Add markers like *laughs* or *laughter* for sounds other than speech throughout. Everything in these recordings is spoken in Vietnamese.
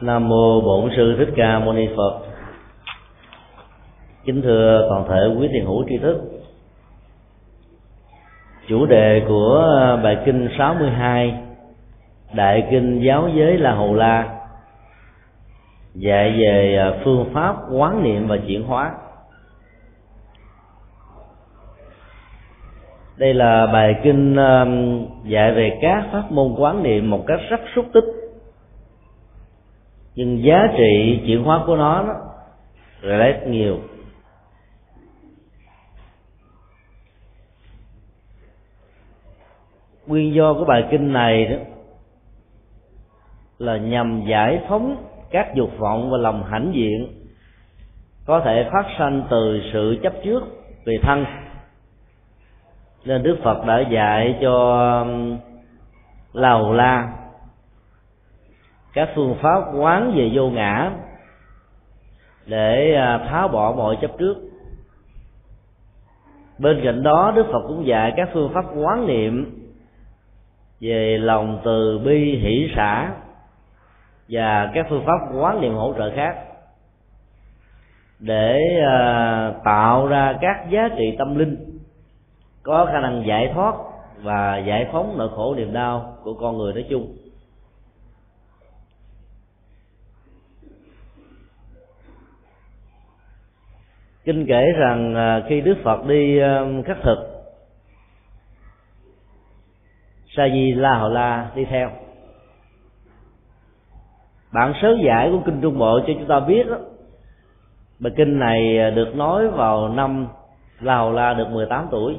Nam mô Bổn sư Thích Ca Mâu Ni Phật. Kính thưa toàn thể quý thiền hữu tri thức. Chủ đề của bài kinh 62 Đại kinh giáo giới La Hầu La, dạy về phương pháp quán niệm và chuyển hóa. Đây là bài kinh um, dạy về các pháp môn quán niệm một cách rất xúc tích nhưng giá trị chuyển hóa của nó đó rất nhiều. Nguyên do của bài kinh này đó là nhằm giải phóng các dục vọng và lòng hãnh diện có thể phát sanh từ sự chấp trước về thân. Nên đức phật đã dạy cho um, lầu la các phương pháp quán về vô ngã để à, tháo bỏ mọi chấp trước. Bên cạnh đó, đức phật cũng dạy các phương pháp quán niệm về lòng từ bi, hỷ, xã và các phương pháp quán niệm hỗ trợ khác để à, tạo ra các giá trị tâm linh có khả năng giải thoát và giải phóng nỗi khổ niềm đau của con người nói chung. Kinh kể rằng à, khi đức phật đi à, khắc thực sa di la hầu la đi theo. Bản sớ giải của kinh trung bộ cho chúng ta biết đó, bài kinh này à, được nói vào năm la hầu la được 18 tuổi.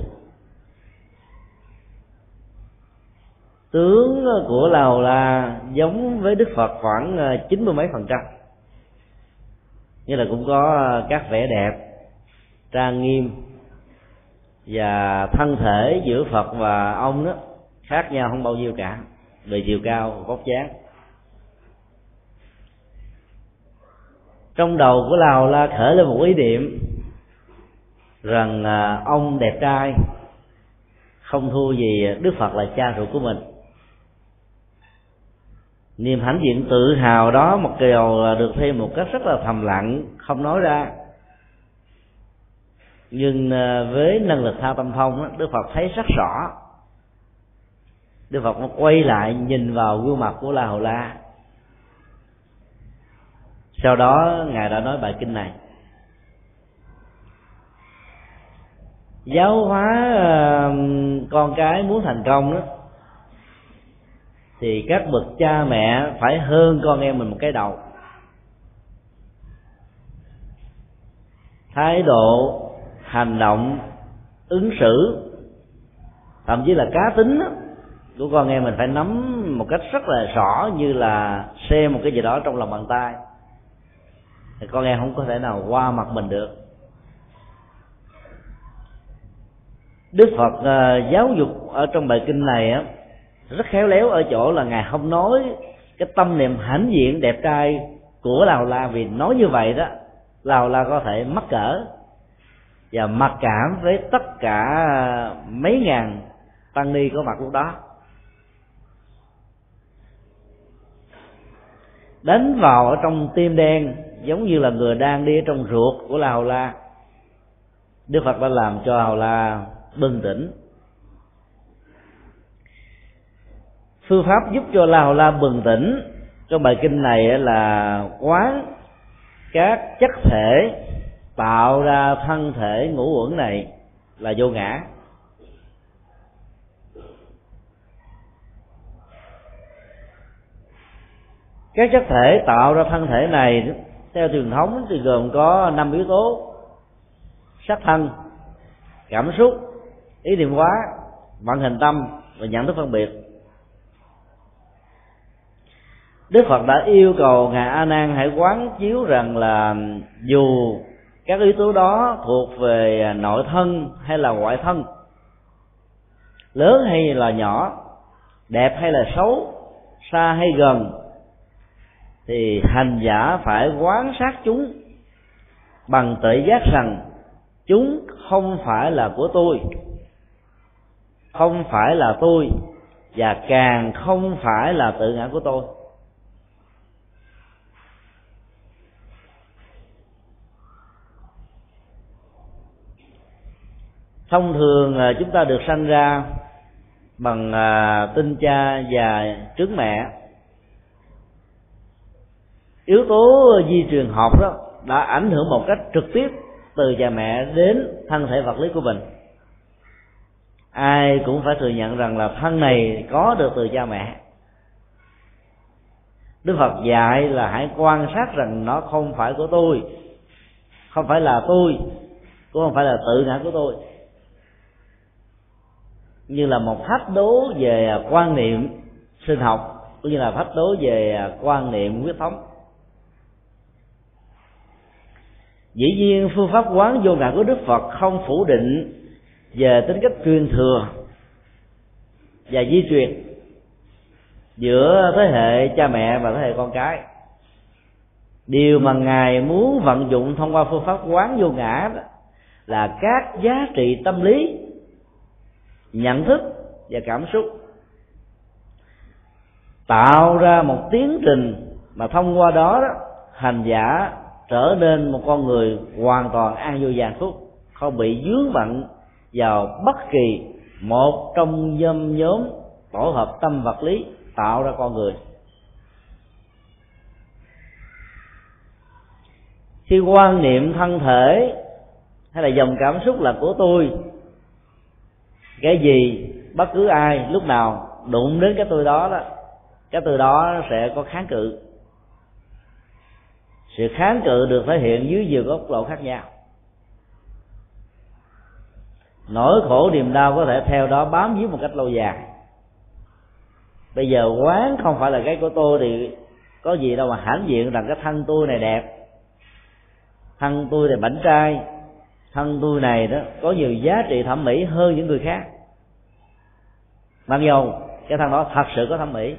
Tướng của la hầu la giống với đức phật khoảng chín mươi mấy phần trăm. Như là cũng có các vẻ đẹp trang nghiêm và thân thể giữa phật và ông đó khác nhau không bao nhiêu cả về chiều cao vóc dáng. Trong đầu của lào la khởi lên một ý niệm rằng à, ông đẹp trai, không thua gì đức phật là cha ruột của mình. Niềm hãnh diện tự hào đó một điều được thêm một cách rất là thầm lặng, không nói ra nhưng à, với năng lực tha tâm thông đức phật thấy rất rõ. Đức phật nó quay lại nhìn vào gương mặt của la hầu la sau đó, ngài đã nói bài kinh này. Giáo hóa à, con cái muốn thành công đó, thì các bậc cha mẹ phải hơn con em mình một cái đầu. Thái độ hành động ứng xử thậm chí là cá tính đó, của con em mình phải nắm một cách rất là rõ như là xem một cái gì đó trong lòng bàn tay. Thì con em không có thể nào qua mặt mình được. Đức phật uh, giáo dục ở trong bài kinh này á rất khéo léo ở chỗ là ngài không nói cái tâm niệm hãnh diện đẹp trai của lào la vì nói như vậy đó lào la có thể mắc cỡ và mặc cảm với tất cả mấy ngàn tăng ni có mặt lúc đó. Đánh vào ở trong tim đen, giống như là người đang đi ở trong ruột của là hầu la. Đức phật đã làm cho hầu la bình tĩnh phương pháp giúp cho la hầu la bình tĩnh trong bài kinh này là quán các chất thể tạo ra thân thể ngũ uẩn này là vô ngã. Các chất thể tạo ra thân thể này theo truyền thống thì gồm có năm yếu tố. Sắc thân, cảm xúc, ý niệm hóa vận hình tâm và nhận thức phân biệt. Đức phật đã yêu cầu ngài a nan hãy quán chiếu rằng là dù các yếu tố đó thuộc về à, nội thân hay là ngoại thân? Lớn hay là nhỏ? Đẹp hay là xấu? Xa hay gần? Thì hành giả phải quán sát chúng bằng tự giác rằng chúng không phải là của tôi, không phải là tôi và càng không phải là tự ngã của tôi. Thông thường à, chúng ta được sanh ra bằng à, tinh cha và trứng mẹ. Yếu tố di truyền học đó đã ảnh hưởng một cách trực tiếp từ cha mẹ đến thân thể vật lý của mình. Ai cũng phải thừa nhận rằng là thân này có được từ cha mẹ. Đức phật dạy là hãy quan sát rằng nó không phải của tôi, không phải là tôi, cũng không phải là tự ngã của tôi như là một thách đố về quan niệm sinh học, cũng như là thách đố về quan niệm huyết thống. Dĩ nhiên, phương pháp quán vô ngã của đức phật không phủ định về tính cách truyền thừa và di truyền giữa thế hệ cha mẹ và thế hệ con cái. Điều mà ngài muốn vận dụng thông qua phương pháp quán vô ngã đó là các giá trị tâm lý nhận thức và cảm xúc. Tạo ra một tiến trình mà thông qua đó, đó hành giả trở nên một con người hoàn toàn an vui và hạnh phúc không bị dướng bận vào bất kỳ một trong nhóm nhóm tổ hợp tâm vật lý tạo ra con người. Khi quan niệm thân thể hay là dòng cảm xúc là của tôi cái gì? Bất cứ ai, lúc nào đụng đến cái tôi đó đó, cái từ đó sẽ có kháng cự. Sự kháng cự được thể hiện dưới nhiều góc độ khác nhau. Nỗi khổ niềm đau có thể theo đó bám víu một cách lâu dài. Bây giờ quán không phải là cái của tôi thì có gì đâu mà hãnh diện rằng cái thân tôi này đẹp. Thân tôi này bảnh trai thân tôi này đó, có nhiều giá trị thẩm mỹ hơn những người khác. Mặc dù cái thân đó thật sự có thẩm mỹ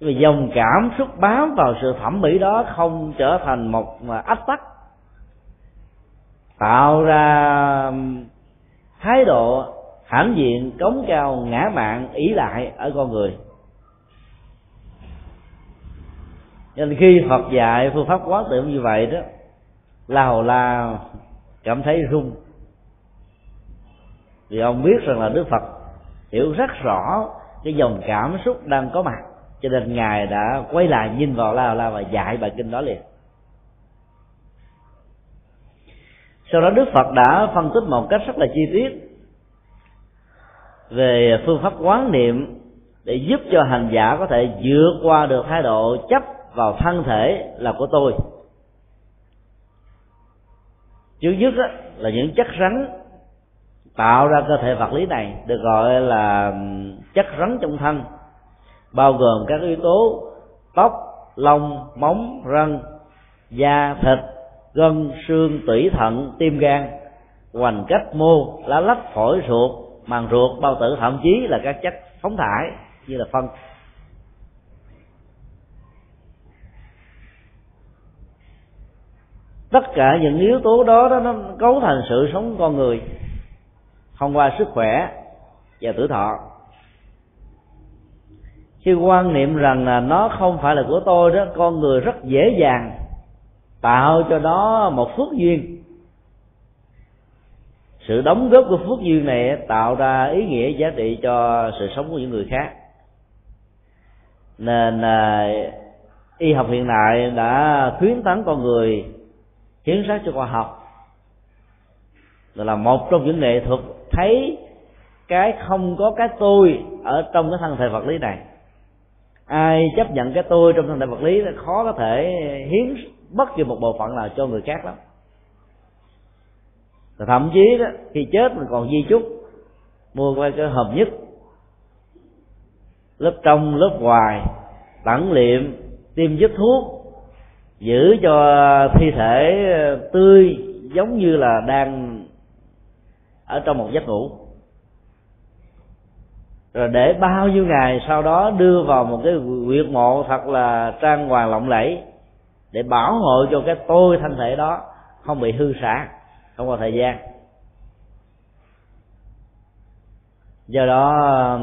vì dòng cảm xúc bám vào sự thẩm mỹ đó không trở thành một ách tắc. Tạo ra thái độ hãnh diện, cống cao, ngã mạn ý lại ở con người. Nên khi phật dạy phương pháp quán tưởng như vậy đó, là hầu cảm thấy run vì ông biết rằng là đức phật hiểu rất rõ cái dòng cảm xúc đang có mặt. Cho nên ngài đã quay lại nhìn vào la la và dạy bài kinh đó liền. Sau đó đức phật đã phân tích một cách rất là chi tiết về phương pháp quán niệm để giúp cho hành giả có thể vượt qua được thái độ chấp vào thân thể là của tôi trước nhất á, là những chất rắn tạo ra cơ thể vật lý này được gọi là chất rắn trong thân bao gồm các yếu tố tóc lông móng răng da thịt gân xương tủy thận tim gan. Hoành cách mô lá lách phổi ruột màng ruột bao tử thậm chí là các chất phóng thải như là phân. Tất cả những yếu tố đó, đó nó cấu thành sự sống con người thông qua sức khỏe và tuổi thọ. Khi quan niệm rằng là nó không phải là của tôi đó con người rất dễ dàng tạo cho nó một phước duyên. Sự đóng góp của phước duyên này tạo ra ý nghĩa giá trị cho sự sống của những người khác. Nên à, y học hiện đại đã khuyến tấn con người hiến sát cho khoa học. Là một trong những nghệ thuật thấy cái không có cái tôi ở trong cái thân thể vật lý này. Ai chấp nhận cái tôi trong thân thể vật lý là khó có thể hiến bất kỳ một bộ phận nào cho người khác lắm. Và thậm chí đó khi chết mình còn di chúc mua cái, cái hợp nhất lớp trong lớp ngoài tẩn liệm tiêm dứt thuốc giữ cho thi thể ờ, tươi giống như là đang ở trong một giấc ngủ. Rồi để bao nhiêu ngày sau đó đưa vào một cái quyệt mộ thật là trang hoàng lộng lẫy để bảo hộ cho cái tôi thân thể đó không bị hư xả, không có thời gian. Do đó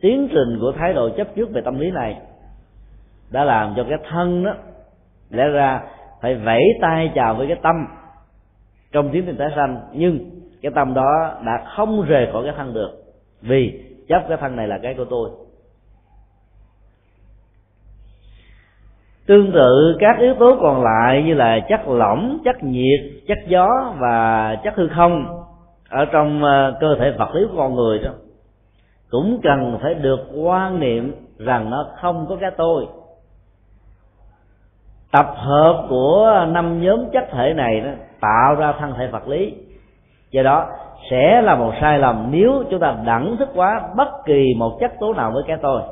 tiến trình của thái độ chấp trước về tâm lý này đã làm cho cái thân đó lẽ ra phải vẫy tay chào với cái tâm trong tiến trình tái sanh, nhưng cái tâm đó đã không rời khỏi cái thân được, vì chấp cái thân này là cái của tôi. Tương tự, các yếu tố còn lại như là chất lỏng, chất nhiệt, chất gió và chất hư không ở trong ờ, cơ thể vật lý của con người đó, cũng cần phải được quan niệm rằng nó không có cái tôi tập hợp của năm nhóm chất thể này đó, tạo ra thân thể vật lý. Do đó, sẽ là một sai lầm nếu chúng ta đẳng thức quá bất kỳ một chất tố nào với cái tôi.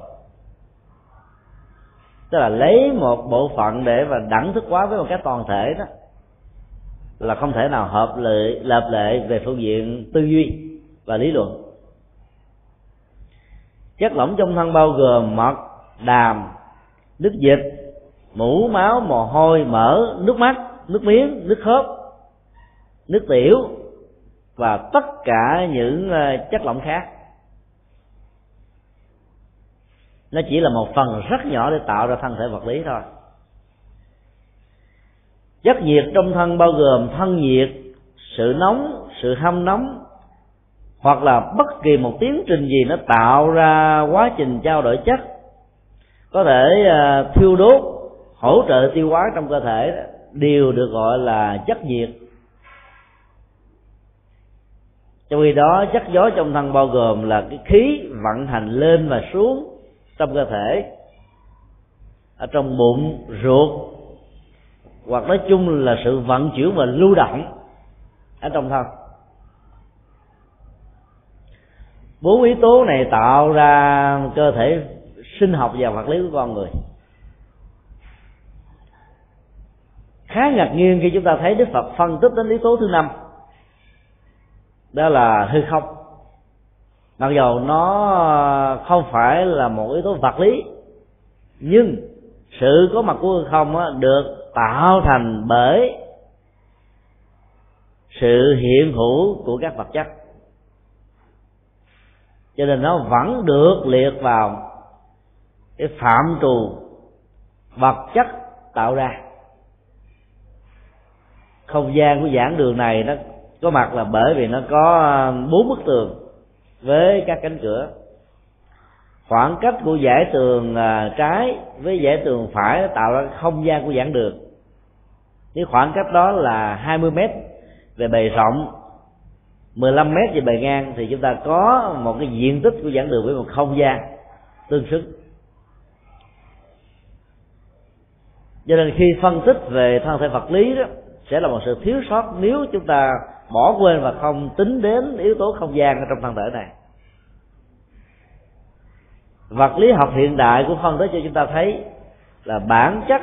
Tức là lấy một bộ phận để mà đẳng thức quá với một cái toàn thể đó, là không thể nào hợp lệ lập lệ về phương diện tư duy và lý luận. Chất lỏng trong thân bao gồm mật, đàm, nước dịch mũ máu, mồ hôi, mỡ, nước mắt, nước miếng, nước khớp, nước tiểu và tất cả những ờ, chất lỏng khác. Nó chỉ là một phần rất nhỏ để tạo ra thân thể vật lý thôi. Chất nhiệt trong thân bao gồm thân nhiệt, sự nóng, sự hâm nóng, hoặc là bất kỳ một tiến trình gì nó tạo ra quá trình trao đổi chất. Có thể ờ, thiêu đốt hỗ trợ tiêu hóa trong cơ thể đó, đều được gọi là chất nhiệt. Trong khi đó chất gió trong thân bao gồm là cái khí vận hành lên và xuống trong cơ thể ở trong bụng ruột hoặc nói chung là sự vận chuyển và lưu động ở trong thân. Bốn yếu tố này tạo ra cơ thể sinh học và vật lý của con người. Khá ngạc nhiên khi chúng ta thấy đức phật phân tích đến yếu tố thứ năm. Đó là hư không. Mặc dầu nó không phải là một yếu tố vật lý nhưng sự có mặt của hư không á, được tạo thành bởi sự hiện hữu của các vật chất. Cho nên nó vẫn được liệt vào cái phạm trù vật chất tạo ra không gian của giảng đường này nó có mặt là bởi vì nó có ờ, bốn bức tường với các cánh cửa. Khoảng cách của giải tường ờ, trái với giải tường phải tạo ra không gian của giảng đường. Cái khoảng cách đó là 20 mét về bề rộng. 15 mét về bề ngang thì chúng ta có một cái diện tích của giảng đường với một không gian tương xứng. Cho nên khi phân tích về thân thể vật lý đó sẽ là một sự thiếu sót nếu chúng ta bỏ quên và không tính đến yếu tố không gian ở trong thân thể này. Vật lý học hiện đại cũng phân tới cho chúng ta thấy là bản chất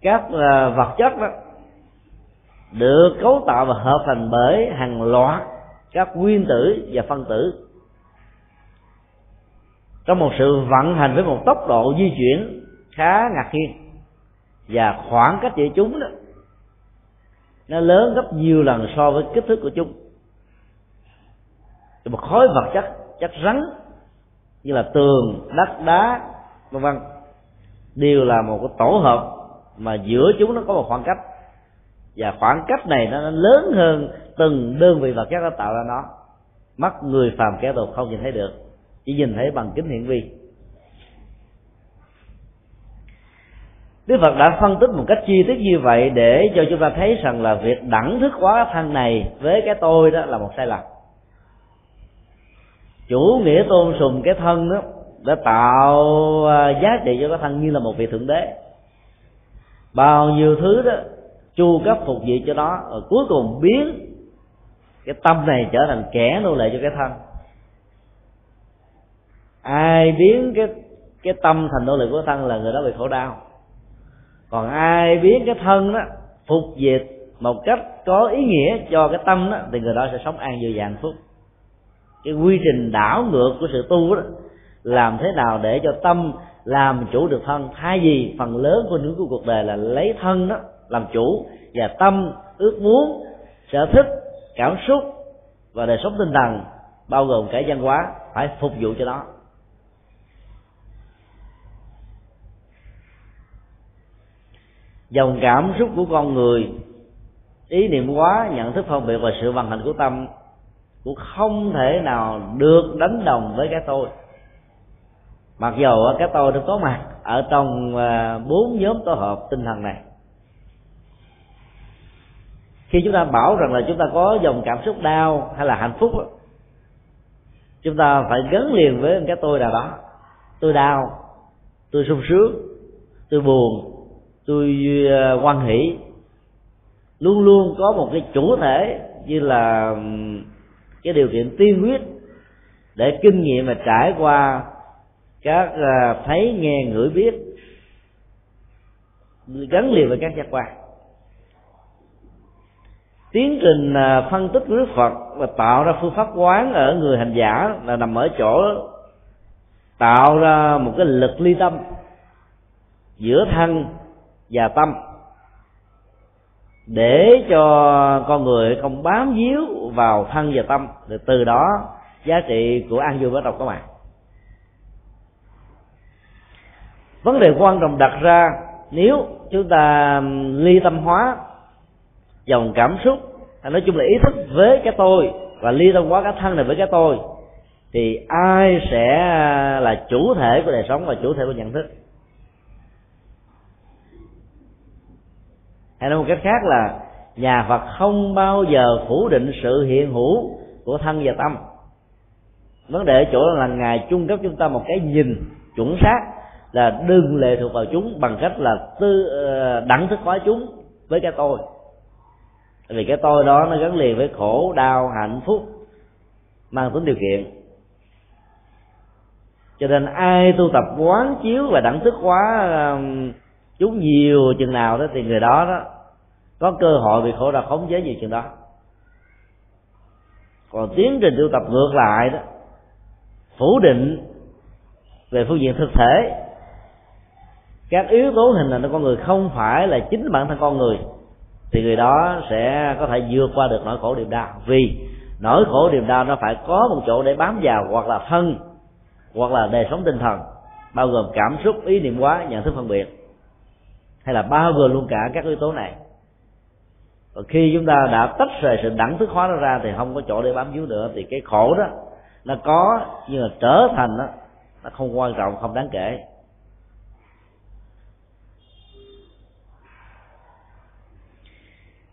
các ờ, vật chất đó được cấu tạo và hợp thành bởi hàng loạt các nguyên tử và phân tử. Trong một sự vận hành với một tốc độ di chuyển khá ngạc nhiên và khoảng cách giữa chúng đó nó lớn gấp nhiều lần so với kích thước của chúng. Một khối vật chất chất rắn như là tường, đất, đá, vân vân, đều là một cái tổ hợp mà giữa chúng nó có một khoảng cách. Và khoảng cách này nó lớn hơn từng đơn vị vật chất nó tạo ra nó. Mắt người phàm kẻ tục không nhìn thấy được, chỉ nhìn thấy bằng kính hiển vi. Đức Phật đã phân tích một cách chi tiết như vậy để cho chúng ta thấy rằng là việc đẳng thức hóa thân này với cái tôi đó là một sai lầm. Chủ nghĩa tôn sùng cái thân đó đã tạo à, giá trị cho cái thân như là một vị thượng đế. Bao nhiêu thứ đó chu cấp phục vụ cho nó, rồi cuối cùng biến cái tâm này trở thành kẻ nô lệ cho cái thân ai biến cái cái tâm thành nô lệ của thân là người đó bị khổ đau còn ai biến cái thân đó, phục diệt một cách có ý nghĩa cho cái tâm đó, thì người đó sẽ sống an vui và hạnh phúc. Cái quy trình đảo ngược của sự tu đó, làm thế nào để cho tâm làm chủ được thân? Thay vì phần lớn của những của cuộc đời là lấy thân đó làm chủ, và tâm ước muốn, sở thích, cảm xúc và đời sống tinh thần, bao gồm cả văn hóa, phải phục vụ cho nó. Dòng cảm xúc của con người, ý niệm quá nhận thức phân biệt và sự vận hành của tâm cũng không thể nào được đánh đồng với cái tôi. Mặc dù cái tôi nó có mặt ở trong à, bốn nhóm tổ hợp tinh thần này. Khi chúng ta bảo rằng là chúng ta có dòng cảm xúc đau hay là hạnh phúc chúng ta phải gắn liền với cái tôi nào đó. Tôi đau, tôi sung sướng, tôi buồn tôi ờ, quan hỷ. Luôn luôn có một cái chủ thể như là cái điều kiện tiên quyết để kinh nghiệm và trải qua các ờ, thấy, nghe, ngửi, biết, gắn liền với các giác quan. Tiến trình ờ, phân tích của đức phật và tạo ra phương pháp quán ở người hành giả là nằm ở chỗ tạo ra một cái lực ly tâm giữa thân và tâm. Để cho con người không bám víu vào thân và tâm, thì từ đó giá trị của an vui bắt đầu có mặt. Vấn đề quan trọng đặt ra, nếu chúng ta ly tâm hóa, dòng cảm xúc, hay nói chung là ý thức với cái tôi và ly tâm hóa cái thân này với cái tôi, thì ai sẽ à, là chủ thể của đời sống và chủ thể của nhận thức? Hay nói một cách khác là, nhà phật không bao giờ phủ định sự hiện hữu của thân và tâm. Vấn đề ở chỗ là ngài chung cấp chúng ta một cái nhìn chuẩn xác là đừng lệ thuộc vào chúng bằng cách là tư ờ, đẳng thức hóa chúng với cái tôi. Vì cái tôi đó nó gắn liền với khổ, đau, hạnh phúc, mang tính điều kiện. Cho nên ai tu tập quán chiếu và đẳng thức hóa chúng nhiều chừng nào đó thì người đó đó có cơ hội bị khổ đau khống chế nhiều chừng đó. Còn tiến trình tu tập ngược lại đó, phủ định về phương diện thực thể, các yếu tố hình thành của con người không phải là chính bản thân con người, thì người đó sẽ có thể vượt qua được nỗi khổ niềm đau. Vì nỗi khổ niềm đau nó phải có một chỗ để bám vào, hoặc là thân, hoặc là đời sống tinh thần, bao gồm cảm xúc, ý niệm quá nhận thức phân biệt hay là bao gồm luôn cả các yếu tố này. Và khi chúng ta đã tách rời sự đẳng thức hóa nó ra thì không có chỗ để bám víu nữa thì cái khổ đó nó có nhưng mà trở thành đó, nó không quan trọng không đáng kể.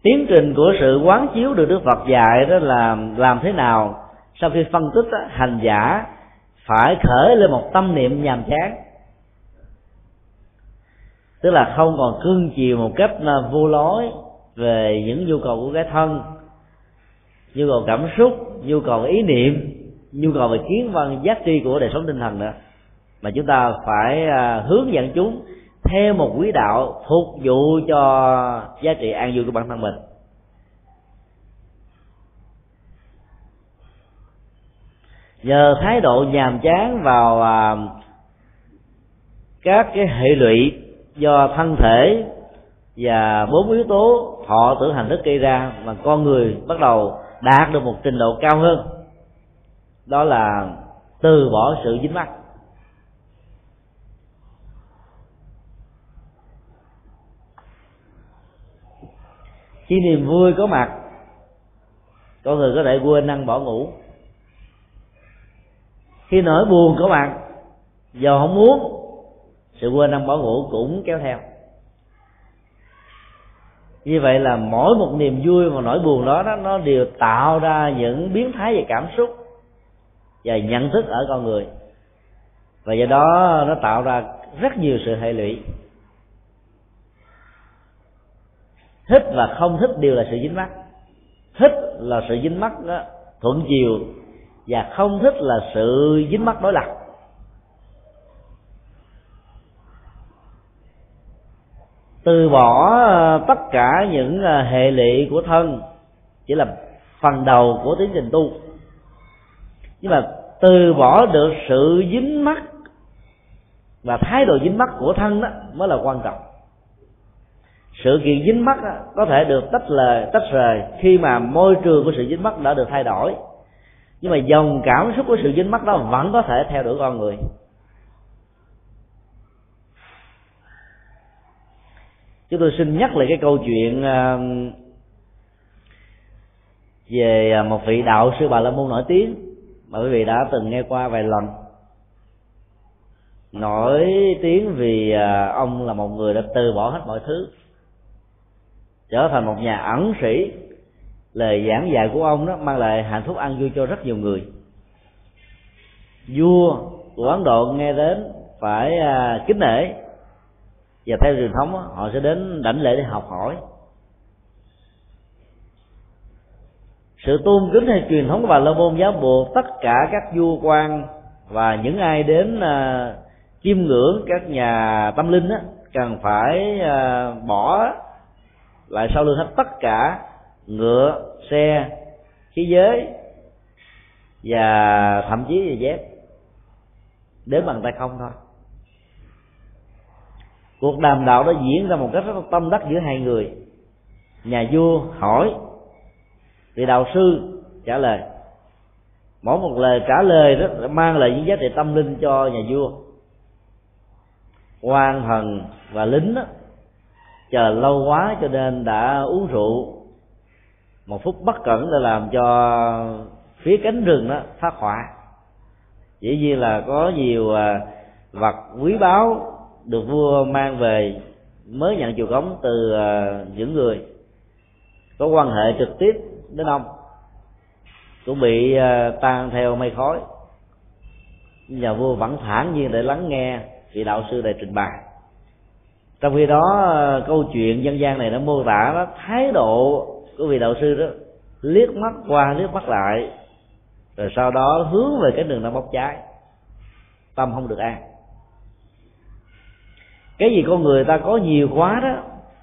Tiến trình của sự quán chiếu được đức phật dạy đó là làm thế nào sau khi phân tích đó, hành giả phải khởi lên một tâm niệm nhàm chán tức là không còn cương chiều một cách à, vô lối về những nhu cầu của cái thân. Nhu cầu cảm xúc, nhu cầu ý niệm, nhu cầu về kiến văn, giác tri của đời sống tinh thần nữa. Mà chúng ta phải à, hướng dẫn chúng theo một quý đạo phục vụ cho giá trị an vui của bản thân mình. Nhờ thái độ nhàm chán vào à, các cái hệ lụy do thân thể và bốn yếu tố thọ tưởng hành thức gây ra mà con người bắt đầu đạt được một trình độ cao hơn. Đó là từ bỏ sự dính mắc. Khi niềm vui có mặt, con người có thể quên ăn bỏ ngủ. Khi nỗi buồn có mặt giờ không muốn sự quên ăn bỏ ngủ cũng kéo theo. Như vậy là mỗi một niềm vui và nỗi buồn đó, đó nó đều tạo ra những biến thái về cảm xúc và nhận thức ở con người. Và do đó nó tạo ra rất nhiều sự hệ lụy. Thích và không thích đều là sự dính mắc. Thích là sự dính mắc đó, thuận chiều và không thích là sự dính mắc đối lập. Từ bỏ ờ, tất cả những ờ, hệ lụy của thân chỉ là phần đầu của tiến trình tu. Nhưng mà từ bỏ được sự dính mắc và thái độ dính mắc của thân đó mới là quan trọng. Sự kiện dính mắc đó, có thể được tách lời tách rời khi mà môi trường của sự dính mắc đã được thay đổi. Nhưng mà dòng cảm xúc của sự dính mắc đó vẫn có thể theo đuổi con người. Chúng tôi xin nhắc lại cái câu chuyện ờ, về ờ, một vị đạo sư bà la môn nổi tiếng mà quý vị đã từng nghe qua vài lần. Nổi tiếng vì ờ, ông là một người đã từ bỏ hết mọi thứ, trở thành một nhà ẩn sĩ. Lời giảng dạy của ông đó mang lại hạnh phúc an vui cho rất nhiều người. Vua của ấn độ nghe đến phải kính nể và theo truyền thống họ sẽ đến đảnh lễ để học hỏi. Sự tôn kính hay truyền thống của bà la môn giáo buộc tất cả các vua quan và những ai đến uh, chiêm ngưỡng các nhà tâm linh á cần phải uh, bỏ lại sau lưng hết tất cả ngựa xe khí giới và thậm chí là dép đến bằng tay không thôi cuộc đàm đạo đã diễn ra một cách rất tâm đắc giữa hai người. Nhà vua hỏi thì đạo sư? Trả lời mỗi một lời trả lời đó mang lại những giá trị tâm linh cho nhà vua. Quan thần và lính đó, chờ lâu quá cho nên đã uống rượu. Một phút bất cẩn đã làm cho phía cánh rừng đó phát hỏa dĩ nhiên là có nhiều à, vật quý báu được vua mang về mới nhận chùa cống từ à, những người có quan hệ trực tiếp đến ông, cũng bị à, tan theo mây khói. Nhà vua vẫn thản nhiên để lắng nghe vị đạo sư này trình bày. Trong khi đó à, câu chuyện dân gian này nó mô tả đó thái độ của vị đạo sư đó, liếc mắt qua liếc mắt lại, rồi sau đó hướng về cái đường đang bốc cháy, tâm không được an cái gì con người ta có nhiều quá đó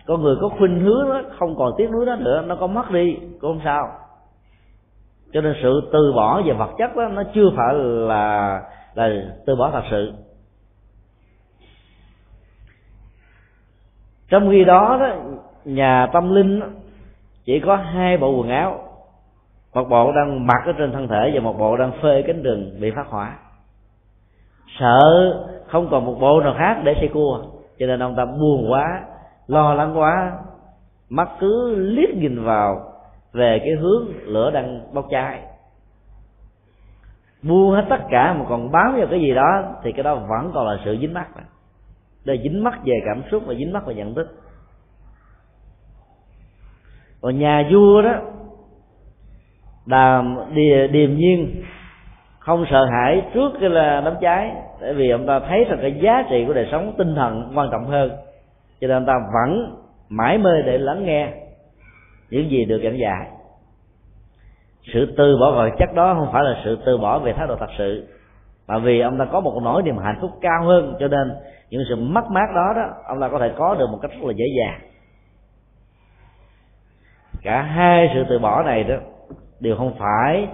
con người có khuynh hướng đó không còn tiếc nuối đó nữa nó có mất đi cũng không sao. Cho nên sự từ bỏ về vật chất đó nó chưa phải là là từ bỏ thật sự. Trong khi đó đó nhà tâm linh đó, chỉ có hai bộ quần áo một bộ đang mặc ở trên thân thể và một bộ đang phơi cánh rừng bị phát hỏa sợ không còn một bộ nào khác để xây cua cho nên ông ta buồn quá lo lắng quá. Mắt cứ liếc nhìn vào về cái hướng lửa đang bốc cháy. Buông hết tất cả mà còn bám vào cái gì đó thì cái đó vẫn còn là sự dính mắt, đây dính mắt về cảm xúc và dính mắt về nhận thức. Còn nhà vua đó đàm điềm nhiên không sợ hãi trước cái là đám cháy. Tại vì ông ta thấy rằng cái giá trị của đời sống tinh thần quan trọng hơn. Cho nên ông ta vẫn mãi mê để lắng nghe những gì được giảng dạy. Sự từ bỏ vật chất đó không phải là sự từ bỏ về thái độ thật sự, mà vì ông ta có một nỗi niềm hạnh phúc cao hơn, cho nên những sự mất mát đó đó, ông ta có thể có được một cách rất là dễ dàng. Cả hai sự từ bỏ này đó đều không phải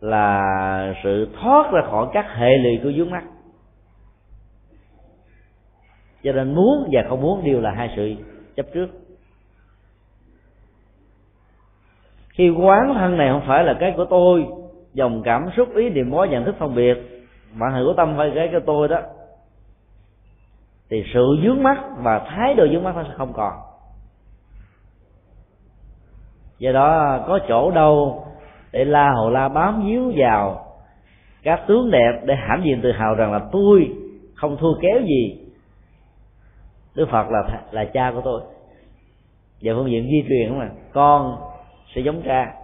là sự thoát ra khỏi các hệ lụy của vướng mắt cho nên muốn và không muốn đều là hai sự chấp trước. Khi quán thân này không phải là cái của tôi, dòng cảm xúc, ý niệm, mối nhận thức phân biệt, mà hữu tâm phải cái của tôi đó, thì sự dướng mắt và thái độ dướng mắt nó sẽ không còn. Do đó có chỗ đâu để la hồ la bám víu vào các tướng đẹp để hãm diện tự hào rằng là tôi không thua kéo gì đức phật là là cha của tôi. Về phương diện di truyền mà, con sẽ giống cha.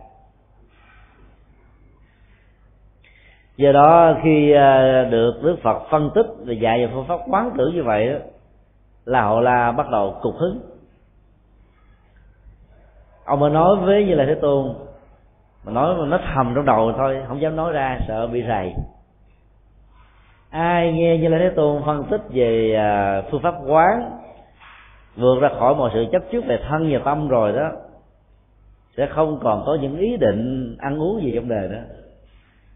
Do đó khi à, được đức phật phân tích và dạy về phương pháp quán tưởng như vậy là họ la bắt đầu cục hứng. Ông mới nói với như là thế tôn mà nói mà nó thầm trong đầu thôi, không dám nói ra, sợ bị rầy. Ai nghe như là thế tôn phân tích về à, phương pháp quán, vượt ra khỏi mọi sự chấp trước về thân và tâm rồi đó, sẽ không còn có những ý định ăn uống gì trong đời đó.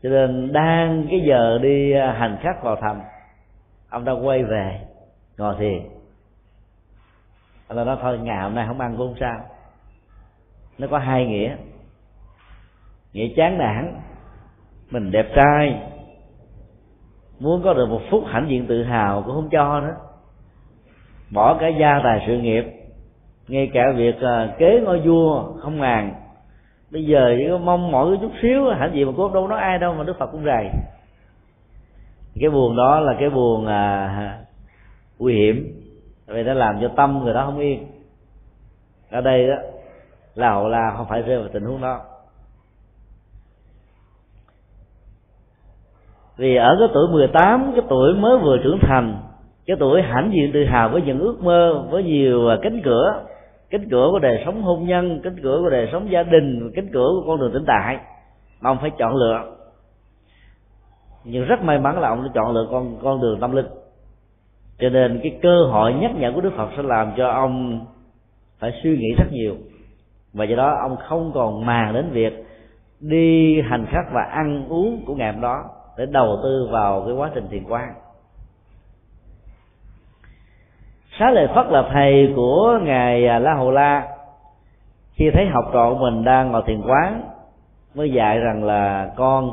Cho nên đang cái giờ đi à, hành khách vào thành ông đã quay về, ngồi thiền. Ông ta nói thôi, ngày hôm nay không ăn cũng không sao. Nó có hai nghĩa nghĩa chán nản. Mình đẹp trai. Muốn có được một phút hãnh diện tự hào cũng không cho nữa. Bỏ cả gia tài sự nghiệp. Ngay cả việc à, kế ngôi vua không ngàn, bây giờ chỉ có mong mỏi chút xíu hãnh diện mà cô đâu nói ai đâu mà đức phật cũng rầy. Cái buồn đó là cái buồn à, nguy hiểm. Vì nó làm cho tâm người đó không yên. Ở đây đó là hậu la không phải rơi vào tình huống đó. Vì ở cái tuổi 18 cái tuổi mới vừa trưởng thành, cái tuổi hãnh diện tự hào với những ước mơ, với nhiều à, cánh cửa cánh cửa của đời sống hôn nhân, cánh cửa của đời sống gia đình, cánh cửa của con đường tỉnh tại. Mà ông phải chọn lựa. Nhưng rất may mắn là ông đã chọn lựa con con đường tâm linh. Cho nên cái cơ hội nhắc nhở của đức phật sẽ làm cho ông phải suy nghĩ rất nhiều. Và do đó ông không còn màng đến việc đi hành khách và ăn uống của ngày hôm đó để đầu tư vào cái quá trình thiền quan xá lợi phất là thầy của ngài à, la hầu la khi thấy học trò của mình đang ngồi thiền quán mới dạy rằng là, con,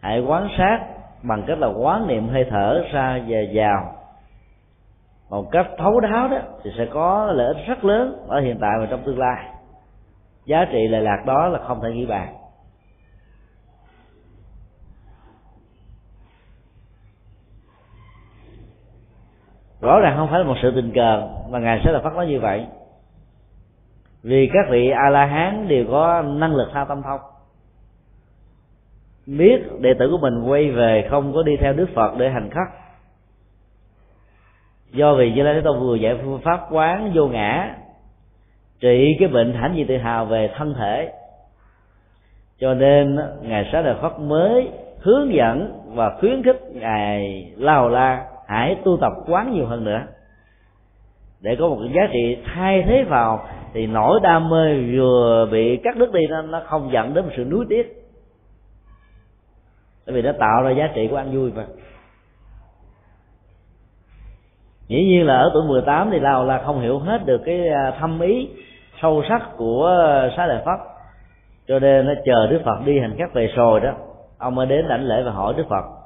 hãy quán sát bằng cách là quán niệm hơi thở ra và vào. Một cách thấu đáo đó thì sẽ có lợi ích rất lớn ở hiện tại và trong tương lai. Giá trị lệ lạc đó là không thể nghĩ bàn. Rõ ràng không phải là một sự tình cờ, mà ngài sẽ là phát nói như vậy. Vì các vị a la hán đều có năng lực tha tâm thông. Biết đệ tử của mình quay về không có đi theo đức phật để hành khắc. Do vì như lai thế tôn vừa dạy phương pháp quán vô ngã, trị cái bệnh hãnh gì tự hào về thân thể. Cho nên ngài xá lợi phất mới hướng dẫn và khuyến khích ngài lao la hãy tu tập quán nhiều hơn nữa. Để có một cái giá trị thay thế vào, thì nỗi đam mê vừa bị cắt đứt đi, nó nó không dẫn đến một sự nuối tiếc. Bởi vì nó tạo ra giá trị của ăn vui mà. Dĩ nhiên là ở tuổi 18 thì Lào là không hiểu hết được cái à, thâm ý sâu sắc của à, xá lợi phất. Cho nên nó chờ đức phật đi hành khắc về rồi đó. Ông mới đến đảnh lễ và hỏi đức phật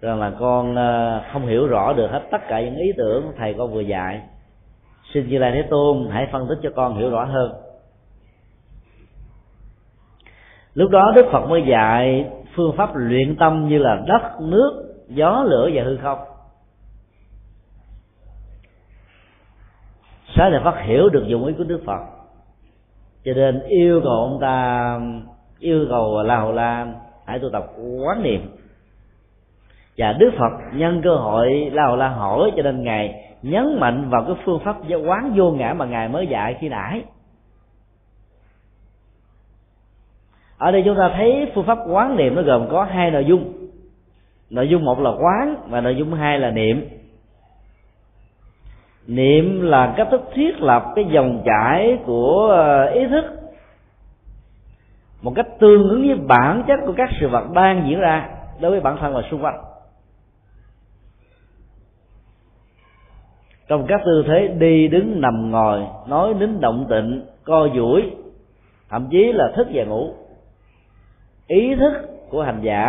rằng là con ờ, không hiểu rõ được hết tất cả những ý tưởng thầy con vừa dạy. Xin như lai thế tôn hãy phân tích cho con hiểu rõ hơn. Lúc đó đức phật mới dạy phương pháp luyện tâm như là đất, nước, gió, lửa và hư không. Sáng là phát hiểu được dụng ý của đức phật. Cho nên yêu cầu ông ta, yêu cầu la hầu la hãy tu tập quán niệm và đức phật nhân cơ hội la hầu la hỏi cho nên ngài nhấn mạnh vào cái phương pháp quán vô ngã mà ngài mới dạy khi nãy. Ở đây chúng ta thấy phương pháp quán niệm nó gồm có hai nội dung. Nội dung một là quán và nội dung hai là niệm. Niệm là cách thức thiết lập cái dòng chảy của ờ, ý thức. Một cách tương ứng với bản chất của các sự vật đang diễn ra đối với bản thân và xung quanh. Trong các tư thế đi đứng nằm ngồi, nói nín động tịnh, co duỗi, thậm chí là thức và ngủ. Ý thức của hành giả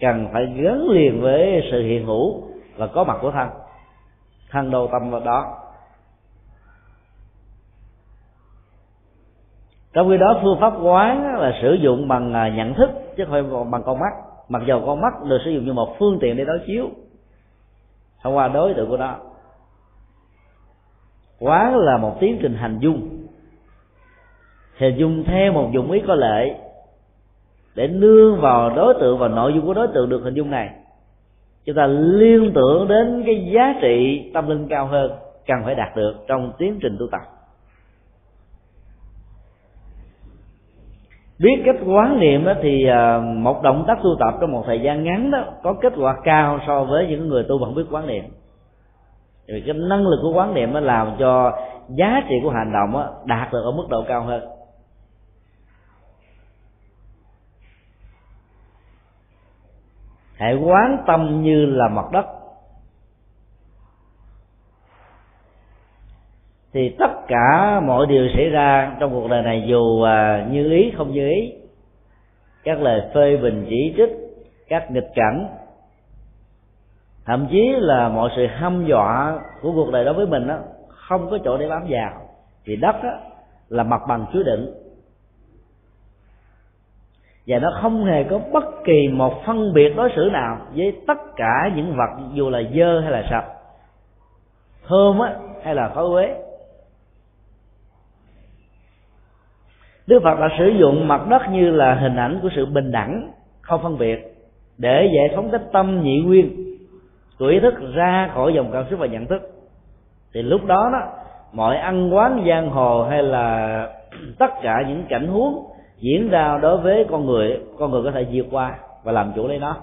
cần phải gắn liền với sự hiện hữu và có mặt của thân thân đầu tâm vào đó. Trong khi đó, phương pháp quán là sử dụng bằng à, nhận thức, chứ không phải bằng con mắt. Mặc dù con mắt được sử dụng như một phương tiện để đối chiếu, thông qua đối tượng của nó quán là một tiến trình hành dung. Hình dung theo một dụng ý có lệ để nương vào đối tượng và nội dung của đối tượng được hình dung này. Chúng ta liên tưởng đến cái giá trị tâm linh cao hơn cần phải đạt được trong tiến trình tu tập. Biết cách quán niệm đó thì à, một động tác tu tập trong một thời gian ngắn đó có kết quả cao so với những người tu vẫn biết quán niệm vì cái năng lực của quán niệm nó làm cho giá trị của hành động đạt được ở mức độ cao hơn. Hãy quán tâm như là mặt đất. Thì tất cả mọi điều xảy ra trong cuộc đời này, dù à, như ý, không như ý, các lời phê bình chỉ trích, các nghịch cảnh thậm chí là mọi sự hăm dọa của cuộc đời đối với mình đó không có chỗ để bám vào. Vì đất đó là mặt bằng chứa đựng. Và nó không hề có bất kỳ một phân biệt đối xử nào với tất cả những vật, dù là dơ hay là sạch thơm á hay là khói quế Đức Phật đã sử dụng mặt đất như là hình ảnh của sự bình đẳng, không phân biệt, để giải phóng cái tâm nhị nguyên của ý thức ra khỏi dòng cảm xúc và nhận thức. Thì lúc đó đó mọi ăn quán giang hồ hay là *clears throat* tất cả những cảnh huống diễn ra đối với con người con người có thể vượt qua và làm chủ lấy nó.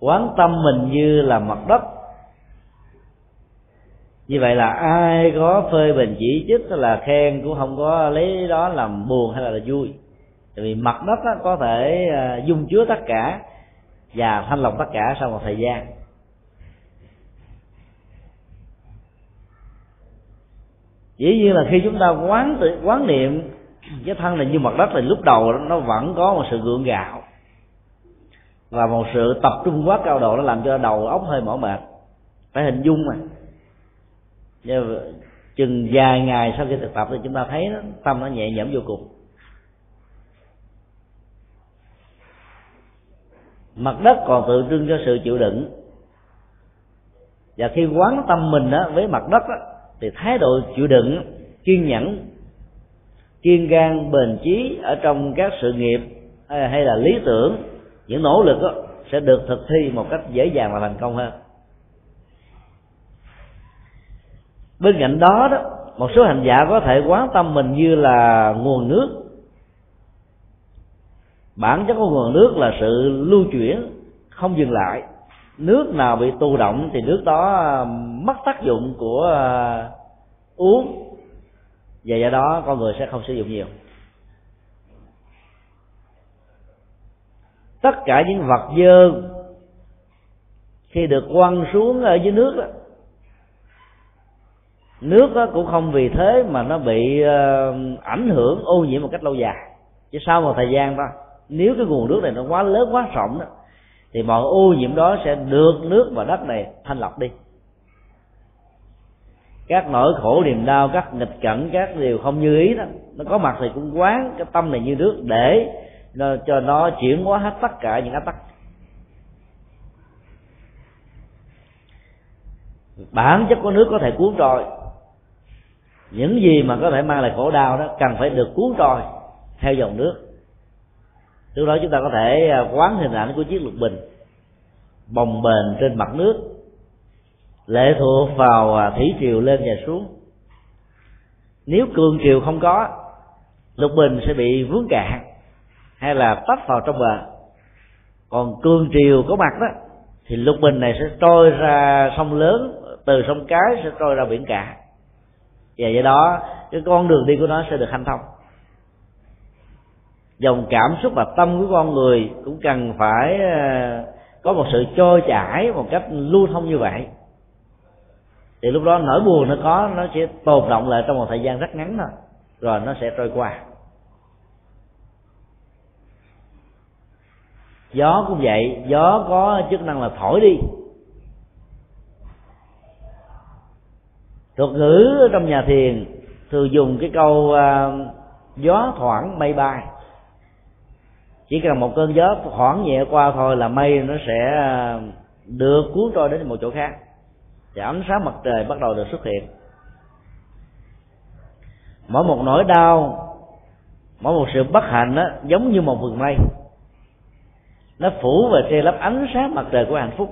Quán tâm mình như là mặt đất. Như vậy là ai có phê bình chỉ trích là khen cũng không có lấy đó làm buồn hay là, là vui tại vì mặt đất đó có thể à, dung chứa tất cả và thanh lọc tất cả sau một thời gian. Dĩ nhiên là khi chúng ta quán tự quán niệm cái thân này như mặt đất thì lúc đầu nó vẫn có một sự gượng gạo và một sự tập trung quá cao độ nó làm cho đầu óc hơi mỏi mệt. Phải hình dung mà. Nhưng chừng vài ngày sau khi thực tập thì chúng ta thấy nó, tâm nó nhẹ nhõm vô cùng. Mặt đất còn tượng trưng cho sự chịu đựng. Và khi quán tâm mình đó, với mặt đất đó, thì thái độ chịu đựng kiên nhẫn kiên gan bền chí ở trong các sự nghiệp hay là lý tưởng những nỗ lực đó, sẽ được thực thi một cách dễ dàng và thành công hơn. Bên cạnh đó đó một số hành giả có thể quán tâm mình như là nguồn nước bản chất của nguồn nước là sự lưu chuyển, không dừng lại. Nước nào bị tù động thì nước đó à, mất tác dụng của à, uống. Và do đó con người sẽ không sử dụng nhiều. Tất cả những vật dơ khi được quăng xuống ở dưới nước đó nước đó cũng không vì thế mà nó bị à, ảnh hưởng, ô nhiễm một cách lâu dài. Chỉ sau một thời gian thôi nếu cái nguồn nước này nó quá lớn quá rộng đó thì mọi ô nhiễm đó sẽ được nước và đất này thanh lọc đi. Các nỗi khổ niềm đau các nghịch cảnh các điều không như ý đó nó có mặt thì cũng quán cái tâm này như nước để nó, cho nó chuyển hóa hết tất cả những áp tắc. Bản chất của nước có thể cuốn trôi những gì mà có thể mang lại khổ đau đó cần phải được cuốn trôi theo dòng nước lúc đó chúng ta có thể à, quán hình ảnh của chiếc lục bình bồng bềnh trên mặt nước, lệ thuộc vào à, thủy triều lên và xuống. Nếu cường triều không có, lục bình sẽ bị vướng cạn hay là tấp vào trong bờ. Còn cương triều có mặt đó, thì lục bình này sẽ trôi ra sông lớn, từ sông cái sẽ trôi ra biển cả. Và do đó, cái con đường đi của nó sẽ được hanh thông dòng cảm xúc và tâm của con người cũng cần phải ờ, có một sự trôi chảy một cách lưu thông như vậy. Thì lúc đó nỗi buồn nó có nó sẽ tồn động lại trong một thời gian rất ngắn thôi rồi nó sẽ trôi qua. Gió cũng vậy gió có chức năng là thổi đi. Thuật ngữ trong nhà thiền thường dùng cái câu uh, gió thoảng mây bay chỉ cần một cơn gió thoảng nhẹ qua thôi là mây nó sẽ à, đưa được cuốn trôi đến một chỗ khác. Và ánh sáng mặt trời bắt đầu được xuất hiện. Mỗi một nỗi đau mỗi một sự bất hạnh đó, giống như một vườn mây. Nó phủ và che lấp ánh sáng mặt trời của hạnh phúc.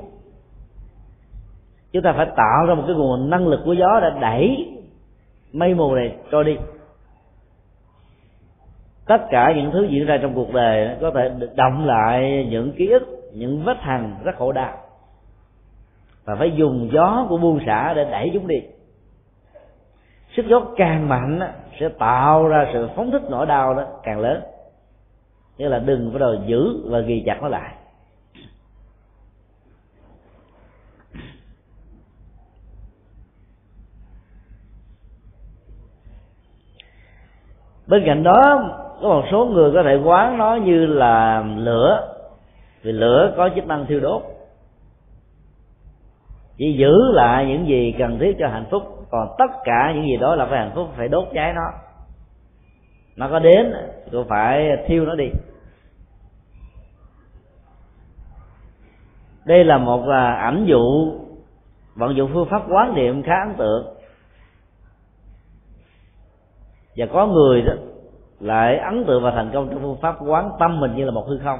Chúng ta phải tạo ra một cái nguồn năng lực của gió để đẩy mây mù này trôi đi tất cả những thứ diễn ra trong cuộc đời có thể động lại những ký ức, những vết hằn rất khổ đau. Và phải dùng gió của buông xả để đẩy chúng đi. Sức gió càng mạnh sẽ tạo ra sự phóng thích nỗi đau đó càng lớn. Nghĩa là đừng bắt đầu giữ và ghi chặt nó lại. Bên cạnh đó có một số người có thể quán nó như là lửa. Vì lửa có chức năng thiêu đốt. Chỉ giữ lại những gì cần thiết cho hạnh phúc. Còn tất cả những gì đó là phải hạnh phúc, phải đốt cháy nó. Nó có đến cũng phải thiêu nó đi. Đây là một à, ảnh dụ, vận dụng phương pháp quán niệm khá ấn tượng. Và có người đó lại ấn tượng và thành công trong phương pháp quán tâm mình như là một hư không.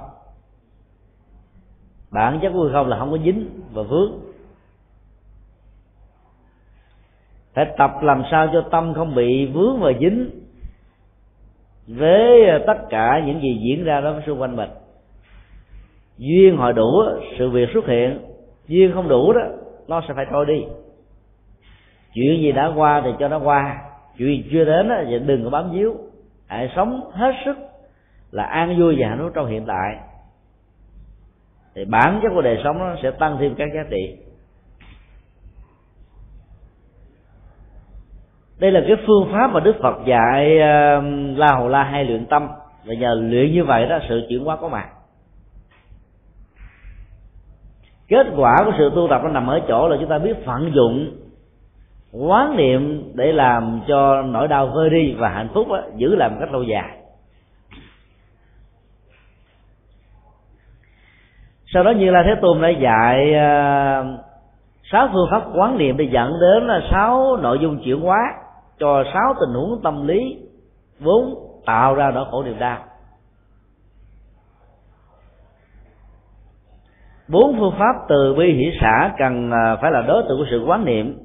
Bản chất của hư không là không có dính và vướng. Phải tập làm sao cho tâm không bị vướng và dính với tất cả những gì diễn ra đó xung quanh mình. Duyên họ đủ, sự việc xuất hiện. Duyên không đủ đó, nó sẽ phải trôi đi. Chuyện gì đã qua thì cho nó qua. Chuyện chưa đến thì đừng có bám víu hãy sống hết sức là an vui và hạnh phúc trong hiện tại. Thì bản chất của đời sống nó sẽ tăng thêm các giá trị. Đây là cái phương pháp mà đức phật dạy uh, la hầu la hay luyện tâm. Và nhờ luyện như vậy đó sự chuyển hóa có mặt. Kết quả của sự tu tập nó nằm ở chỗ là chúng ta biết vận dụng quán niệm để làm cho nỗi đau vơi đi và hạnh phúc đó, giữ làm cách lâu dài. Sau đó như là thế tôn đã dạy à, sáu phương pháp quán niệm để dẫn đến là sáu nội dung chuyển hóa cho sáu tình huống tâm lý vốn tạo ra nỗi khổ niềm đau. Bốn phương pháp từ bi hỷ xã cần à, phải là đối tượng của sự quán niệm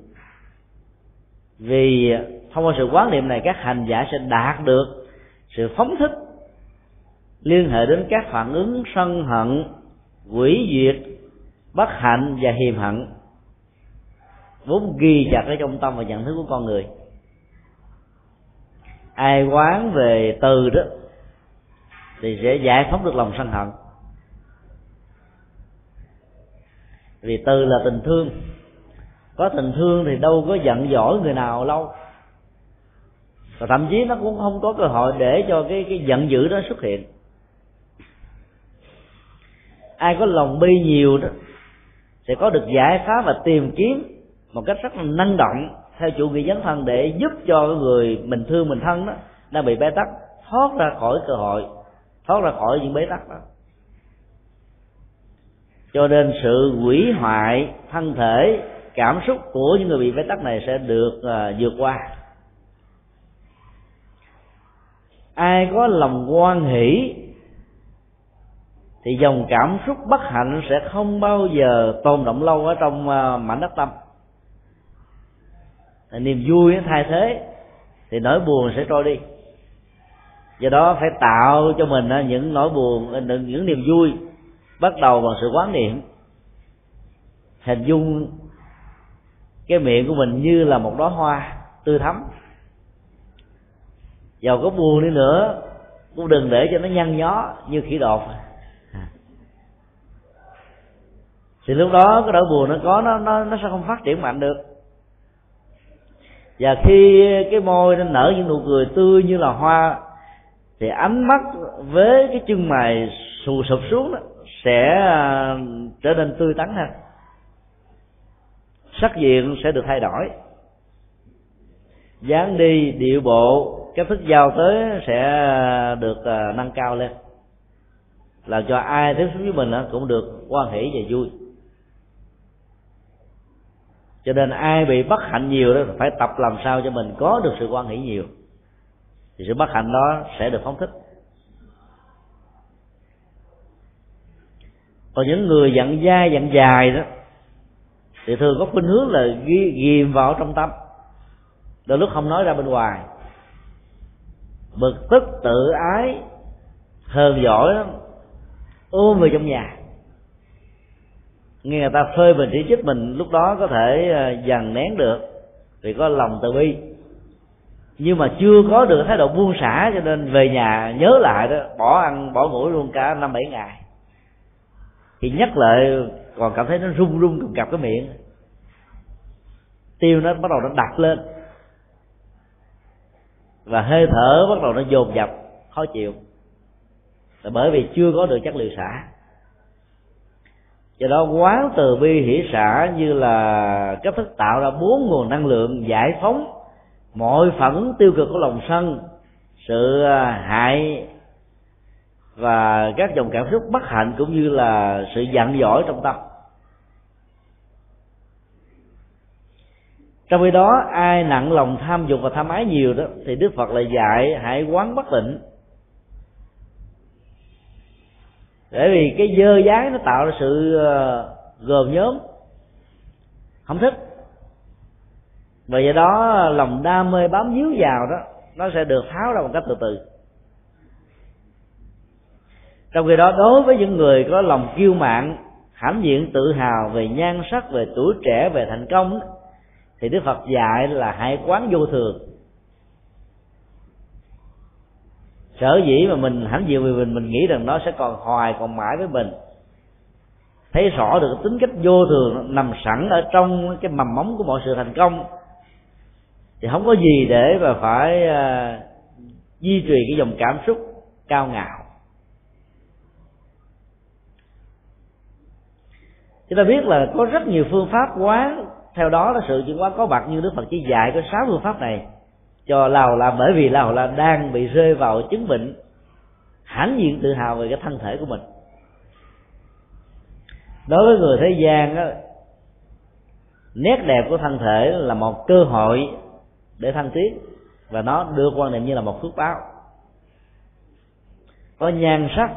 vì thông qua sự quán niệm này, các hành giả sẽ đạt được sự phóng thích liên hệ đến các phản ứng sân hận, quỷ diệt, bất hạnh và hiềm hận. Vốn ghi chặt ở trong tâm và nhận thức của con người. Ai quán về từ đó thì sẽ giải phóng được lòng sân hận. Vì từ là tình thương có tình thương thì đâu có giận dỗi người nào lâu. Và thậm chí nó cũng không có cơ hội để cho cái cái giận dữ đó xuất hiện. Ai có lòng bi nhiều đó, sẽ có được giải pháp và tìm kiếm một cách rất là năng động theo chủ nghĩa dấn thân để giúp cho người mình thương mình thân đó đang bị bế tắc, thoát ra khỏi cơ hội, thoát ra khỏi những bế tắc đó. Cho nên sự hủy hoại thân thể cảm xúc của những người bị bế tắc này sẽ được uh, vượt qua. Ai có lòng quan hỷ thì dòng cảm xúc bất hạnh sẽ không bao giờ tồn động lâu ở trong uh, mảnh đất tâm. Niềm vui thay thế thì nỗi buồn sẽ trôi đi. Do đó phải tạo cho mình à, những nỗi buồn những niềm vui bắt đầu bằng sự quán niệm hình dung cái miệng của mình như là một đóa hoa tươi thắm. Giàu có buồn đi nữa cũng đừng để cho nó nhăn nhó như khỉ đột. Thì lúc đó cái nỗi buồn nó có nó nó nó sẽ không phát triển mạnh được. Và khi cái môi nó nở những nụ cười tươi như là hoa thì ánh mắt với cái chân mày xù sụp xuống đó sẽ à, trở nên tươi tắn hơn sắc diện sẽ được thay đổi. Dáng đi, điệu bộ, cách thức giao tới sẽ được à, nâng cao lên. Làm cho ai tiếp xúc với mình cũng được quan hỷ và vui. Cho nên ai bị bất hạnh nhiều đó, phải tập làm sao cho mình có được sự quan hỷ nhiều. Thì sự bất hạnh đó sẽ được phóng thích. Còn những người dặn dai, dặn dài đó thì thường có khuynh hướng là ghi, ghiềm vào trong tâm. Đôi lúc không nói ra bên ngoài. Bực tức tự ái hờn giỏi ôm về trong nhà. Nghe người ta phơi mình chỉ trích mình lúc đó có thể ờ, dằn nén được. Vì có lòng từ bi. Nhưng mà chưa có được thái độ buông xả cho nên về nhà nhớ lại đó bỏ ăn bỏ ngủ luôn cả năm bảy ngày. Thì nhắc lại còn cảm thấy nó run run cầm cặp cái miệng. Tiêu nó bắt đầu nó đặt lên. Và hơi thở bắt đầu nó dồn dập, khó chịu. Là bởi vì chưa có được chất liệu xả. Do đó, quán từ bi hỷ xả như là cách thức tạo ra bốn nguồn năng lượng giải phóng mọi phản ứng tiêu cực của lòng sân, sự à, hại và các dòng cảm xúc bất hạnh cũng như là sự giận dỗi trong tâm. Trong khi đó, ai nặng lòng tham dục và tham ái nhiều đó, thì đức phật lại dạy hãy quán bất tịnh. Bởi vì cái dơ dái nó tạo ra sự ờ, gồm nhóm không thích. Và do đó, lòng đam mê bám víu vào đó, nó sẽ được tháo ra một cách từ từ trong khi đó đối với những người có lòng kiêu mạn hãnh diện tự hào về nhan sắc về tuổi trẻ về thành công thì đức phật dạy là hãy quán vô thường. Sở dĩ mà mình hãnh diện vì mình mình nghĩ rằng nó sẽ còn hoài còn mãi với mình. Thấy rõ được tính cách vô thường nằm sẵn ở trong cái mầm móng của mọi sự thành công thì không có gì để mà phải uh, duy trì cái dòng cảm xúc cao ngạo. Chúng ta biết là có rất nhiều phương pháp quán theo đó là sự chuyển hóa có mặt như đức phật chỉ dạy có sáu phương pháp này. Cho lào là bởi vì lào là đang bị rơi vào chứng bệnh, hãnh diện tự hào về cái thân thể của mình. Đối với người thế gian á, nét đẹp của thân thể là một cơ hội để thăng tiến, và nó đưa quan niệm như là một phước báo. Có nhan sắc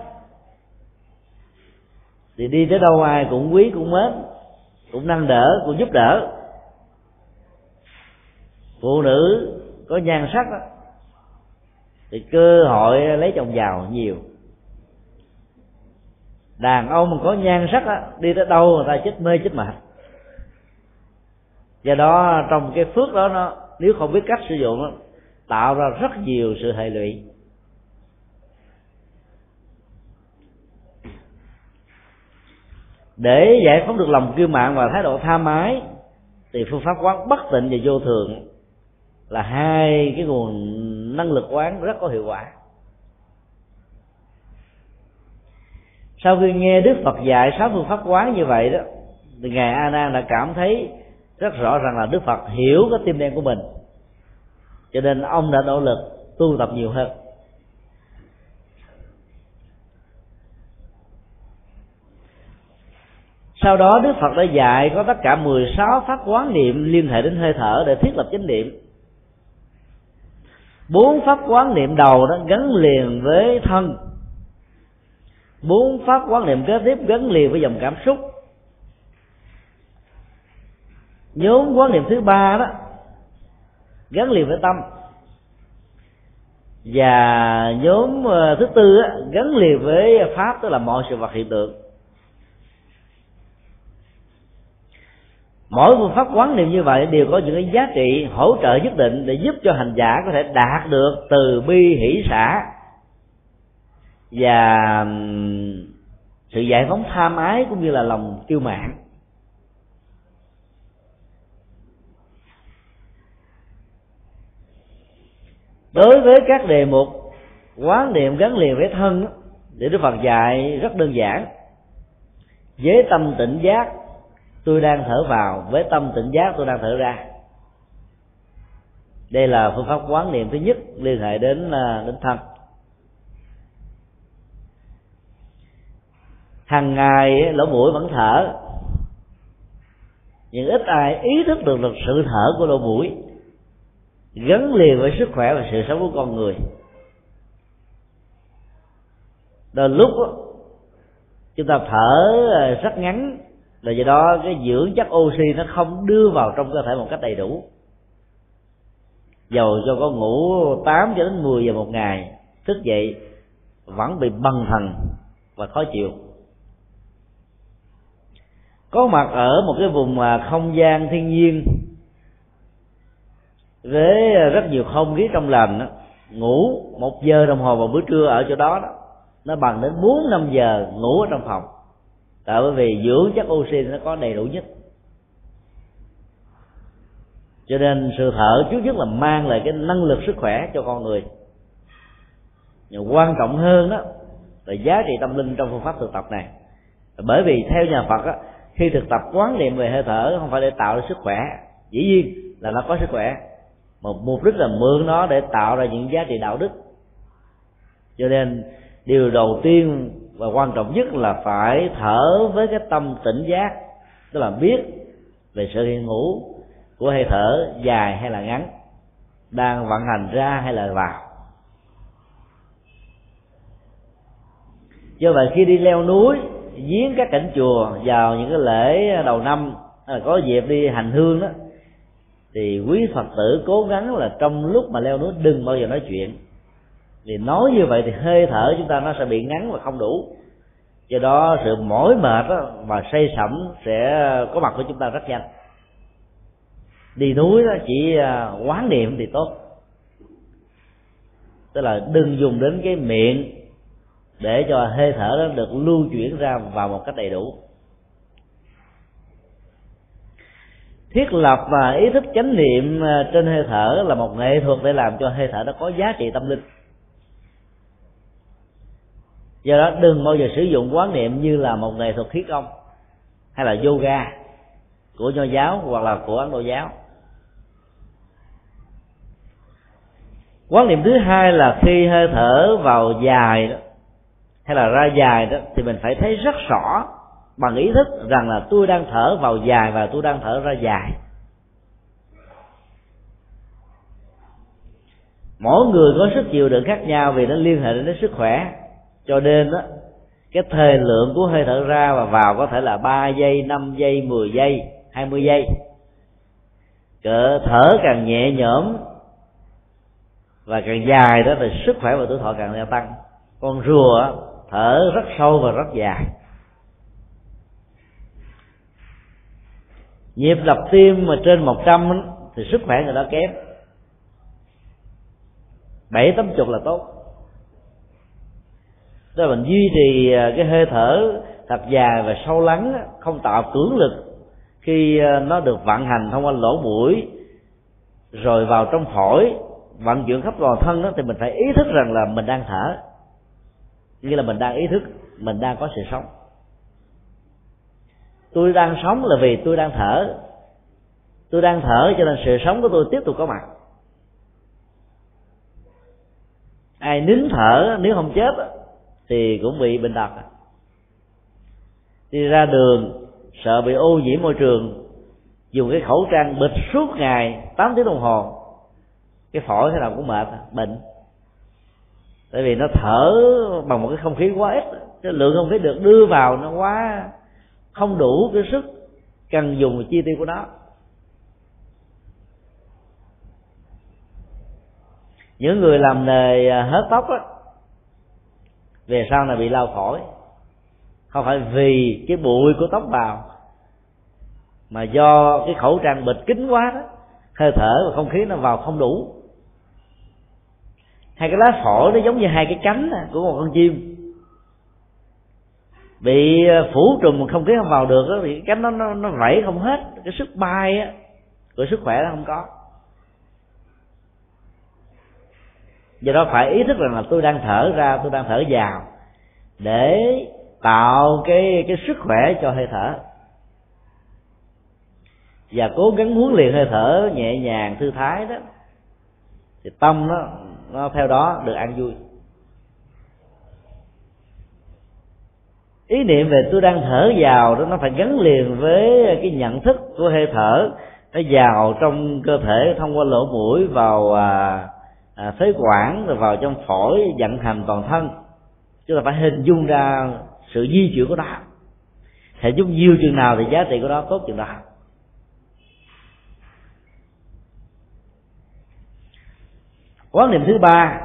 thì đi tới đâu ai cũng quý cũng mến cũng nâng đỡ cũng giúp đỡ. Phụ nữ có nhan sắc đó, thì cơ hội lấy chồng giàu nhiều. Đàn ông mà có nhan sắc đó, đi tới đâu người ta chết mê chết mệt. Do đó trong cái phước đó nó nếu không biết cách sử dụng đó, tạo ra rất nhiều sự hệ lụy. Để giải phóng được lòng kiêu mạng và thái độ tha mái, thì phương pháp quán bất tịnh và vô thường là hai cái nguồn năng lực quán rất có hiệu quả. Sau khi nghe đức phật dạy sáu phương pháp quán như vậy đó thì ngài a nan đã cảm thấy rất rõ ràng là đức phật hiểu cái tim đen của mình. Cho nên ông đã nỗ lực tu tập nhiều hơn. Sau đó đức phật đã dạy có tất cả 16 pháp quán niệm liên hệ đến hơi thở để thiết lập chánh niệm. Bốn pháp quán niệm đầu đó gắn liền với thân. Bốn pháp quán niệm kế tiếp gắn liền với dòng cảm xúc. Nhóm quán niệm thứ ba đó gắn liền với tâm. Và nhóm ờ, thứ tư đó, gắn liền với pháp tức là mọi sự vật hiện tượng. Mỗi phương pháp quán niệm như vậy đều có những cái giá trị hỗ trợ nhất định để giúp cho hành giả có thể đạt được từ bi, hỷ, xã. Và sự giải phóng tham ái cũng như là lòng tiêu mạn đối với các đề mục quán niệm gắn liền với thân để đức phật dạy rất đơn giản. Với tâm tỉnh giác tôi đang thở vào với tâm tỉnh giác tôi đang thở ra. Đây là phương pháp quán niệm thứ nhất liên hệ đến à, đến thân. Hàng ngày lỗ mũi vẫn thở. Nhưng ít ai ý thức được được sự thở của lỗ mũi gắn liền với sức khỏe và sự sống của con người. Đôi lúc đó, chúng ta thở à, rất ngắn là do đó cái dưỡng chất oxy nó không đưa vào trong cơ thể một cách đầy đủ. Dầu cho có ngủ 8 cho đến 10 giờ một ngày thức dậy vẫn bị bần thần và khó chịu. Có mặt ở một cái vùng mà không gian thiên nhiên với rất nhiều không khí trong lành đó, ngủ một giờ đồng hồ vào bữa trưa ở chỗ đó, đó nó bằng đến bốn năm giờ ngủ ở trong phòng là bởi vì dưỡng chất oxy nó có đầy đủ nhất. Cho nên sự thở trước nhất là mang lại cái năng lực sức khỏe cho con người. Nhưng quan trọng hơn đó là giá trị tâm linh trong phương pháp thực tập này. Bởi vì theo nhà phật á, khi thực tập quán niệm về hơi thở không phải để tạo ra sức khỏe. Dĩ nhiên là nó có sức khỏe. Một mục đích là mượn nó để tạo ra những giá trị đạo đức. Cho nên điều đầu tiên và quan trọng nhất là phải thở với cái tâm tỉnh giác. Tức là biết về sự hiện hữu của hơi thở dài hay là ngắn, đang vận hành ra hay là vào. Do vậy khi đi leo núi giếng các cảnh chùa vào những cái lễ đầu năm là có dịp đi hành hương đó, thì quý phật tử cố gắng là trong lúc mà leo núi đừng bao giờ nói chuyện thì nói như vậy thì hơi thở chúng ta nó sẽ bị ngắn và không đủ. Do đó sự mỏi mệt đó, và say sẩm sẽ có mặt của chúng ta rất nhanh. Đi núi đó chỉ à, quán niệm thì tốt. Tức là đừng dùng đến cái miệng để cho hơi thở đó được lưu chuyển ra vào một cách đầy đủ. Thiết lập và ý thức chánh niệm à, trên hơi thở là một nghệ thuật để làm cho hơi thở nó có giá trị tâm linh do đó đừng bao giờ sử dụng quán niệm như là một nghệ thuật khí công hay là yoga của nho giáo hoặc là của ấn độ giáo. Quán niệm thứ hai là khi hơi thở vào dài đó, hay là ra dài đó, thì mình phải thấy rất rõ bằng ý thức rằng là tôi đang thở vào dài và tôi đang thở ra dài. Mỗi người có sức chịu đựng khác nhau vì nó liên hệ đến sức khỏe cho nên á, cái thời lượng của hơi thở ra và vào có thể là 3 giây 5 giây 10 giây 20 giây. Cỡ thở càng nhẹ nhõm và càng dài đó thì sức khỏe và tuổi thọ càng gia tăng. Con rùa thở rất sâu và rất dài. Nhịp đập tim mà trên 100 thì sức khỏe người đó kém. Bảy tám chục là tốt tức là mình duy trì à, cái hơi thở thật dài và sâu lắng không tạo cưỡng lực. Khi à, nó được vận hành thông qua lỗ mũi rồi vào trong phổi vận chuyển khắp toàn thân đó, thì mình phải ý thức rằng là mình đang thở. Như là mình đang ý thức mình đang có sự sống. Tôi đang sống là vì tôi đang thở. Tôi đang thở cho nên sự sống của tôi tiếp tục có mặt. Ai nín thở nếu không chết thì cũng bị bệnh tật. Đi ra đường, sợ bị ô nhiễm môi trường, dùng cái khẩu trang bịt suốt ngày 8 tiếng đồng hồ, cái phổi thế nào cũng mệt, bệnh. Tại vì nó thở bằng một cái không khí quá ít, cái lượng không khí được đưa vào nó quá không đủ cái sức cần dùng chi tiêu của nó. Những người làm nghề à, hớt tóc á về sau này bị lao phổi không phải vì cái bụi của tóc vào mà do cái khẩu trang bịt kín quá đó hơi thở và không khí nó vào không đủ. Hai cái lá phổi nó giống như hai cái cánh của một con chim. Bị ờ, phủ trùm không khí không vào được đó, thì cái cánh nó nó, nó vẫy không hết. Cái sức bay á của sức khỏe nó không có. Do đó phải ý thức rằng là tôi đang thở ra tôi đang thở vào để tạo cái cái sức khỏe cho hơi thở. Và cố gắng huấn luyện hơi thở nhẹ nhàng thư thái đó thì tâm nó nó theo đó được an vui. Ý niệm về tôi đang thở vào đó nó phải gắn liền với cái nhận thức của hơi thở nó vào trong cơ thể thông qua lỗ mũi vào à, à, phế quản rồi vào trong phổi vận hành toàn thân. Chúng ta phải hình dung ra sự di chuyển của nó. Hệ giúp nhiều chừng nào thì giá trị của nó tốt chừng đó. Quán niệm thứ ba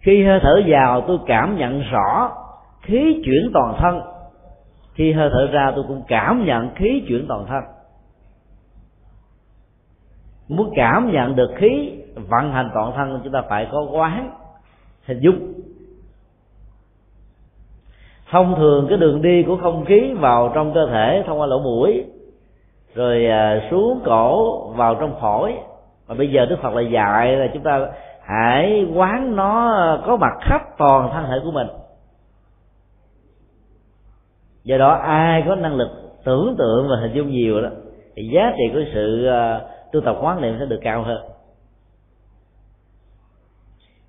khi hơi thở vào tôi cảm nhận rõ khí chuyển toàn thân. Khi hơi thở ra tôi cũng cảm nhận khí chuyển toàn thân. Muốn cảm nhận được khí vận hành toàn thân chúng ta phải có quán, hình dung. Thông thường cái đường đi của không khí vào trong cơ thể thông qua lỗ mũi, rồi à, xuống cổ vào trong phổi. Mà bây giờ đức phật là dạy là chúng ta hãy quán nó có mặt khắp toàn thân thể của mình. Do đó ai có năng lực tưởng tượng và hình dung nhiều đó, thì giá trị của sự à, tu tập quán niệm sẽ được cao hơn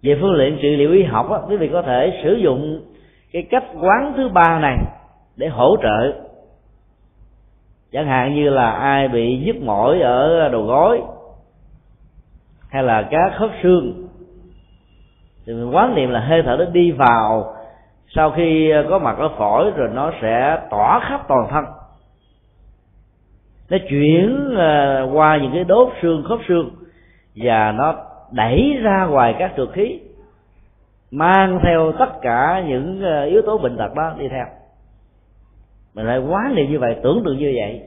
về phương diện trị liệu y học á, quý vị có thể sử dụng cái cách quán thứ ba này để hỗ trợ. Chẳng hạn như là ai bị nhức mỏi ở đầu gối hay là cá khớp xương. Thì mình quán niệm là hơi thở nó đi vào sau khi có mặt ở phổi rồi nó sẽ tỏa khắp toàn thân. Nó chuyển ờ, qua những cái đốt xương khớp xương và nó đẩy ra ngoài các trượt khí, mang theo tất cả những ờ, yếu tố bệnh tật đó đi theo. Mình lại quá niệm như vậy, tưởng tượng như vậy,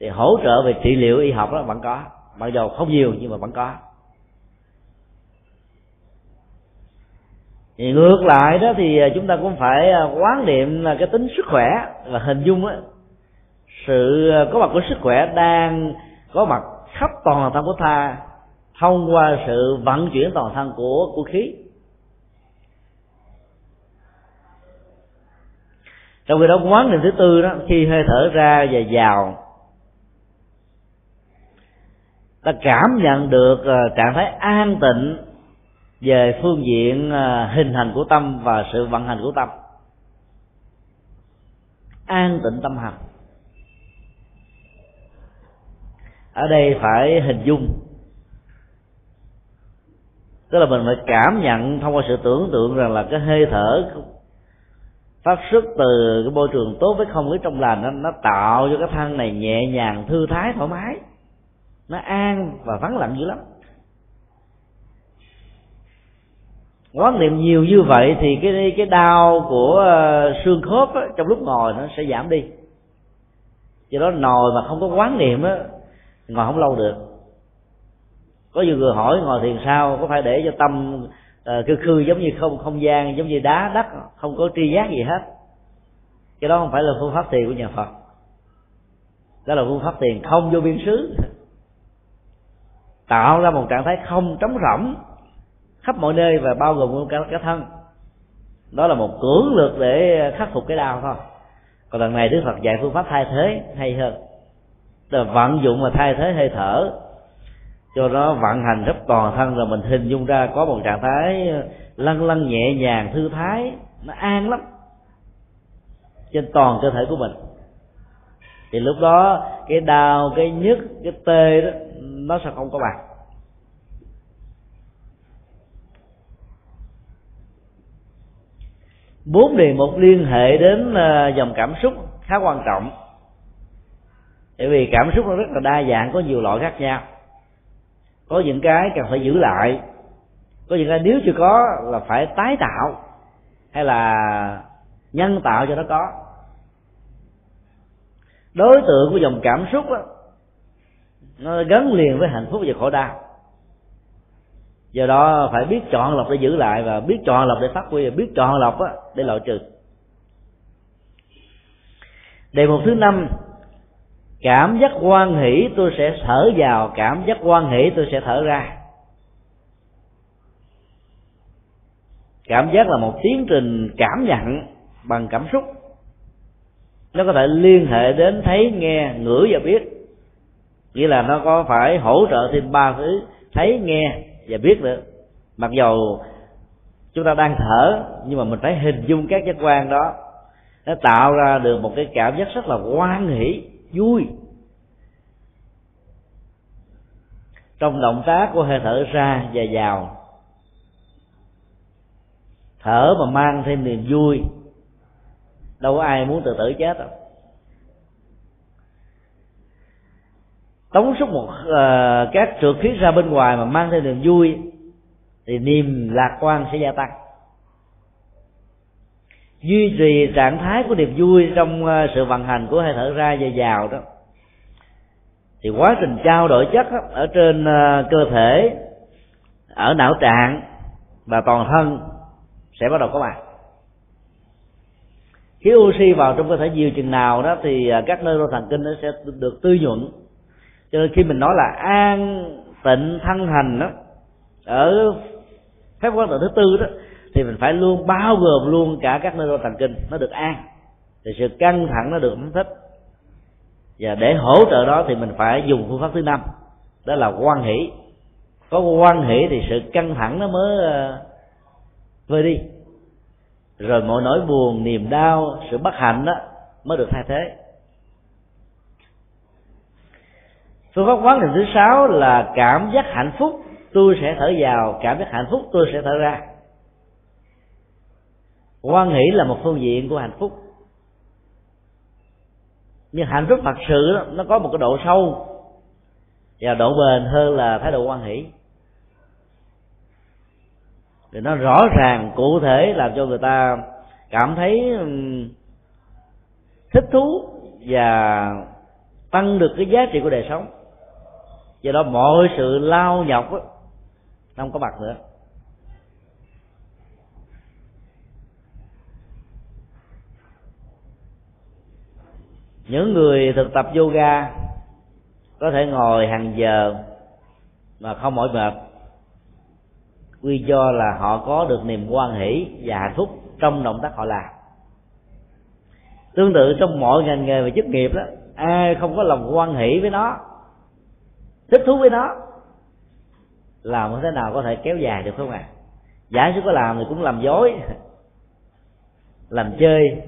thì hỗ trợ về trị liệu y học đó vẫn có, mặc dù không nhiều nhưng mà vẫn có. Thì ngược lại đó thì ờ, chúng ta cũng phải ờ, quán niệm là cái tính sức khỏe và hình dung á, sự có mặt của sức khỏe đang có mặt khắp toàn tam của ta thông qua sự vận chuyển toàn thân của của khí. Trong khi đó, quán niệm thứ tư đó, khi hơi thở ra và vào, ta cảm nhận được ờ, trạng thái an tịnh về phương diện ờ, hình thành của tâm và sự vận hành của tâm. An tịnh tâm hành. Ở đây phải hình dung tức là mình phải cảm nhận thông qua sự tưởng tượng rằng là cái hơi thở phát xuất từ cái môi trường tốt với không khí trong lành nó, nó tạo cho cái thân này nhẹ nhàng thư thái thoải mái. Nó an và vắng lặng dữ lắm. Quán niệm nhiều như vậy thì cái cái đau của ờ, xương khớp á, trong lúc ngồi nó sẽ giảm đi. Do đó ngồi mà không có quán niệm á ngồi không lâu được có nhiều người hỏi ngồi thiền sao? Có phải để cho tâm ờ, uh, khư khư giống như không không gian giống như đá đất không có tri giác gì hết? Cái đó không phải là phương pháp thiền của nhà phật. Đó là phương pháp thiền không vô biên xứ. Tạo ra một trạng thái không trống rỗng khắp mọi nơi và bao gồm luôn cả, cái thân. Đó là một cưỡng lược để khắc phục cái đau thôi. Còn lần này đức phật dạy phương pháp thay thế hay hơn. Là vận dụng và thay thế hơi thở cho nó vận hành rất toàn thân rồi mình hình dung ra có một trạng thái ờ, lăn lăn nhẹ nhàng, thư thái. Nó an lắm. Trên toàn cơ thể của mình. Thì lúc đó, cái đau, cái nhức, cái tê đó, nó sẽ không có bằng. Bốn đề mục liên hệ đến ờ, dòng cảm xúc khá quan trọng. Bởi vì cảm xúc nó rất là đa dạng, có nhiều loại khác nhau có những cái cần phải giữ lại. Có những cái nếu chưa có là phải tái tạo hay là nhân tạo cho nó có. Đối tượng của dòng cảm xúc đó, nó gắn liền với hạnh phúc và khổ đau. Do đó phải biết chọn lọc để giữ lại và biết chọn lọc để phát huy và biết chọn lọc để loại trừ. Đề mục thứ năm cảm giác quan hỷ tôi sẽ thở vào, cảm giác quan hỷ tôi sẽ thở ra. Cảm giác là một tiến trình cảm nhận bằng cảm xúc. Nó có thể liên hệ đến thấy, nghe, ngửi và biết. Nghĩa là nó có phải hỗ trợ thêm ba thứ, thấy, nghe và biết nữa. Mặc dầu chúng ta đang thở, nhưng mà mình phải hình dung các giác quan đó. Nó tạo ra được một cái cảm giác rất là quan hỷ vui. Trong động tác của hơi thở ra và vào thở mà mang thêm niềm vui đâu có ai muốn tự tử chết đâu. Tống xúc một uh, các trượt khí ra bên ngoài mà mang thêm niềm vui thì niềm lạc quan sẽ gia tăng duy trì trạng thái của niềm vui trong ờ, sự vận hành của hơi thở ra và vào đó. Thì quá trình trao đổi chất đó, ở trên ờ, cơ thể ở não trạng và toàn thân sẽ bắt đầu có mặt khi oxy vào trong cơ thể nhiều chừng nào đó thì ờ, các nơi thần kinh nó sẽ được tư nhuận. Cho nên khi mình nói là an tịnh thân hành đó ở phép quán tự thứ tư đó thì mình phải luôn bao gồm luôn cả các nơi thần kinh. Nó được an. Thì sự căng thẳng nó được phóng thích và để hỗ trợ đó thì mình phải dùng phương pháp thứ năm. Đó là quan hỷ. Có quan hệ thì sự căng thẳng nó mới ờ, vơi đi. Rồi mọi nỗi buồn, niềm đau, sự bất hạnh đó mới được thay thế. Phương pháp quán định thứ sáu là cảm giác hạnh phúc. Tôi sẽ thở vào. Cảm giác hạnh phúc tôi sẽ thở ra quan nghĩ là một phương diện của hạnh phúc. Nhưng hạnh phúc thật sự đó, nó có một cái độ sâu và độ bền hơn là thái độ quan hỷ. Thì nó rõ ràng cụ thể làm cho người ta cảm thấy thích thú và tăng được cái giá trị của đời sống. Do đó mọi sự lao nhọc đó, không có mặt nữa. Những người thực tập yoga có thể ngồi hàng giờ mà không mỏi mệt. Quy do là họ có được niềm quan hỷ và hạnh phúc trong động tác họ làm. Tương tự trong mọi ngành nghề và chức nghiệp đó, ai không có lòng quan hỷ với nó, thích thú với nó, làm thế nào có thể kéo dài được không ạ à? giả sử có làm thì cũng làm dối, *laughs* làm chơi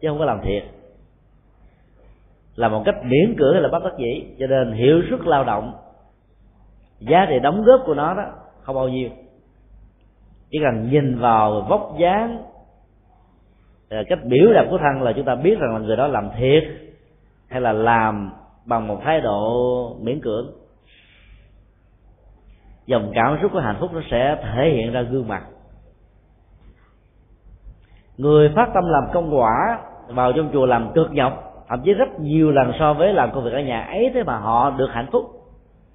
chứ không có làm thiệt là một cách miễn cưỡng hay là bất đắc dĩ cho nên hiệu suất lao động, giá trị đóng góp của nó đó không bao nhiêu. Chỉ cần nhìn vào vóc dáng ờ, cách biểu đạt của thân là chúng ta biết rằng là người đó làm thiệt hay là làm bằng một thái độ miễn cưỡng. Dòng cảm xúc của hạnh phúc nó sẽ thể hiện ra gương mặt. Người phát tâm làm công quả, vào trong chùa làm cực nhọc thậm chí rất nhiều lần so với làm công việc ở nhà. Ấy thế mà họ được hạnh phúc.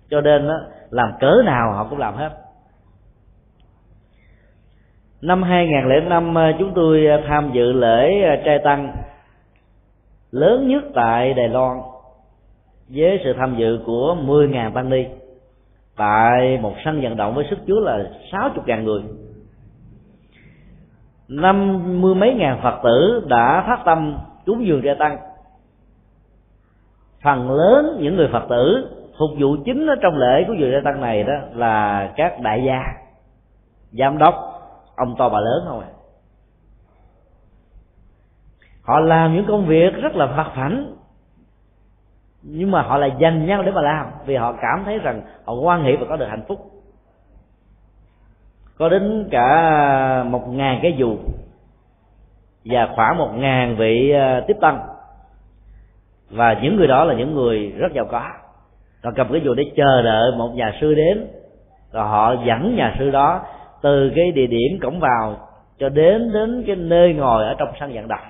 Cho nên đó, làm cỡ nào họ cũng làm hết. Năm 2005 ờ, chúng tôi ờ, tham dự lễ ờ, trai tăng lớn nhất tại Đài Loan với sự tham dự của 10.000 tăng ni. Tại một sân vận động với sức chứa là 60.000 người. Năm mươi mấy ngàn Phật tử đã phát tâm cúng dường trai tăng phần lớn những người phật tử phục vụ chính ở trong lễ của vị tăng này đó là các đại gia, giám đốc, ông to bà lớn không à. Họ làm những công việc rất là phật phảnh nhưng mà họ là dành nhau để mà làm, vì họ cảm thấy rằng họ quan hệ và có được hạnh phúc. Có đến cả một ngàn cái dù và khoảng một ngàn vị à, tiếp tân và những người đó là những người rất giàu có. Họ cầm cái dù để chờ đợi một nhà sư đến. Rồi họ dẫn nhà sư đó từ cái địa điểm cổng vào cho đến đến cái nơi ngồi ở trong sân vận động.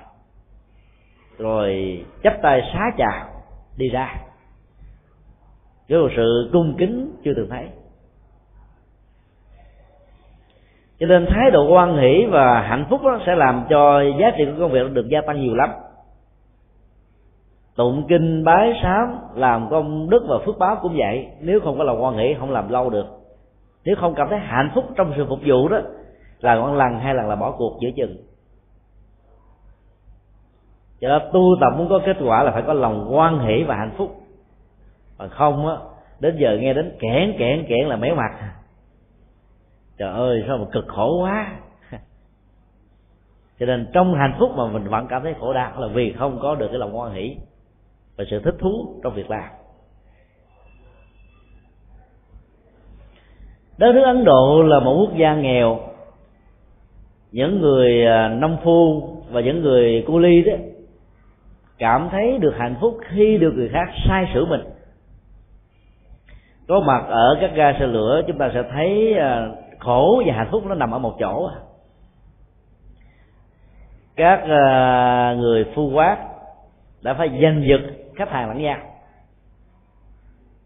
Rồi chắp tay xá chào, đi ra. Với một sự cung kính chưa từng thấy. Cho nên thái độ quan hỷ và hạnh phúc đó sẽ làm cho giá trị của công việc được gia tăng nhiều lắm tụng kinh bái sám, làm công đức và phước báo cũng vậy. Nếu không có lòng quan hệ không làm lâu được. Nếu không cảm thấy hạnh phúc trong sự phục vụ đó, là con lần hay lần là bỏ cuộc, giữa chừng. Cho đó tu tập muốn có kết quả là phải có lòng quan hệ và hạnh phúc. Mà không á, đến giờ nghe đến kẽn kẽn kẽn là méo mặt. Trời ơi, sao mà cực khổ quá. *laughs* Cho nên trong hạnh phúc mà mình vẫn cảm thấy khổ đau là vì không có được cái lòng quan hỷ và sự thích thú trong việc làm. Đất nước ấn độ là một quốc gia nghèo. Những người à, nông phu và những người cu ly đó cảm thấy được hạnh phúc khi được người khác sai sửa mình. Có mặt ở các ga xe lửa, chúng ta sẽ thấy à, khổ và hạnh phúc nó nằm ở một chỗ. Các à, người phu quát đã phải giành giật khách hàng lẫn nhau,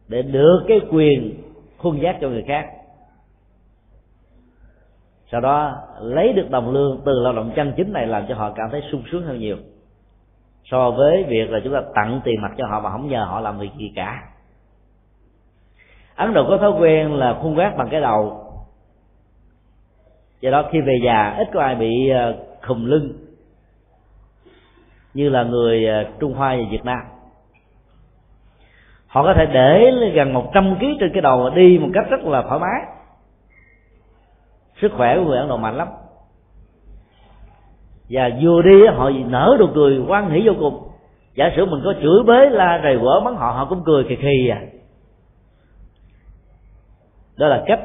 để được cái quyền khuôn giác cho người khác. Sau đó lấy được đồng lương từ lao động chân chính này làm cho họ cảm thấy sung sướng hơn nhiều. So với việc là chúng ta tặng tiền mặt cho họ mà không nhờ họ làm việc gì cả. Ấn độ có thói quen là khuôn vác bằng cái đầu. Do đó khi về già, ít có ai bị ờ, khùng lưng như là người ờ, trung hoa và việt nam họ có thể để gần 100 kg trên cái đầu và đi một cách rất là thoải mái. Sức khỏe của người ấn độ mạnh lắm. Và vừa đi họ nở nụ cười quan hỷ vô cùng. Giả sử mình có chửi bới, la, rầy quở mắng họ họ cũng cười khì khì à. Đó là cách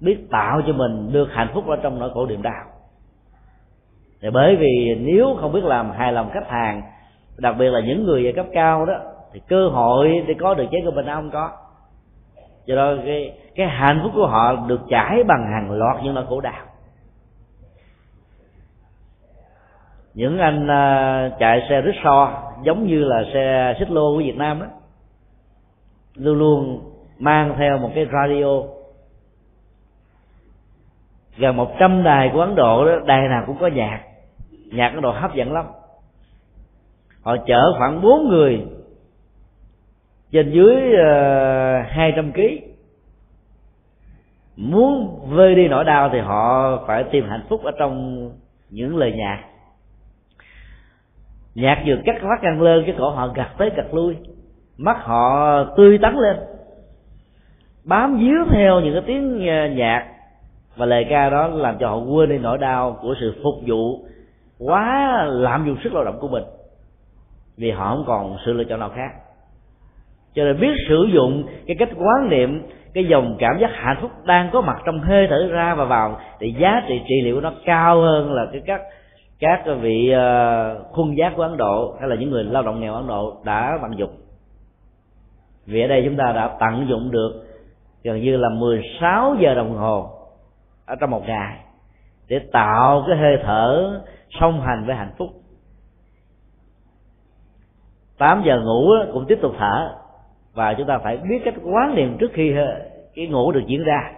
biết tạo cho mình được hạnh phúc ở trong nỗi khổ niềm đau. Thì bởi vì nếu không biết làm hài lòng khách hàng, đặc biệt là những người ở cấp cao đó thì cơ hội để có được chế bình mình không có. Cho đó cái cái hạnh phúc của họ được trải bằng hàng loạt những nỗi khổ đau. Những anh uh, chạy xe rickshaw giống như là xe xích lô của Việt Nam đó luôn luôn mang theo một cái radio. Gần một trăm đài của Ấn Độ đó đài nào cũng có nhạc. Nhạc Ấn Độ hấp dẫn lắm. Họ chở khoảng bốn người trên dưới ờ, hai trăm ký. Muốn vơi đi nỗi đau thì họ phải tìm hạnh phúc ở trong những lời nhạc. Nhạc vừa cắt phát ăn lên, cái cổ họ gặt tới gặt lui. Mắt họ tươi tắn lên. Bám víu theo những cái tiếng ờ, nhạc. Và lời ca đó làm cho họ quên đi nỗi đau của sự phục vụ quá lạm dụng sức lao động của mình. Vì họ không còn sự lựa chọn nào khác cho nên biết sử dụng cái cách quán niệm, cái dòng cảm giác hạnh phúc đang có mặt trong hơi thở ra và vào, thì giá trị trị liệu nó cao hơn là cái các các vị ờ, khuôn giác của ấn độ hay là những người lao động nghèo ấn độ đã vận dụng. Vì ở đây chúng ta đã tận dụng được gần như là 16 giờ đồng hồ ở trong một ngày để tạo cái hơi thở song hành với hạnh phúc. 8 giờ ngủ cũng tiếp tục thở và chúng ta phải biết cách quán niệm trước khi cái ngủ được diễn ra.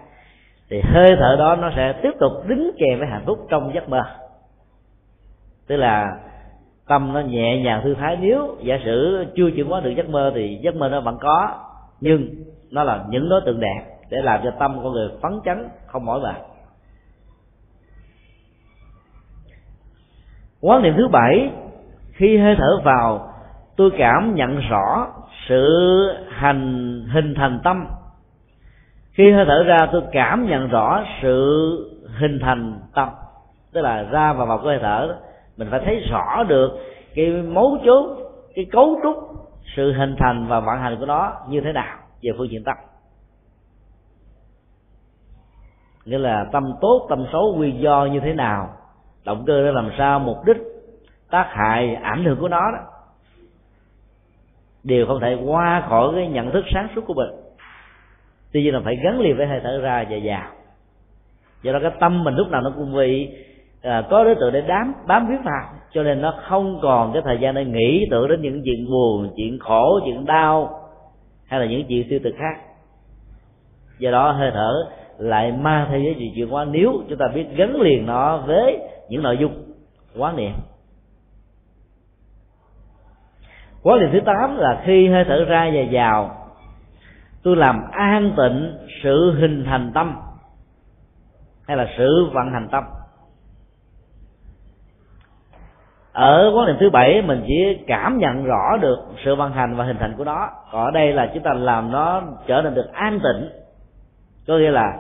Thì hơi thở đó nó sẽ tiếp tục đính kèm với hạnh phúc trong giấc mơ. Tức là tâm nó nhẹ nhàng thư thái. Nếu giả sử chưa chuyển hóa được giấc mơ thì giấc mơ nó vẫn có, nhưng nó là những đối tượng đẹp để làm cho tâm con người phấn chấn, không mỏi mệt. Quán niệm thứ bảy, khi hơi thở vào tôi cảm nhận rõ sự hành, hình thành tâm. Khi hơi thở ra, tôi cảm nhận rõ sự hình thành tâm. Tức là ra và vào cái hơi thở, mình phải thấy rõ được cái mấu chốt, cái cấu trúc, sự hình thành và vận hành của nó như thế nào về phương diện tâm. Nghĩa là tâm tốt, tâm xấu nguyên do như thế nào, động cơ để làm sao, mục đích, tác hại, ảnh hưởng của nó đó đều không thể qua khỏi cái nhận thức sáng suốt của mình. Tuy nhiên là phải gắn liền với hơi thở ra và vào. Do đó cái tâm mình lúc nào nó cũng bị à, có đối tượng để đám bám víu vào. Cho nên nó không còn cái thời gian để nghĩ tưởng đến những chuyện buồn chuyện khổ chuyện đau hay là những chuyện tiêu cực khác. Do đó hơi thở lại mang theo giá trị chuyển hóa nếu chúng ta biết gắn liền nó với những nội dung quán niệm. Quán niệm thứ tám là khi hơi thở ra và vào, tôi làm an tịnh sự hình thành tâm, hay là sự vận hành tâm. Ở quán niệm thứ bảy, mình chỉ cảm nhận rõ được sự vận hành và hình thành của nó. Còn ở đây là chúng ta làm nó trở nên được an tịnh. Có nghĩa là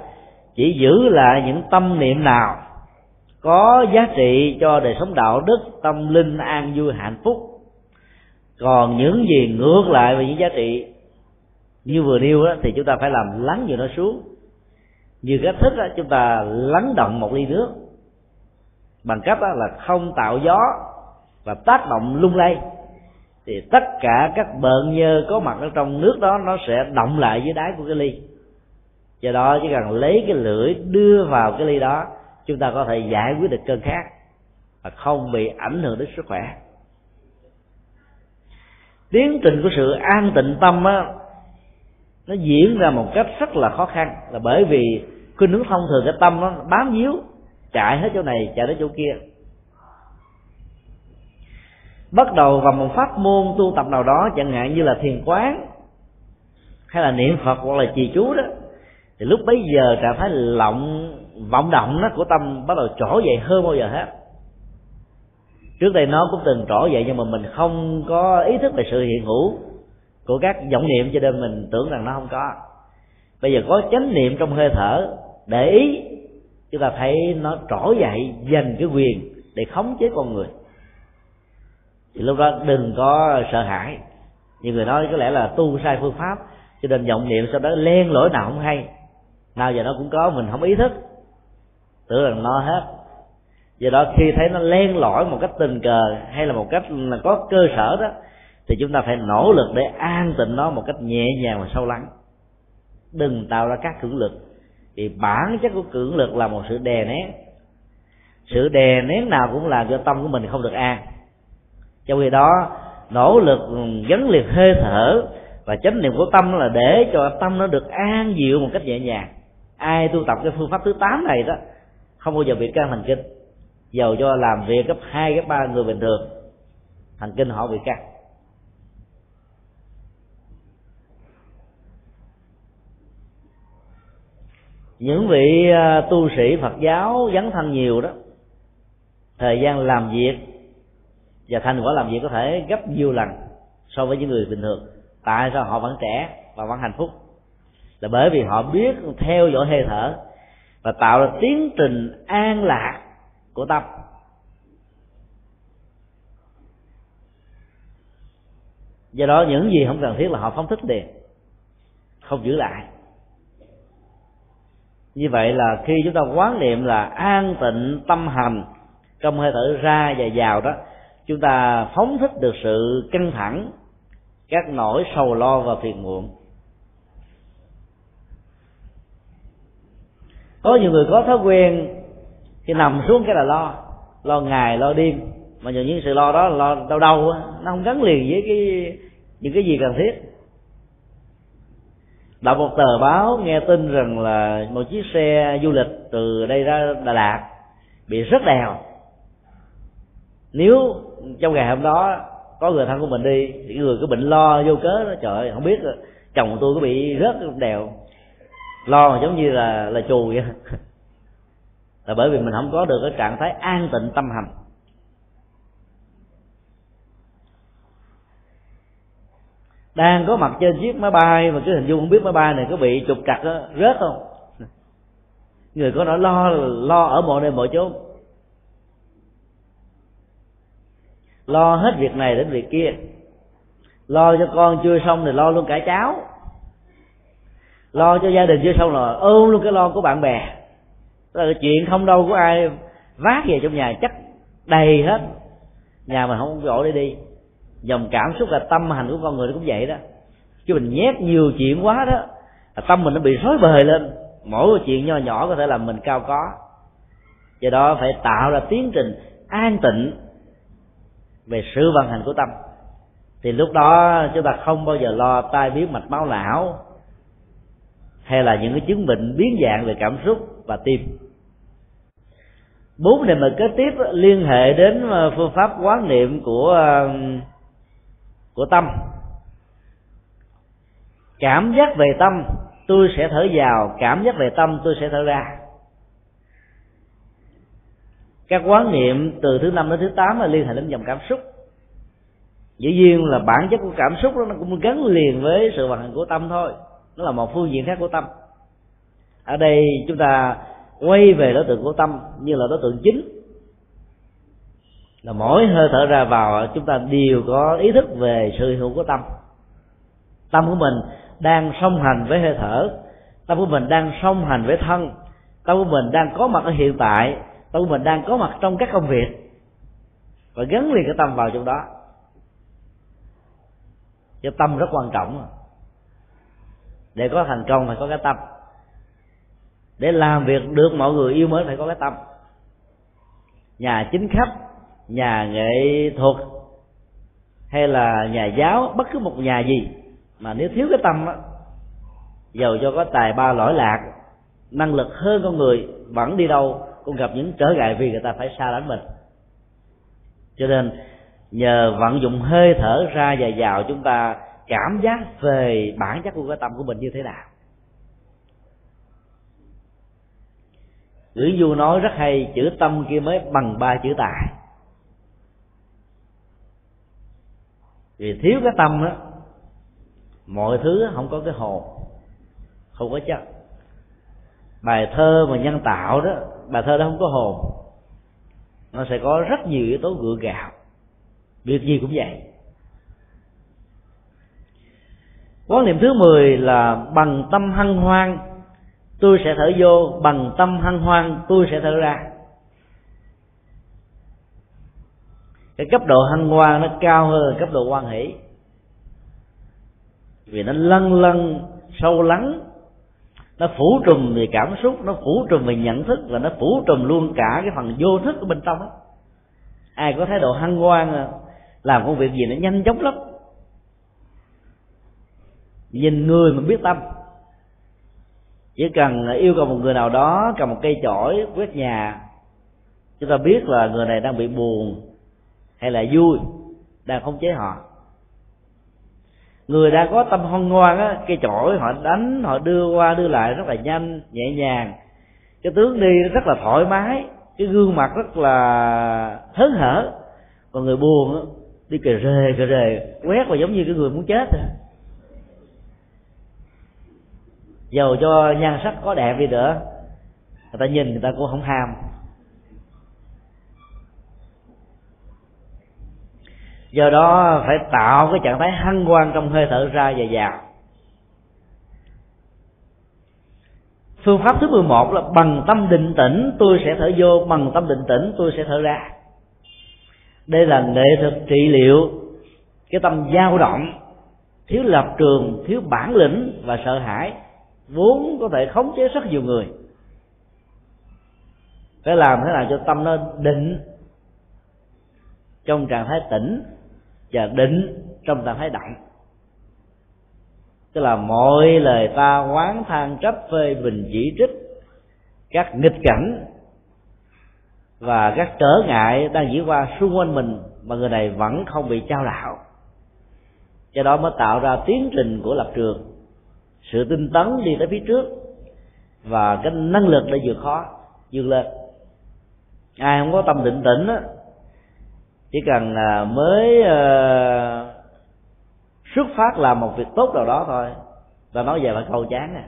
chỉ giữ lại những tâm niệm nào có giá trị cho đời sống đạo đức, tâm linh an vui hạnh phúc còn những gì ngược lại về những giá trị như vừa nêu đó, thì chúng ta phải làm lắng dịu nó xuống. Như cách thức đó, chúng ta lắng động một ly nước bằng cách đó là không tạo gió và tác động lung lay thì tất cả các bợn nhơ có mặt ở trong nước đó nó sẽ động lại dưới đáy của cái ly. Do đó chỉ cần lấy cái lưỡi đưa vào cái ly đó chúng ta có thể giải quyết được cơn khát và không bị ảnh hưởng đến sức khỏe tiến trình của sự an tịnh tâm á, nó diễn ra một cách rất là khó khăn. Là bởi vì khuynh hướng thông thường cái tâm nó bám víu, chạy hết chỗ này, chạy đến chỗ kia. Bắt đầu vào một pháp môn tu tập nào đó, chẳng hạn như là thiền quán, hay là niệm phật hoặc là trì chú đó, thì lúc bấy giờ trạng thái lộng, vọng động đó của tâm bắt đầu trỗi dậy hơn bao giờ hết trước đây nó cũng từng trỗi dậy nhưng mà mình không có ý thức về sự hiện hữu của các vọng niệm, cho nên mình tưởng rằng nó không có. Bây giờ có chánh niệm trong hơi thở, để ý, chúng ta thấy nó trỗi dậy giành cái quyền để khống chế con người. Thì lúc đó đừng có sợ hãi. Như người nói có lẽ là tu sai phương pháp, cho nên vọng niệm sau đó len lỗi nào không hay. Nào giờ nó cũng có, mình không ý thức, tưởng rằng nó hết do đó khi thấy nó len lỏi một cách tình cờ hay là một cách là có cơ sở đó, thì chúng ta phải nỗ lực để an tịnh nó một cách nhẹ nhàng và sâu lắng. Đừng tạo ra các cưỡng lực, vì bản chất của cưỡng lực là một sự đè nén. Sự đè nén nào cũng làm cho tâm của mình không được an. Trong khi đó, nỗ lực gắn liệt hơi thở và chánh niệm của tâm là để cho tâm nó được an dịu một cách nhẹ nhàng. Ai tu tập cái phương pháp thứ 8 này đó, không bao giờ bị căng thần kinh dầu cho làm việc gấp hai, gấp ba người bình thường. Thần kinh họ bị căng những vị à, tu sĩ phật giáo dấn thân nhiều đó, thời gian làm việc và thành quả làm việc có thể gấp nhiều lần so với những người bình thường. Tại sao họ vẫn trẻ và vẫn hạnh phúc? Là bởi vì họ biết theo dõi hơi thở và tạo ra tiến trình an lạc của tâm do đó những gì không cần thiết là họ phóng thích liền, không giữ lại. Như vậy là khi chúng ta quán niệm là an tịnh tâm hành trong hơi thở ra và vào đó, chúng ta phóng thích được sự căng thẳng, các nỗi sầu lo và phiền muộn. Có nhiều người có thói quen khi nằm xuống cái là lo. Lo ngày, lo đêm. Mà nhiều những sự lo đó là lo đau đầu nó không gắn liền với cái, những cái gì cần thiết. Đọc một tờ báo nghe tin rằng là một chiếc xe du lịch từ đây ra đà lạt bị rất đèo. Nếu trong ngày hôm đó có người thân của mình đi, thì người cứ bệnh lo vô cớ đó, trời ơi, không biết chồng tôi có bị rớt đèo. Lo giống như là là chù vậy. *laughs* là bởi vì mình không có được cái trạng thái an tịnh tâm hành. Đang có mặt trên chiếc máy bay mà cứ hình dung không biết máy bay này có bị trục trặc đó, rớt không? Người có nỗi lo lo ở mọi nơi mọi chỗ lo hết việc này đến việc kia. Lo cho con chưa xong thì lo luôn cả cháu. Lo cho gia đình chưa xong rồi ôm luôn cái lo của bạn bè là chuyện không đâu của ai vác về trong nhà, chắc đầy hết. Nhà mình không có để đi. Dòng cảm xúc là tâm hành của con người nó cũng vậy đó. Chứ mình nhét nhiều chuyện quá đó, là tâm mình nó bị rối bời lên. Mỗi một chuyện nho nhỏ có thể làm mình cao có. Do đó phải tạo ra tiến trình an tịnh về sự vận hành của tâm. Thì lúc đó chúng ta không bao giờ lo tai biến mạch máu não, hay là những cái chứng bệnh biến dạng về cảm xúc và tim. Bốn đề mà kế tiếp liên hệ đến ờ, phương pháp quán niệm của ờ, của tâm. Cảm giác về tâm, tôi sẽ thở vào. Cảm giác về tâm, tôi sẽ thở ra. Các quán niệm từ thứ năm đến thứ tám là liên hệ đến dòng cảm xúc. Dĩ nhiên là bản chất của cảm xúc đó nó cũng gắn liền với sự vận hành của tâm thôi. Nó là một phương diện khác của tâm ở đây chúng ta quay về đối tượng của tâm như là đối tượng chính. Là mỗi hơi thở ra vào, chúng ta đều có ý thức về sự hữu của tâm. Tâm của mình đang song hành với hơi thở, tâm của mình đang song hành với thân, tâm của mình đang có mặt ở hiện tại, tâm của mình đang có mặt trong các công việc và gắn liền cái tâm vào trong đó. Cho tâm rất quan trọng. Để có thành công phải có cái tâm để làm việc được mọi người yêu mến phải có cái tâm. Nhà chính khách, nhà nghệ thuật, hay là nhà giáo, bất cứ một nhà gì mà nếu thiếu cái tâm á, giàu cho có tài ba lỗi lạc, năng lực hơn con người, vẫn đi đâu cũng gặp những trở ngại vì người ta phải xa lánh mình. Cho nên, nhờ vận dụng hơi thở ra và vào chúng ta cảm giác về bản chất của cái tâm của mình như thế nào. Nguyễn Du nói rất hay, chữ tâm kia mới bằng ba chữ tài. Vì thiếu cái tâm đó mọi thứ không có cái hồn, không có chất. Bài thơ mà nhân tạo đó, bài thơ đó không có hồn. Nó sẽ có rất nhiều yếu tố gượng gạo. Việc gì cũng vậy. Quán niệm thứ 10 là bằng tâm hăng hoan tôi sẽ thở vô, bằng tâm hăng hoan, tôi sẽ thở ra. Cái cấp độ hăng hoan nó cao hơn cấp độ quan hỷ. Vì nó lân lân sâu lắng, nó phủ trùm về cảm xúc, nó phủ trùm về nhận thức và nó phủ trùm luôn cả cái phần vô thức ở bên trong. Đó ai có thái độ hăng hoan à, làm công việc gì nó nhanh chóng lắm. Nhìn người mà biết tâm chỉ cần yêu cầu một người nào đó cầm một cây chổi, quét nhà, chúng ta biết là người này đang bị buồn hay là vui, đang khống chế họ. Người đang có tâm hân ngoan á, cây chổi họ đánh, họ đưa qua đưa lại rất là nhanh, nhẹ nhàng. Cái tướng đi rất là thoải mái, cái gương mặt rất là hớn hở. Còn người buồn á, đi kề rề kề rề, quét và giống như cái người muốn chết rồi dầu cho nhan sắc có đẹp đi nữa, người ta nhìn người ta cũng không ham. Do đó phải tạo cái trạng thái hăng quan trong hơi thở ra và vào. Phương pháp thứ 11 là bằng tâm định tĩnh, tôi sẽ thở vô, bằng tâm định tĩnh, tôi sẽ thở ra. Đây là nghệ thuật trị liệu cái tâm dao động, thiếu lập trường, thiếu bản lĩnh và sợ hãi vốn có thể khống chế rất nhiều người. Phải làm thế nào cho tâm nó định trong trạng thái tỉnh và định trong trạng thái động tức là mọi lời ta quán than trách phê bình chỉ trích, các nghịch cảnh và các trở ngại đang diễn qua xung quanh mình mà người này vẫn không bị trao đảo. Do đó mới tạo ra tiến trình của lập trường sự tinh tấn đi tới phía trước và cái năng lực để vượt khó vượt lên. Ai không có tâm định tĩnh á chỉ cần là mới uh, xuất phát làm một việc tốt nào đó thôi và nói về là câu chán à.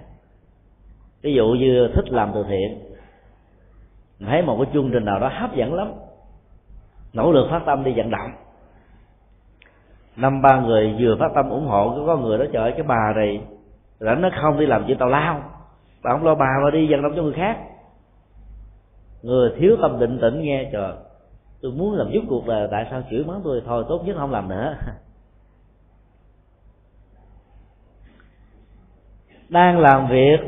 Ví dụ như thích làm từ thiện thấy một cái chương trình nào đó hấp dẫn lắm nỗ lực phát tâm đi vận động. Năm ba người vừa phát tâm ủng hộ có người đó trời cái bà này rảnh nó không đi làm chuyện tào lao. Bà không lo bà mà đi vận động cho người khác. Người thiếu tâm định tĩnh nghe, trời, tôi muốn làm giúp cuộc đời, tại sao chửi mắng tôi? Thôi, tốt nhất không làm nữa. *laughs* Đang làm việc,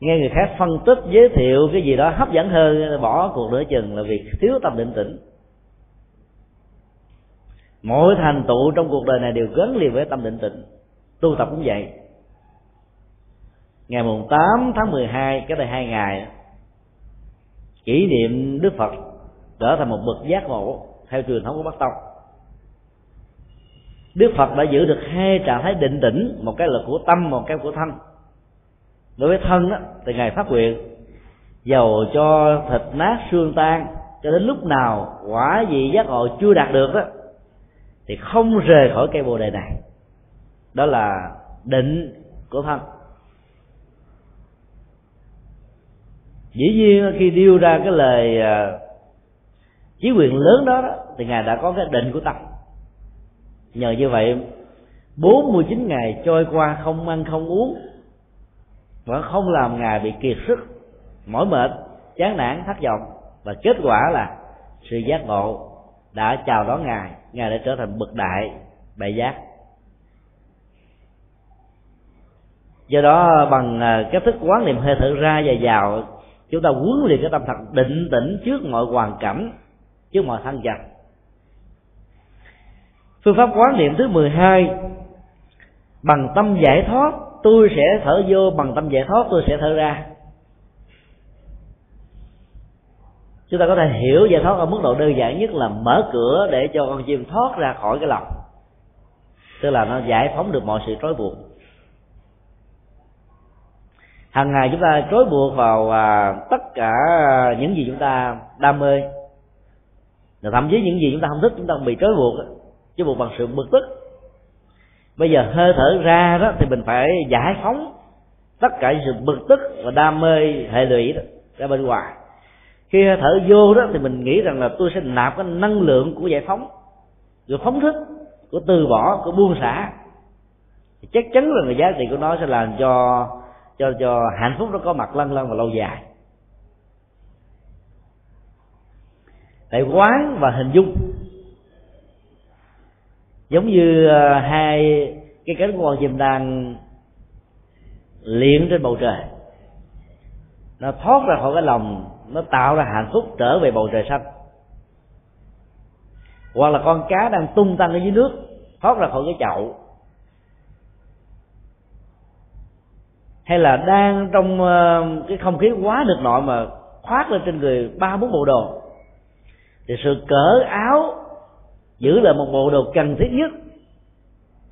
nghe người khác phân tích, giới thiệu cái gì đó hấp dẫn hơn, bỏ cuộc nửa chừng là việc thiếu tâm định tĩnh. Mọi thành tựu trong cuộc đời này đều gắn liền với tâm định tĩnh. Tu tập cũng vậy ngày mùng 8 tháng 12 cái đây hai ngày kỷ niệm Đức Phật trở thành một bậc giác ngộ theo truyền thống của Bắc Tông. Đức Phật đã giữ được hai trạng thái định tĩnh một cái là của tâm một cái của thân. Đối với thân đó, thì ngài phát nguyện dầu cho thịt nát xương tan cho đến lúc nào quả vị giác ngộ chưa đạt được đó thì không rời khỏi cây bồ đề này. Đó là định của thân. Dĩ nhiên khi điêu ra cái lời à, chí quyền lớn đó, đó thì ngài đã có cái định của tâm. Nhờ như vậy 49 ngày trôi qua không ăn không uống vẫn không làm ngài bị kiệt sức mỏi mệt chán nản thất vọng. Và kết quả là sự giác ngộ đã chào đón ngài. Ngài đã trở thành bậc đại đại giác. Do đó bằng à, cách thức quán niệm hơi thở ra và vào chúng ta huấn luyện cái tâm thật định tĩnh trước mọi hoàn cảnh, trước mọi thăng trầm. Phương pháp quán niệm thứ 12 bằng tâm giải thoát, tôi sẽ thở vô, bằng tâm giải thoát tôi sẽ thở ra. Chúng ta có thể hiểu giải thoát ở mức độ đơn giản nhất là mở cửa để cho con chim thoát ra khỏi cái lòng. Tức là nó giải phóng được mọi sự trói buộc hàng ngày chúng ta trói buộc vào à, tất cả những gì chúng ta đam mê. Và thậm chí những gì chúng ta không thích chúng ta bị trói buộc chứ buộc bằng sự bực tức. Bây giờ hơi thở ra đó thì mình phải giải phóng tất cả sự bực tức và đam mê hệ lụy đó ra bên ngoài. Khi hơi thở vô đó thì mình nghĩ rằng là tôi sẽ nạp cái năng lượng của giải phóng của phóng thức của từ bỏ của buông xả. Chắc chắn là giá trị của nó sẽ làm cho cho cho hạnh phúc nó có mặt lân lân và lâu dài. Tại quán và hình dung. Giống như ờ, hai cái cánh con chim đang luyện trên bầu trời. Nó thoát ra khỏi cái lòng, nó tạo ra hạnh phúc trở về bầu trời xanh. Hoặc là con cá đang tung tăng ở dưới nước, thoát ra khỏi cái chậu. Hay là đang trong ờ, cái không khí quá được nội mà khoác lên trên người ba bốn bộ đồ. Thì sự cỡ áo giữ lại một bộ đồ cần thiết nhất.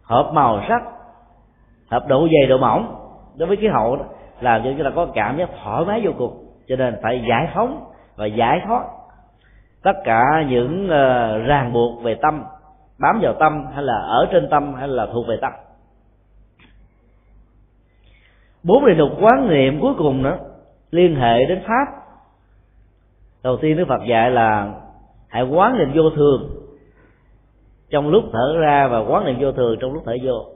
Hợp màu sắc, hợp độ dày độ mỏng. Đối với khí hậu đó làm cho chúng ta có cảm giác thoải mái vô cùng. Cho nên phải giải phóng và giải thoát tất cả những ờ, ràng buộc về tâm, bám vào tâm hay là ở trên tâm hay là thuộc về tâm bốn đề lục quán niệm cuối cùng đó liên hệ đến pháp. Đầu tiên đức phật dạy là hãy quán niệm vô thường. Trong lúc thở ra và quán niệm vô thường, trong lúc thở vô.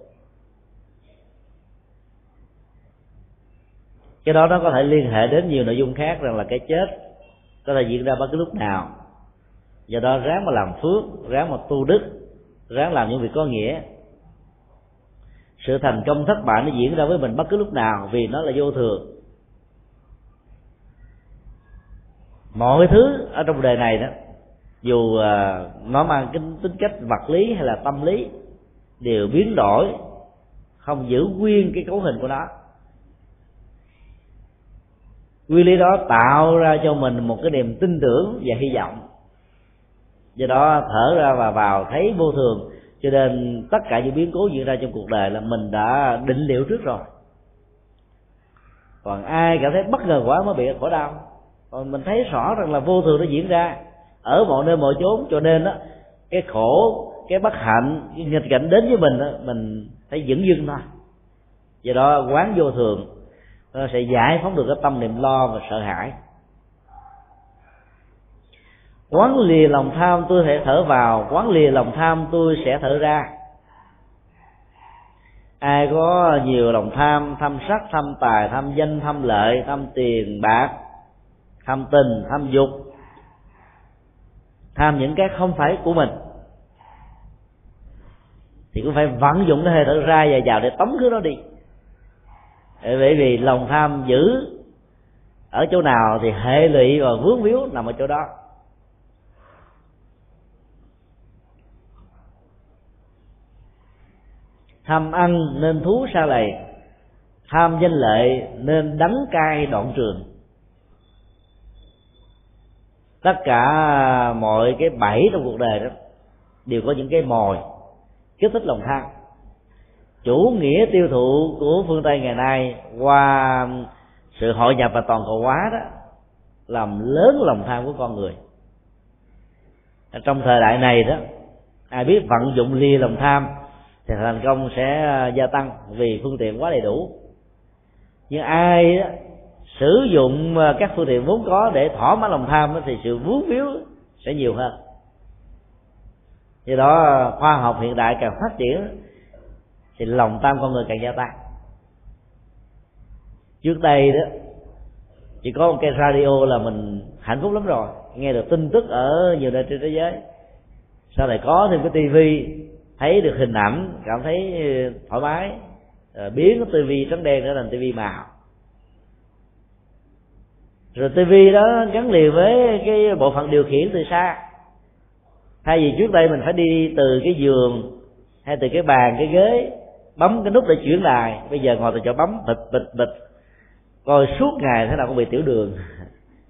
Cái đó nó có thể liên hệ đến nhiều nội dung khác, rằng là cái chết có thể diễn ra bất cứ lúc nào. Do đó ráng mà làm phước, ráng mà tu đức, ráng làm những việc có nghĩa sự thành công thất bại nó diễn ra với mình bất cứ lúc nào vì nó là vô thường. Mọi thứ ở trong đời này đó, dù à, nó mang cái tính cách vật lý hay là tâm lý, đều biến đổi, không giữ nguyên cái cấu hình của nó. Nguyên lý đó tạo ra cho mình một cái niềm tin tưởng và hy vọng. Do đó thở ra và vào thấy vô thường cho nên tất cả những biến cố diễn ra trong cuộc đời là mình đã định liệu trước rồi. Còn ai cảm thấy bất ngờ quá mới bị khổ đau. Còn mình thấy rõ rằng là vô thường nó diễn ra ở mọi nơi mọi chốn cho nên đó cái khổ cái bất hạnh cái nghịch cảnh đến với mình đó, mình thấy dững dưng thôi. Do đó quán vô thường nó sẽ giải phóng được cái tâm niệm lo và sợ hãi quán lìa lòng tham tôi sẽ thở vào, quán lìa lòng tham tôi sẽ thở ra. Ai có nhiều lòng tham tham sắc, tham tài, tham danh, tham lợi, tham tiền, bạc, tham tình, tham dục, tham những cái không phải của mình, thì cũng phải vận dụng cái hơi thở ra và vào để tống thứ đó đi. Bởi vì lòng tham giữ ở chỗ nào thì hệ lụy và vướng víu nằm ở chỗ đó. Tham ăn nên thú xa lầy, tham danh lợi nên đắng cay đoạn trường. Tất cả mọi cái bẫy trong cuộc đời đó đều có những cái mồi, kích thích lòng tham. Chủ nghĩa tiêu thụ của phương tây ngày nay qua sự hội nhập và toàn cầu hóa đó làm lớn lòng tham của con người. Trong thời đại này đó, ai biết vận dụng lia lòng tham thì thành công sẽ à, gia tăng vì phương tiện quá đầy đủ. Nhưng ai đó, sử dụng à, các phương tiện vốn có để thỏa mãn lòng tham đó, thì sự vướng víu sẽ nhiều hơn. Do đó à, khoa học hiện đại càng phát triển thì lòng tham con người càng gia tăng. Trước đây đó chỉ có một cái radio là mình hạnh phúc lắm rồi nghe được tin tức ở nhiều nơi trên thế giới. Sau này có thêm cái tivi thấy được hình ảnh, cảm thấy ờ, thoải mái ờ, biến cái tivi trắng đen trở thành tivi màu. Rồi tivi đó gắn liền với cái bộ phận điều khiển từ xa. Thay vì trước đây mình phải đi từ cái giường hay từ cái bàn, cái ghế, bấm cái nút để chuyển đài bây giờ ngồi từ chỗ bấm, bịch bịch bịch. Coi suốt ngày thế nào cũng bị tiểu đường.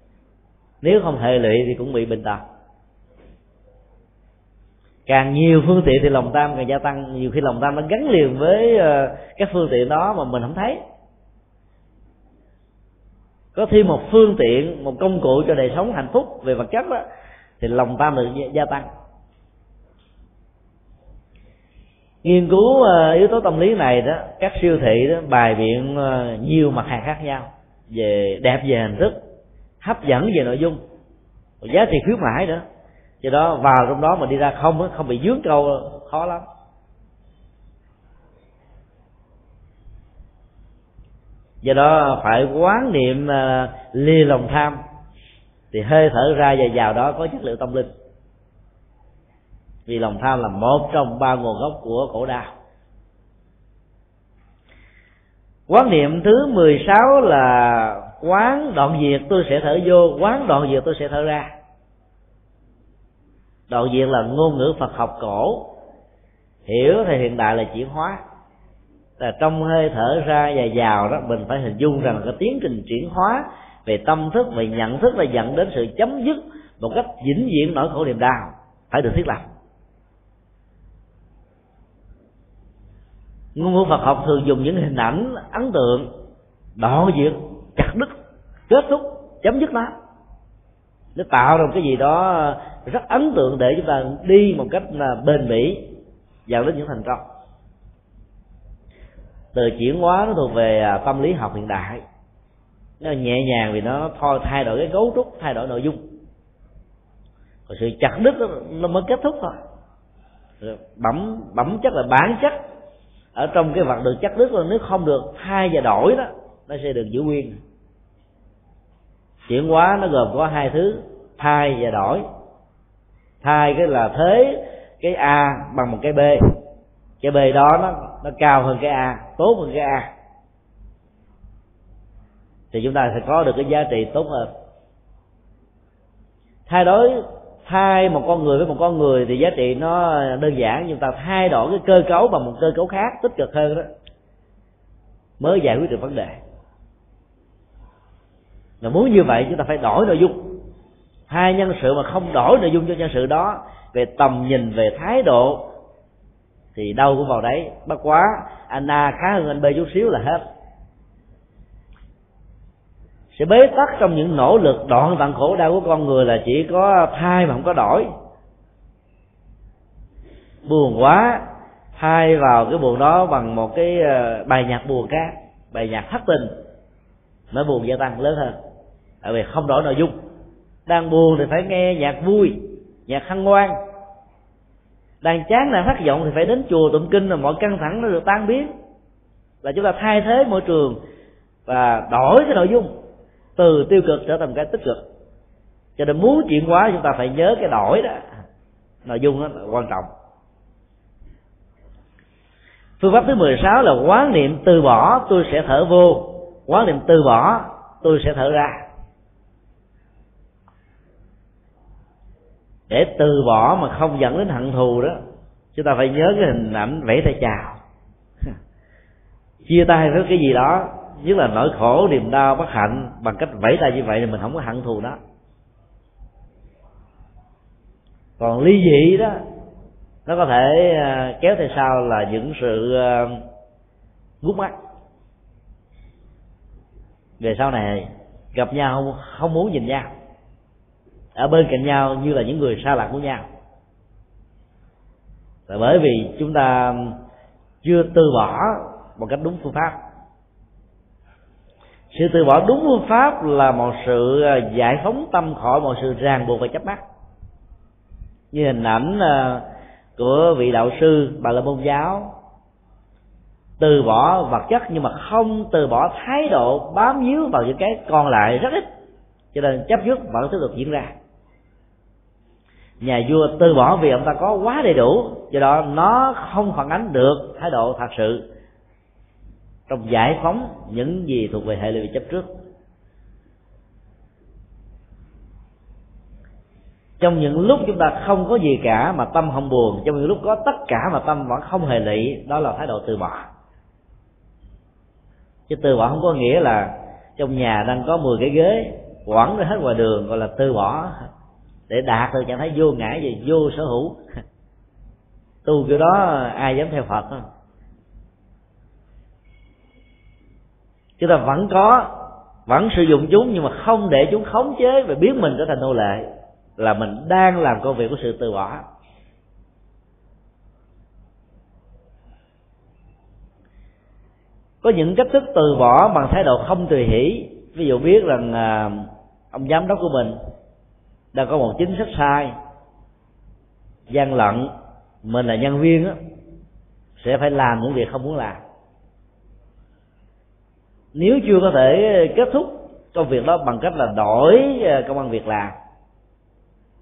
*laughs* Nếu không hệ lụy thì cũng bị bệnh tật càng nhiều phương tiện thì lòng tham càng gia tăng. Nhiều khi lòng tham nó gắn liền với ờ, các phương tiện đó mà mình không thấy. Có thêm một phương tiện, một công cụ cho đời sống hạnh phúc, về vật chất đó thì lòng tham được gia tăng. Nghiên cứu ờ, yếu tố tâm lý này đó, các siêu thị đó bài biện ờ, nhiều mặt hàng khác nhau. Về đẹp về hình thức, hấp dẫn về nội dung. Giá trị khuyến mãi nữa do đó vào trong đó mà đi ra không không bị dướng câu khó lắm. Do đó phải quán niệm à, uh, lìa lòng tham. Thì hơi thở ra và vào đó có chất liệu tâm linh. Vì lòng tham là một trong ba nguồn gốc của khổ đau. Quán niệm thứ 16 là quán đoạn diệt tôi sẽ thở vô quán đoạn diệt tôi sẽ thở ra đoạn diện là ngôn ngữ phật học cổ. Hiểu thì hiện đại là chuyển hóa. Là trong hơi thở ra và vào đó, mình phải hình dung rằng cái tiến trình chuyển hóa về tâm thức, về nhận thức là dẫn đến sự chấm dứt một cách vĩnh viễn nỗi khổ niềm đau. Phải được thiết lập. Ngôn ngữ Phật học thường dùng những hình ảnh, ấn tượng đoạn diệt chặt đứt, kết thúc, chấm dứt nó nó tạo ra một cái gì đó rất ấn tượng để chúng ta đi một cách là bền bỉ dẫn đến những thành công. Từ chuyển hóa nó thuộc về à, tâm lý học hiện đại. Nó nhẹ nhàng vì nó thôi thay đổi cái cấu trúc thay đổi nội dung. Còn sự chặt đứt đó, nó mới kết thúc thôi. Bẩm bẩm chất là bản chất. Ở trong cái vật được chắc đứt là nếu không được thay và đổi đó nó sẽ được giữ nguyên chuyển hóa nó gồm có hai thứ, thay và đổi. Thay cái là thế, cái a bằng một cái b. Cái b đó nó nó cao hơn cái a, tốt hơn cái a. Thì chúng ta sẽ có được cái giá trị tốt hơn. Thay đổi, thay một con người với một con người thì giá trị nó đơn giản, nhưng ta thay đổi cái cơ cấu bằng một cơ cấu khác, tích cực hơn đó. Mới giải quyết được vấn đề và muốn như vậy chúng ta phải đổi nội dung. Hai nhân sự mà không đổi nội dung cho nhân sự đó, về tầm nhìn, về thái độ, thì đâu cũng vào đấy. Bất quá, anh a khá hơn anh b chút xíu là hết. Sẽ bế tắc trong những nỗ lực đoạn tận khổ đau của con người là chỉ có thai mà không có đổi. Buồn quá, thay vào cái buồn đó bằng một cái ờ, bài nhạc buồn khác, bài nhạc thất tình nó buồn gia tăng lớn hơn tại vì không đổi nội dung. Đang buồn thì phải nghe nhạc vui, nhạc hăng ngoan đang chán đang thất vọng thì phải đến chùa tụng kinh là mọi căng thẳng nó được tan biến. Là chúng ta thay thế môi trường và đổi cái nội dung, từ tiêu cực trở thành cái tích cực. Cho nên muốn chuyển hóa chúng ta phải nhớ cái đổi đó. Nội dung đó là quan trọng. Phương pháp thứ 16 là quán niệm từ bỏ, tôi sẽ thở vô. Quán niệm từ bỏ, tôi sẽ thở ra. Để từ bỏ mà không dẫn đến hận thù đó, chúng ta phải nhớ cái hình ảnh vẫy tay chào. *laughs* Chia tay với cái gì đó, nhất là nỗi khổ, niềm đau, bất hạnh, bằng cách vẫy tay như vậy thì mình không có hận thù đó. Còn ly dị đó, nó có thể à, kéo theo sau là những sự à, gút mắt. Về sau này, gặp nhau không muốn nhìn nhau ở bên cạnh nhau như là những người xa lạ của nhau. Là bởi vì chúng ta chưa từ bỏ một cách đúng phương pháp. Sự từ bỏ đúng phương pháp là một sự à, giải phóng tâm khỏi một sự ràng buộc và chấp mắt. Như hình ảnh à, của vị đạo sư bà la môn giáo. Từ bỏ vật chất nhưng mà không từ bỏ thái độ bám víu vào những cái còn lại rất ít. Cho nên chấp trước vẫn tiếp tục diễn ra nhà vua từ bỏ vì ông ta có quá đầy đủ, do đó nó không phản ánh được thái độ thật sự. Trong giải phóng những gì thuộc về hệ lụy chấp trước. Trong những lúc chúng ta không có gì cả mà tâm không buồn, trong những lúc có tất cả mà tâm vẫn không hề lụy, đó là thái độ từ bỏ. Chứ từ bỏ không có nghĩa là trong nhà đang có 10 cái ghế, quẳng ra hết ngoài đường, gọi là từ bỏ để đạt được trạng thái vô ngã và vô sở hữu. *laughs* Tu kiểu đó ai dám theo phật không? Chúng ta vẫn có vẫn sử dụng chúng nhưng mà không để chúng khống chế và biến mình trở thành nô lệ là mình đang làm công việc của sự từ bỏ. Có những cách thức từ bỏ bằng thái độ không tùy hỷ. Ví dụ biết rằng à, ông giám đốc của mình đang có một chính sách sai. Gian lận, mình là nhân viên á, sẽ phải làm những việc không muốn làm. Nếu chưa có thể kết thúc công việc đó bằng cách là đổi ờ, công an việc làm,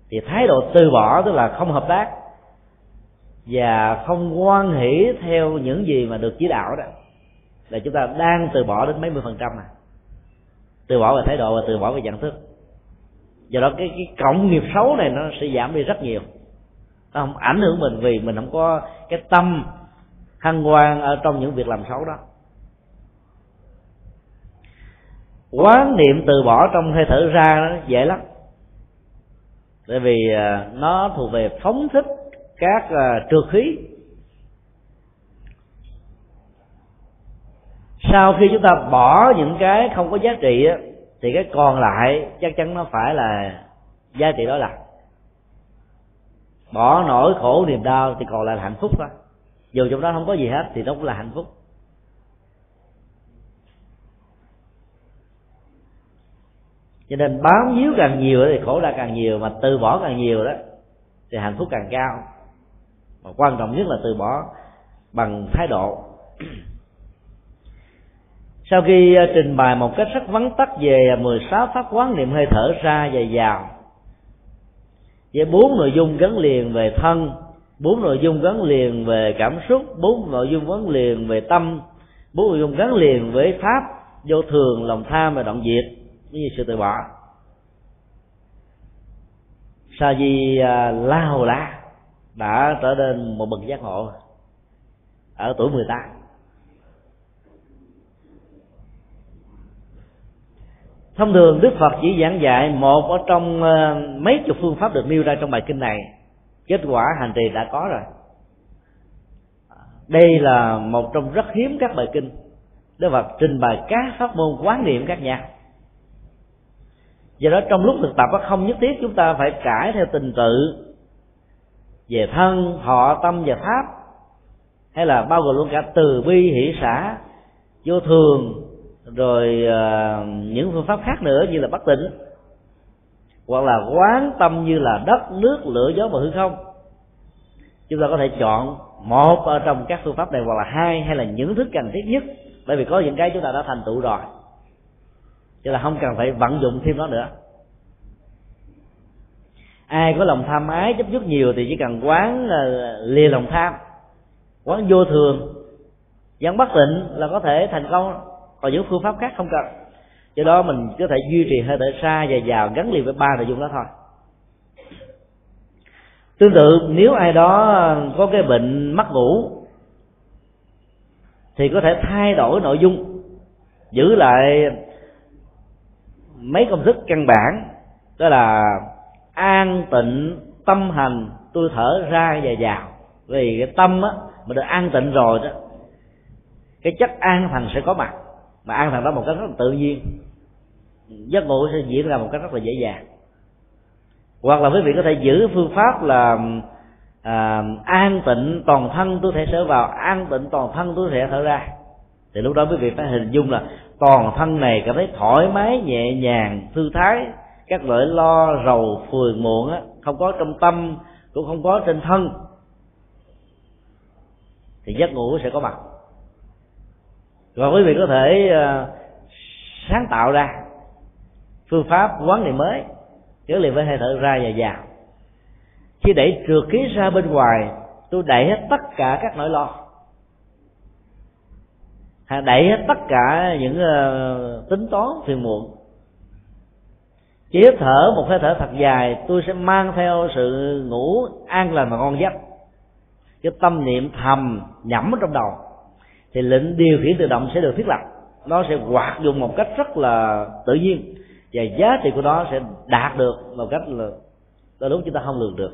thì thái độ từ bỏ tức là không hợp tác và không quan hỷ theo những gì mà được chỉ đạo đó, là chúng ta đang từ bỏ đến mấy mươi phần trăm à. Từ bỏ về thái độ và từ bỏ về nhận thức do đó cái cái cộng nghiệp xấu này nó sẽ giảm đi rất nhiều. Nó không ảnh hưởng mình vì mình không có cái tâm hăng hoan ở trong những việc làm xấu đó. Quán niệm từ bỏ trong hơi thở ra nó dễ lắm. Tại vì à, nó thuộc về phóng thích các à, trượt khí. Sau khi chúng ta bỏ những cái không có giá trị thì cái còn lại chắc chắn nó phải là giá trị đó là bỏ nỗi khổ niềm đau thì còn lại là hạnh phúc thôi. Dù trong đó không có gì hết thì nó cũng là hạnh phúc. Cho nên bám víu càng nhiều thì khổ đau càng nhiều mà từ bỏ càng nhiều đó thì hạnh phúc càng cao. Mà quan trọng nhất là từ bỏ bằng thái độ sau khi à, trình bày một cách rất vắn tắt về à, 16 pháp quán, niệm hơi thở ra và vào. Với bốn nội dung gắn liền về thân, bốn nội dung gắn liền về cảm xúc, bốn nội dung gắn liền về tâm, bốn nội dung gắn liền với pháp, vô thường, lòng tham và đoạn diệt. Như sự từ bỏ. Sa di lao la la đã trở nên một bậc giác ngộ ở tuổi 18 thông thường đức phật chỉ giảng dạy một ở trong ờ, mấy chục phương pháp được nêu ra trong bài kinh này. Kết quả hành trì đã có rồi. Đây là một trong rất hiếm các bài kinh. Đức phật trình bày các pháp môn quán niệm khác nhau do đó trong lúc thực tập không nhất thiết chúng ta phải cải theo tình tự về thân, họ, tâm và pháp, hay là bao gồm luôn cả từ bi, hỷ, xã, vô thường rồi à, những phương pháp khác nữa như là bất tịnh hoặc là quán tâm như là đất nước lửa gió và hư không. Chúng ta có thể chọn một ở trong các phương pháp này hoặc là hai hay là những thứ cần thiết nhất. Bởi vì có những cái chúng ta đã thành tựu rồi. Chứ là không cần phải vận dụng thêm nó nữa. Ai có lòng tham ái chấp trước nhiều thì chỉ cần quán uh, lìa lòng tham. Quán vô thường dẫn bất tịnh là có thể thành công còn những phương pháp khác không cần. Do đó mình có thể duy trì hơi thở xa và vào gắn liền với ba nội dung đó thôi. Tương tự, nếu ai đó có cái bệnh mất ngủ, thì có thể thay đổi nội dung, giữ lại mấy công thức căn bản, đó là an tịnh, tâm hành, tôi thở ra và vào. Vì cái tâm á, mà được an tịnh rồi đó, cái chất an thành sẽ có mặt mà an thần đó một cách rất là tự nhiên. Giấc ngủ sẽ diễn ra một cách rất là dễ dàng. Hoặc là quý vị có thể giữ phương pháp là à, an tịnh toàn thân tôi thể sở vào an tịnh toàn thân tôi thể thở ra. Thì lúc đó quý vị phải hình dung là toàn thân này cảm thấy thoải mái nhẹ nhàng thư thái. Các nỗi lo rầu phười muộn á không có trong tâm cũng không có trên thân. Thì giấc ngủ sẽ có mặt và quý vị có thể uh, sáng tạo ra phương pháp quán niệm mới gắn liền với hơi thở ra và vào. Khi đẩy trượt khí ra bên ngoài tôi đẩy hết tất cả các nỗi lo. Đẩy hết tất cả những uh, tính toán phiền muộn. Chỉ hít thở một hơi thở thật dài tôi sẽ mang theo sự ngủ an lành và ngon giấc. Cái tâm niệm thầm nhẩm trong đầu thì lệnh điều khiển tự động sẽ được thiết lập. Nó sẽ hoạt dụng một cách rất là tự nhiên. Và giá trị của nó sẽ đạt được một cách là đôi lúc chúng ta không lường được.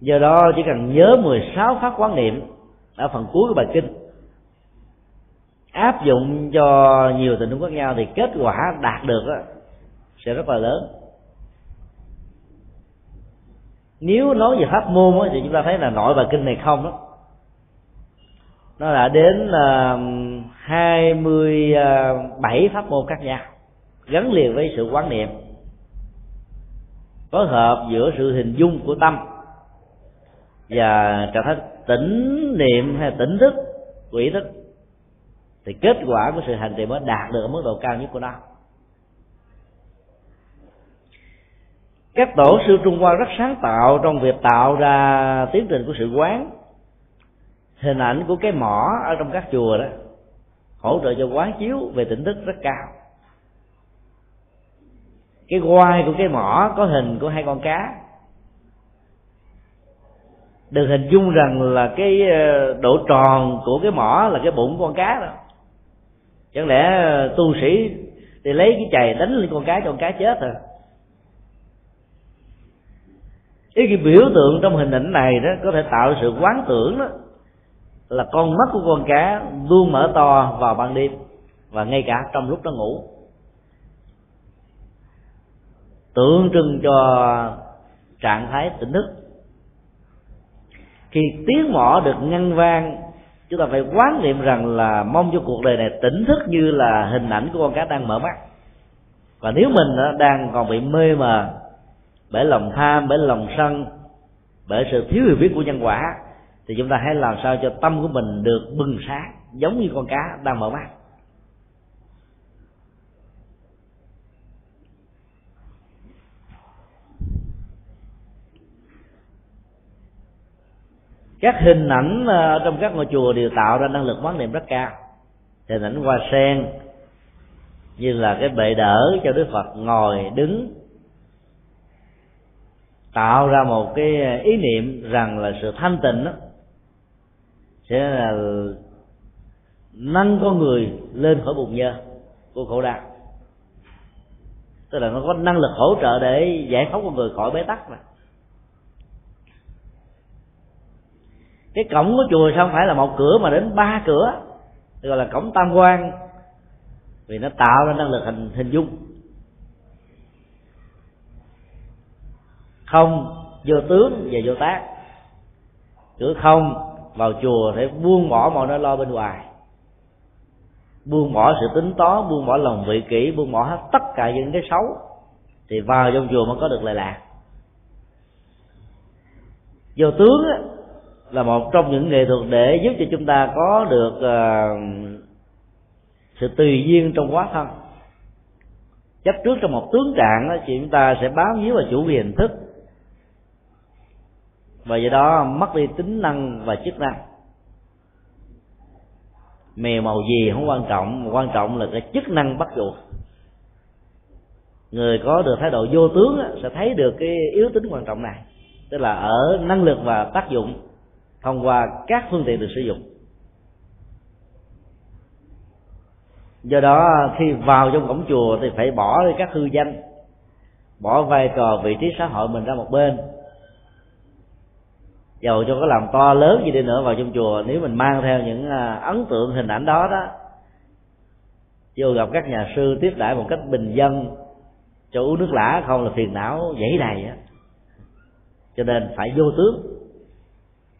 Do đó chỉ cần nhớ 16 pháp quán niệm ở phần cuối của bài kinh. Áp dụng cho nhiều tình huống khác nhau thì kết quả đạt được đó, sẽ rất là lớn nếu nói về pháp môn thì chúng ta thấy là nội bài kinh này không đó nó đã đến ờ, hai mươi bảy pháp môn khác nhau, gắn liền với sự quán niệm, phối hợp giữa sự hình dung của tâm và trạng thái tỉnh niệm hay tỉnh thức của ý thức. Thì kết quả của sự hành trì mới đạt được ở mức độ cao nhất của nó. Các tổ sư trung hoa rất sáng tạo trong việc tạo ra tiến trình của sự quán. Hình ảnh của cái mỏ ở trong các chùa đó hỗ trợ cho quán chiếu về tỉnh thức rất cao. Cái quai của cái mỏ có hình của hai con cá. Được hình dung rằng là cái ờ, độ tròn của cái mỏ là cái bụng con cá đó. Chẳng lẽ ờ, tu sĩ thì lấy cái chày đánh lên con cá cho con cá chết rồi? Ý cái biểu tượng trong hình ảnh này đó, có thể tạo sự quán tưởng đó, là con mắt của con cá luôn mở to vào ban đêm và ngay cả trong lúc nó ngủ. Tượng trưng cho trạng thái tỉnh thức. Khi tiếng mỏ được ngăn vang, chúng ta phải quán niệm rằng là mong cho cuộc đời này tỉnh thức như là hình ảnh của con cá đang mở mắt. Và nếu mình đang còn bị mê mờ bởi lòng tham, bởi lòng sân, bởi sự thiếu hiểu biết của nhân quả, thì chúng ta hãy làm sao cho tâm của mình được bừng sáng, giống như con cá đang mở mắt. Các hình ảnh ờ, trong các ngôi chùa đều tạo ra năng lực quán niệm rất cao. Hình ảnh hoa sen, như là cái bệ đỡ cho đức phật ngồi đứng tạo ra một cái ý niệm rằng là sự thanh tịnh đó sẽ là nâng con người lên khỏi bụng nhơ, của khổ đau. Tức là nó có năng lực hỗ trợ để giải phóng con người khỏi bế tắc mà. Cái cổng của chùa sao không phải là một cửa mà đến ba cửa, gọi là cổng tam quan. Vì nó tạo ra năng lực hình hình dung. Không vô tướng và vô tác. Cửa không vào chùa để buông bỏ mọi nỗi lo bên ngoài. Buông bỏ sự tính toán buông bỏ lòng vị kỷ buông bỏ hết tất cả những cái xấu thì vào trong chùa mới có được lệ lạc. Vô tướng là một trong những nghệ thuật để giúp cho chúng ta có được ờ, sự tùy duyên trong quá thân. Chấp trước trong một tướng trạng đó, thì chúng ta sẽ bám víu vào chủ quyền thức và do đó mất đi tính năng và chức năng. Mèo màu gì không quan trọng quan trọng là cái chức năng bắt buộc. Người có được thái độ vô tướng sẽ thấy được cái yếu tính quan trọng này. Tức là ở năng lực và tác dụng thông qua các phương tiện được sử dụng. Do đó khi vào trong cổng chùa thì phải bỏ đi các hư danh, bỏ vai trò vị trí xã hội mình ra một bên dầu cho có làm to lớn gì đi nữa vào trong chùa, nếu mình mang theo những à, ấn tượng, hình ảnh đó đó, vô gặp các nhà sư tiếp đãi một cách bình dân, cho uống nước lã không là phiền não dãy đầy á. Cho nên phải vô tướng.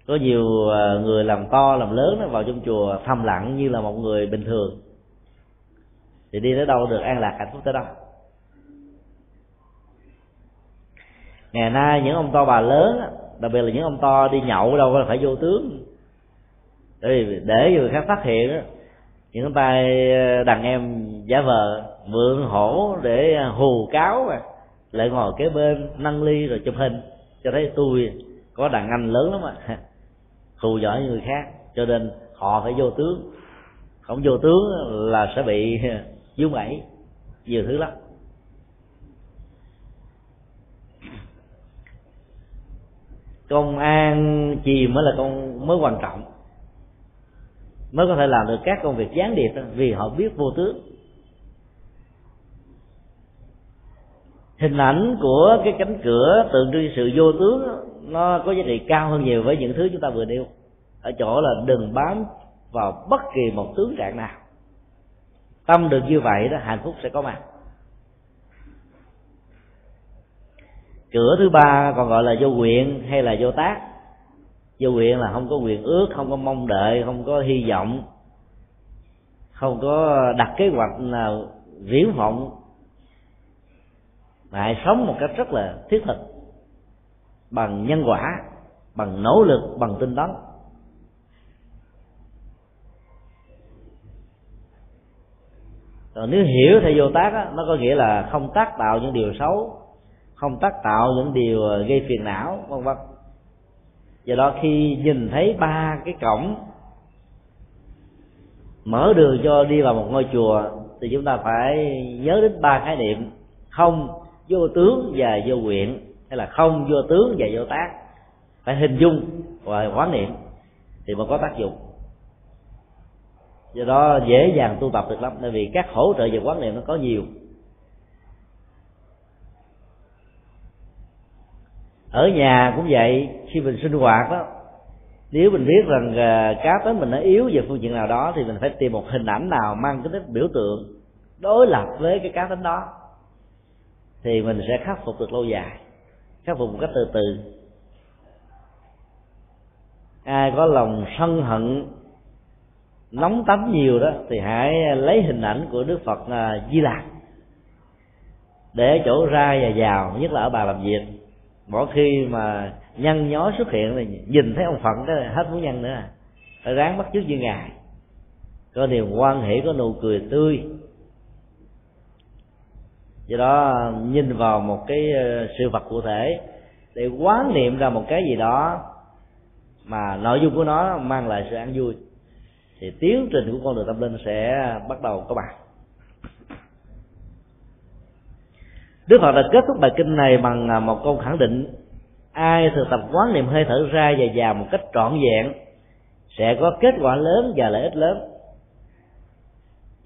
Có nhiều à, người làm to, làm lớn nó vào trong chùa thầm lặng như là một người bình thường. Thì đi tới đâu được an lạc hạnh phúc tới đó. Ngày nay những ông to bà lớn đặc biệt là những ông to đi nhậu đâu có phải vô tướng. Để để người khác phát hiện những tay ờ, đàn em giả vờ mượn hổ để hù cáo mà lại ngồi kế bên nâng ly rồi chụp hình. Cho thấy tôi có đàn anh lớn lắm mà *laughs* hù giỏi như người khác, cho nên họ phải vô tướng. Không vô tướng là sẽ bị *laughs* vướng bẫy nhiều thứ lắm. Công an chìm mới là con mới quan trọng. Mới có thể làm được các công việc gián điệp đó, vì họ biết vô tướng. Hình ảnh của cái cánh cửa tượng trưng sự vô tướng nó có giá trị cao hơn nhiều với những thứ chúng ta vừa nêu. Ở chỗ là đừng bám vào bất kỳ một tướng trạng nào. Tâm được như vậy đó hạnh phúc sẽ có mặt. Cửa thứ ba còn gọi là vô nguyện hay là vô tác? Vô nguyện là không có quyền ước không có mong đợi không có hy vọng không có đặt kế hoạch nào viễn vọng. Mà hãy sống một cách rất là thiết thực bằng nhân quả bằng nỗ lực bằng tinh tấn. Còn nếu hiểu theo vô tác á, nó có nghĩa là không tác tạo những điều xấu không tác tạo những điều gây phiền não, vân vân. Do đó khi nhìn thấy ba cái cổng mở đường cho đi vào một ngôi chùa, thì chúng ta phải nhớ đến ba khái niệm không, vô tướng và vô nguyện, hay là không, vô tướng và vô tác. Phải hình dung và quán niệm thì mới có tác dụng. Do đó dễ dàng tu tập được lắm, bởi vì các hỗ trợ về quán niệm nó có nhiều. Ở nhà cũng vậy, khi mình sinh hoạt đó, nếu mình biết rằng à, cá tính mình nó yếu về phương diện nào đó thì mình phải tìm một hình ảnh nào mang cái biểu tượng đối lập với cái cá tính đó. Thì mình sẽ khắc phục được lâu dài, khắc phục một cách từ từ. Ai có lòng sân hận, nóng tắm nhiều đó thì hãy lấy hình ảnh của đức phật à, di lặc để chỗ ra và vào, nhất là ở bà làm việc mỗi khi mà nhân nhó xuất hiện thì nhìn thấy ông phật cái hết muốn nhân nữa à. phải ráng bắt chước như ngài. Có niềm quan hệ có nụ cười tươi. Do đó, nhìn vào một cái ờ, sự vật cụ thể để quán niệm ra một cái gì đó mà nội dung của nó mang lại sự an vui, thì tiến trình của con đường tâm linh sẽ bắt đầu có bạn Đức Phật đã kết thúc bài kinh này bằng à, một câu khẳng định ai thực tập quán niệm hơi thở ra và vào một cách trọn vẹn sẽ có kết quả lớn và lợi ích lớn.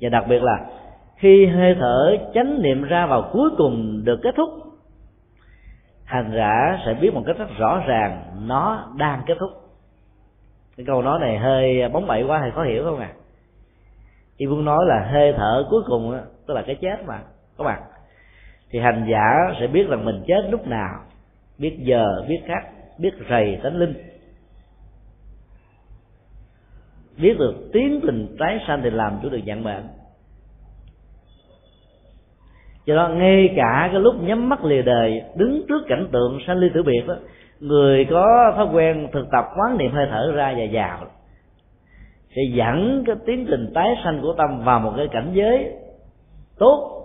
Và đặc biệt là khi hơi thở chánh niệm ra vào cuối cùng được kết thúc hành giả sẽ biết một cách rất rõ ràng nó đang kết thúc. Cái câu nói này hơi bóng bẩy quá hay khó hiểu không à chỉ muốn nói là hơi thở cuối cùng đó, tức là cái chết mà. Các bạn thì hành giả sẽ biết rằng mình chết lúc nào. Biết giờ, biết khắc, biết rầy tánh linh. Biết được tiến trình tái sanh thì làm chủ được dạng mệnh cho đó, ngay cả cái lúc nhắm mắt lìa đời, đứng trước cảnh tượng sanh ly tử biệt đó, người có thói quen thực tập quán niệm hơi thở ra và vào. Sẽ dẫn cái tiến trình tái sanh của tâm vào một cái cảnh giới tốt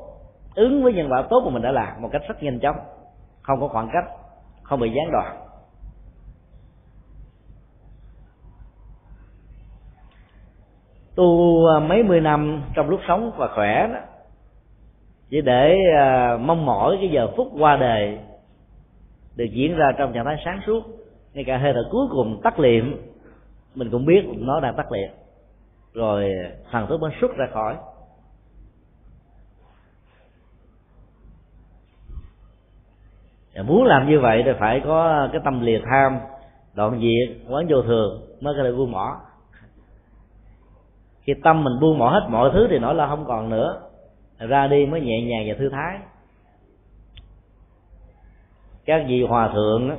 ứng với nhân quả tốt mà mình đã làm một cách rất nhanh chóng. Không có khoảng cách, không bị gián đoạn. Tu à, mấy mươi năm trong lúc sống và khỏe đó, chỉ để à, mong mỏi cái giờ phút qua đời được diễn ra trong trạng thái sáng suốt. Ngay cả hơi thở cuối cùng tắt liệm, mình cũng biết nó đang tắt liệm. Rồi à, thần thức mới xuất ra khỏi. Muốn làm như vậy thì phải có cái tâm lìa tham đoạn diệt quán vô thường mới có thể buông bỏ. Khi tâm mình buông bỏ hết mọi thứ thì nỗi lo không còn nữa ra đi mới nhẹ nhàng và thư thái. Các vị hòa thượng đó,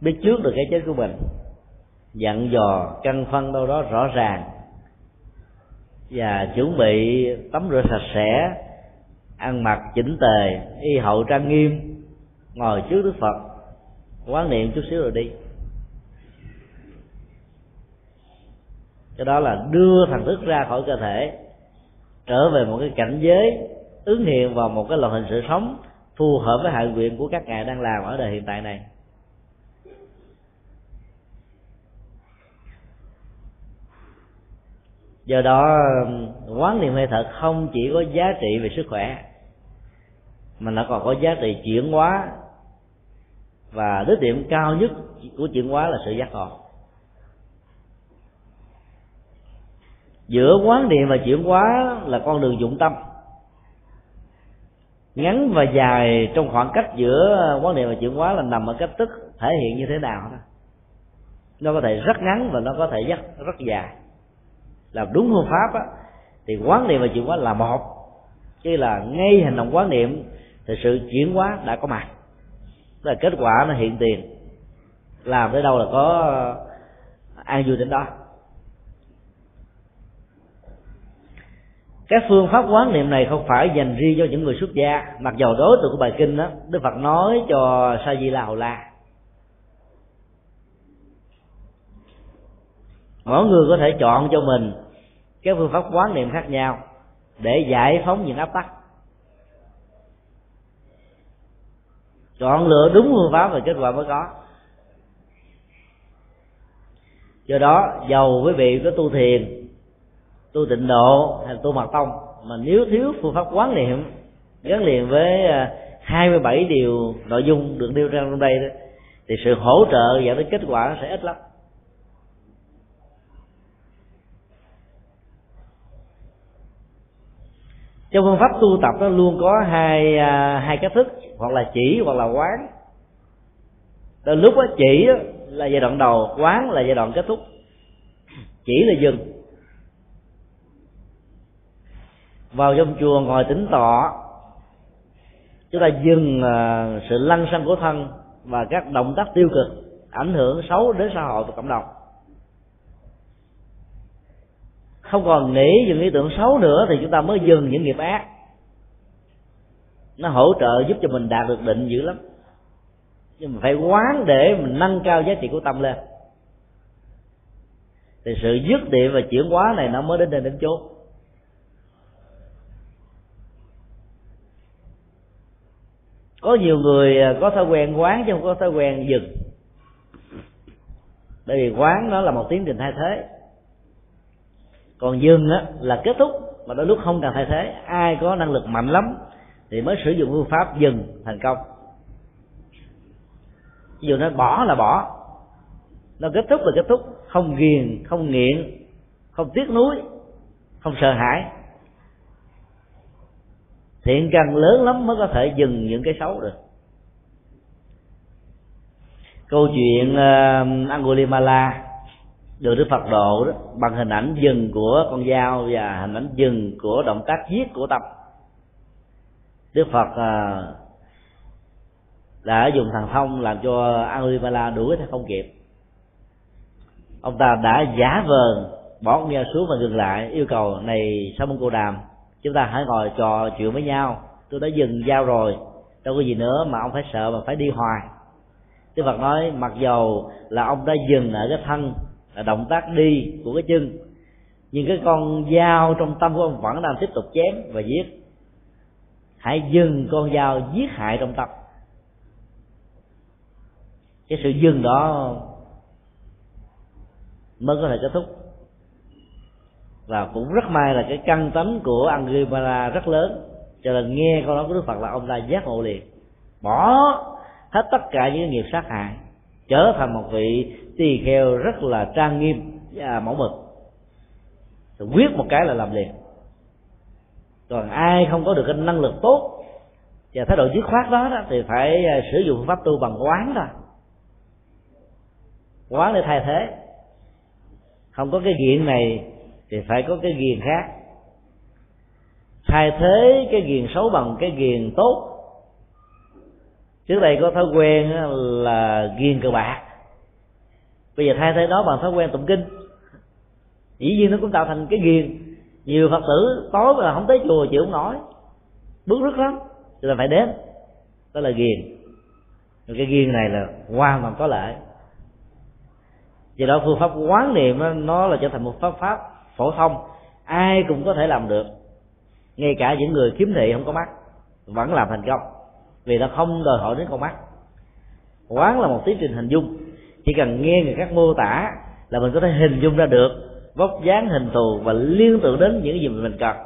biết trước được cái chết của mình dặn dò căn phân đâu đó rõ ràng và chuẩn bị tắm rửa sạch sẽ ăn mặc chỉnh tề, y hậu trang nghiêm, ngồi trước đức phật, quán niệm chút xíu rồi đi. Cái đó là đưa thần thức ra khỏi cơ thể, trở về một cái cảnh giới, ứng hiện vào một cái loại hình sự sống, phù hợp với hạ nguyện của các ngài đang làm ở đời hiện tại này. Do đó, quán niệm hơi thở không chỉ có giá trị về sức khỏe mà nó còn có giá trị chuyển hóa. Và đích điểm cao nhất của chuyển hóa là sự giác ngộ. Giữa quán niệm và chuyển hóa là con đường dụng tâm. Ngắn và dài trong khoảng cách giữa quán niệm và chuyển hóa là nằm ở cách thức thể hiện như thế nào đó. Nó có thể rất ngắn và nó có thể rất rất dài. Làm đúng phương pháp á, thì quán niệm và chuyển hóa là một. Chứ là ngay hành động quán niệm thì sự chuyển hóa đã có mặt. Là kết quả nó hiện tiền. Làm tới đâu là có ờ, an vui đến đó. Các phương pháp quán niệm này không phải dành riêng cho những người xuất gia. Mặc dầu đối tượng của bài kinh đó, đức phật nói cho sa di la hầu la mỗi người có thể chọn cho mình các phương pháp quán niệm khác nhau để giải phóng những áp tắc. Chọn lựa đúng phương pháp và kết quả mới có. Do đó giàu quý vị có tu thiền tu tịnh độ hay tu mật tông mà nếu thiếu phương pháp quán niệm gắn liền với à, 27 điều nội dung được nêu ra trong đây đó, thì sự hỗ trợ dẫn đến kết quả sẽ ít lắm. Trong phương pháp tu tập nó luôn có hai à, hai cách thức hoặc là chỉ hoặc là quán. Đến lúc đó chỉ là giai đoạn đầu quán là giai đoạn kết thúc. Chỉ là dừng. Vào trong chùa ngồi tĩnh tọa chúng ta dừng à, sự lăn xăng của thân và các động tác tiêu cực ảnh hưởng xấu đến xã hội và cộng đồng. Không còn nghĩ những ý tưởng xấu nữa thì chúng ta mới dừng những nghiệp ác. Nó hỗ trợ giúp cho mình đạt được định dữ lắm. Nhưng mà phải quán để mình nâng cao giá trị của tâm lên. Thì sự dứt điểm và chuyển hóa này nó mới đến đến đến chốt có nhiều người à, có thói quen quán chứ không có thói quen dừng. Bởi vì quán nó là một tiến trình thay thế còn dừng á là kết thúc mà đôi lúc không cần thay thế. Ai có năng lực mạnh lắm thì mới sử dụng phương pháp dừng thành công. Ví dụ nó bỏ là bỏ. Nó kết thúc là kết thúc. Không ghiền không nghiện không tiếc nuối không sợ hãi. Thiện căn lớn lắm mới có thể dừng những cái xấu được. Câu chuyện uh, Angulimala được Đức Phật độ đó bằng hình ảnh dừng của con dao và hình ảnh dừng của động tác giết của tâm. Đức Phật à, đã dùng thần thông làm cho Angulimala đuổi theo không kịp. Ông ta đã giả vờ bỏ con dao xuống và ngừng lại yêu cầu này sao môn cô đàm chúng ta hãy ngồi trò chuyện với nhau. Tôi đã dừng dao rồi đâu có gì nữa mà ông phải sợ mà phải đi hoài. Đức Phật nói mặc dầu là ông đã dừng ở cái thân là động tác đi của cái chân. Nhưng cái con dao trong tâm của ông vẫn đang tiếp tục chém và giết. Hãy dừng con dao giết hại trong tâm. Cái sự dừng đó mới có thể kết thúc. Và cũng rất may là cái căn tánh của Angulimala rất lớn. Cho nên nghe câu nói của Đức Phật là ông ta giác ngộ liền. Bỏ hết tất cả những nghiệp sát hại, trở thành một vị tỳ kheo rất là trang nghiêm và mẫu mực. Rồi quyết một cái là làm liền. Còn ai không có được cái năng lực tốt và thái độ dứt khoát đó, đó thì phải à, sử dụng pháp tu bằng quán thôi. Quán để thay thế. Không có cái nghiện này thì phải có cái ghiền khác. Thay thế cái ghiền xấu bằng cái ghiền tốt. Trước đây có thói quen là ghiền cờ bạc bây giờ thay thế đó bằng thói quen tụng kinh. Dĩ nhiên nó cũng tạo thành cái ghiền. Nhiều phật tử tối mà không tới chùa chịu không nổi. Bước rứt lắm. Là phải đến. Đó là ghiền. Rồi cái ghiền này là hoàn toàn có lợi do đó phương pháp quán niệm nó là trở thành một pháp pháp phổ thông. Ai cũng có thể làm được. Ngay cả những người kiếm thị không có mắt, vẫn làm thành công. Vì nó không đòi hỏi đến con mắt. Quán là một tiến trình hình dung chỉ cần nghe người khác mô tả là mình có thể hình dung ra được vóc dáng, hình thù và liên tưởng đến những gì mà mình cần.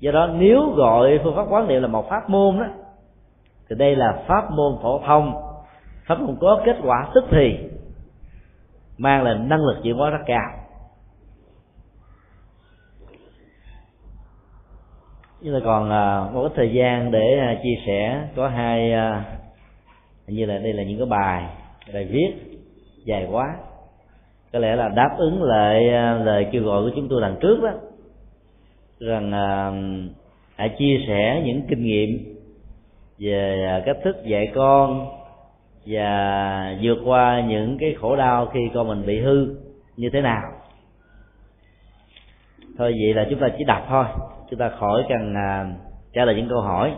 Do đó, nếu gọi phương pháp quán niệm là một pháp môn đó, thì đây là pháp môn phổ thông. Pháp môn có kết quả tức thì, mang lại năng lực chuyển hóa rất cao. Chúng ta còn à, một ít thời gian để à, chia sẻ, có hai à, như là đây là những cái bài bài viết dài quá. Có lẽ là đáp ứng lại à, lời kêu gọi của chúng tôi lần trước đó rằng à, hãy chia sẻ những kinh nghiệm về à, cách thức dạy con và vượt qua những cái khổ đau khi con mình bị hư như thế nào. Thôi vậy là chúng ta chỉ đọc thôi. Chúng ta khỏi cần à, trả lời những câu hỏi.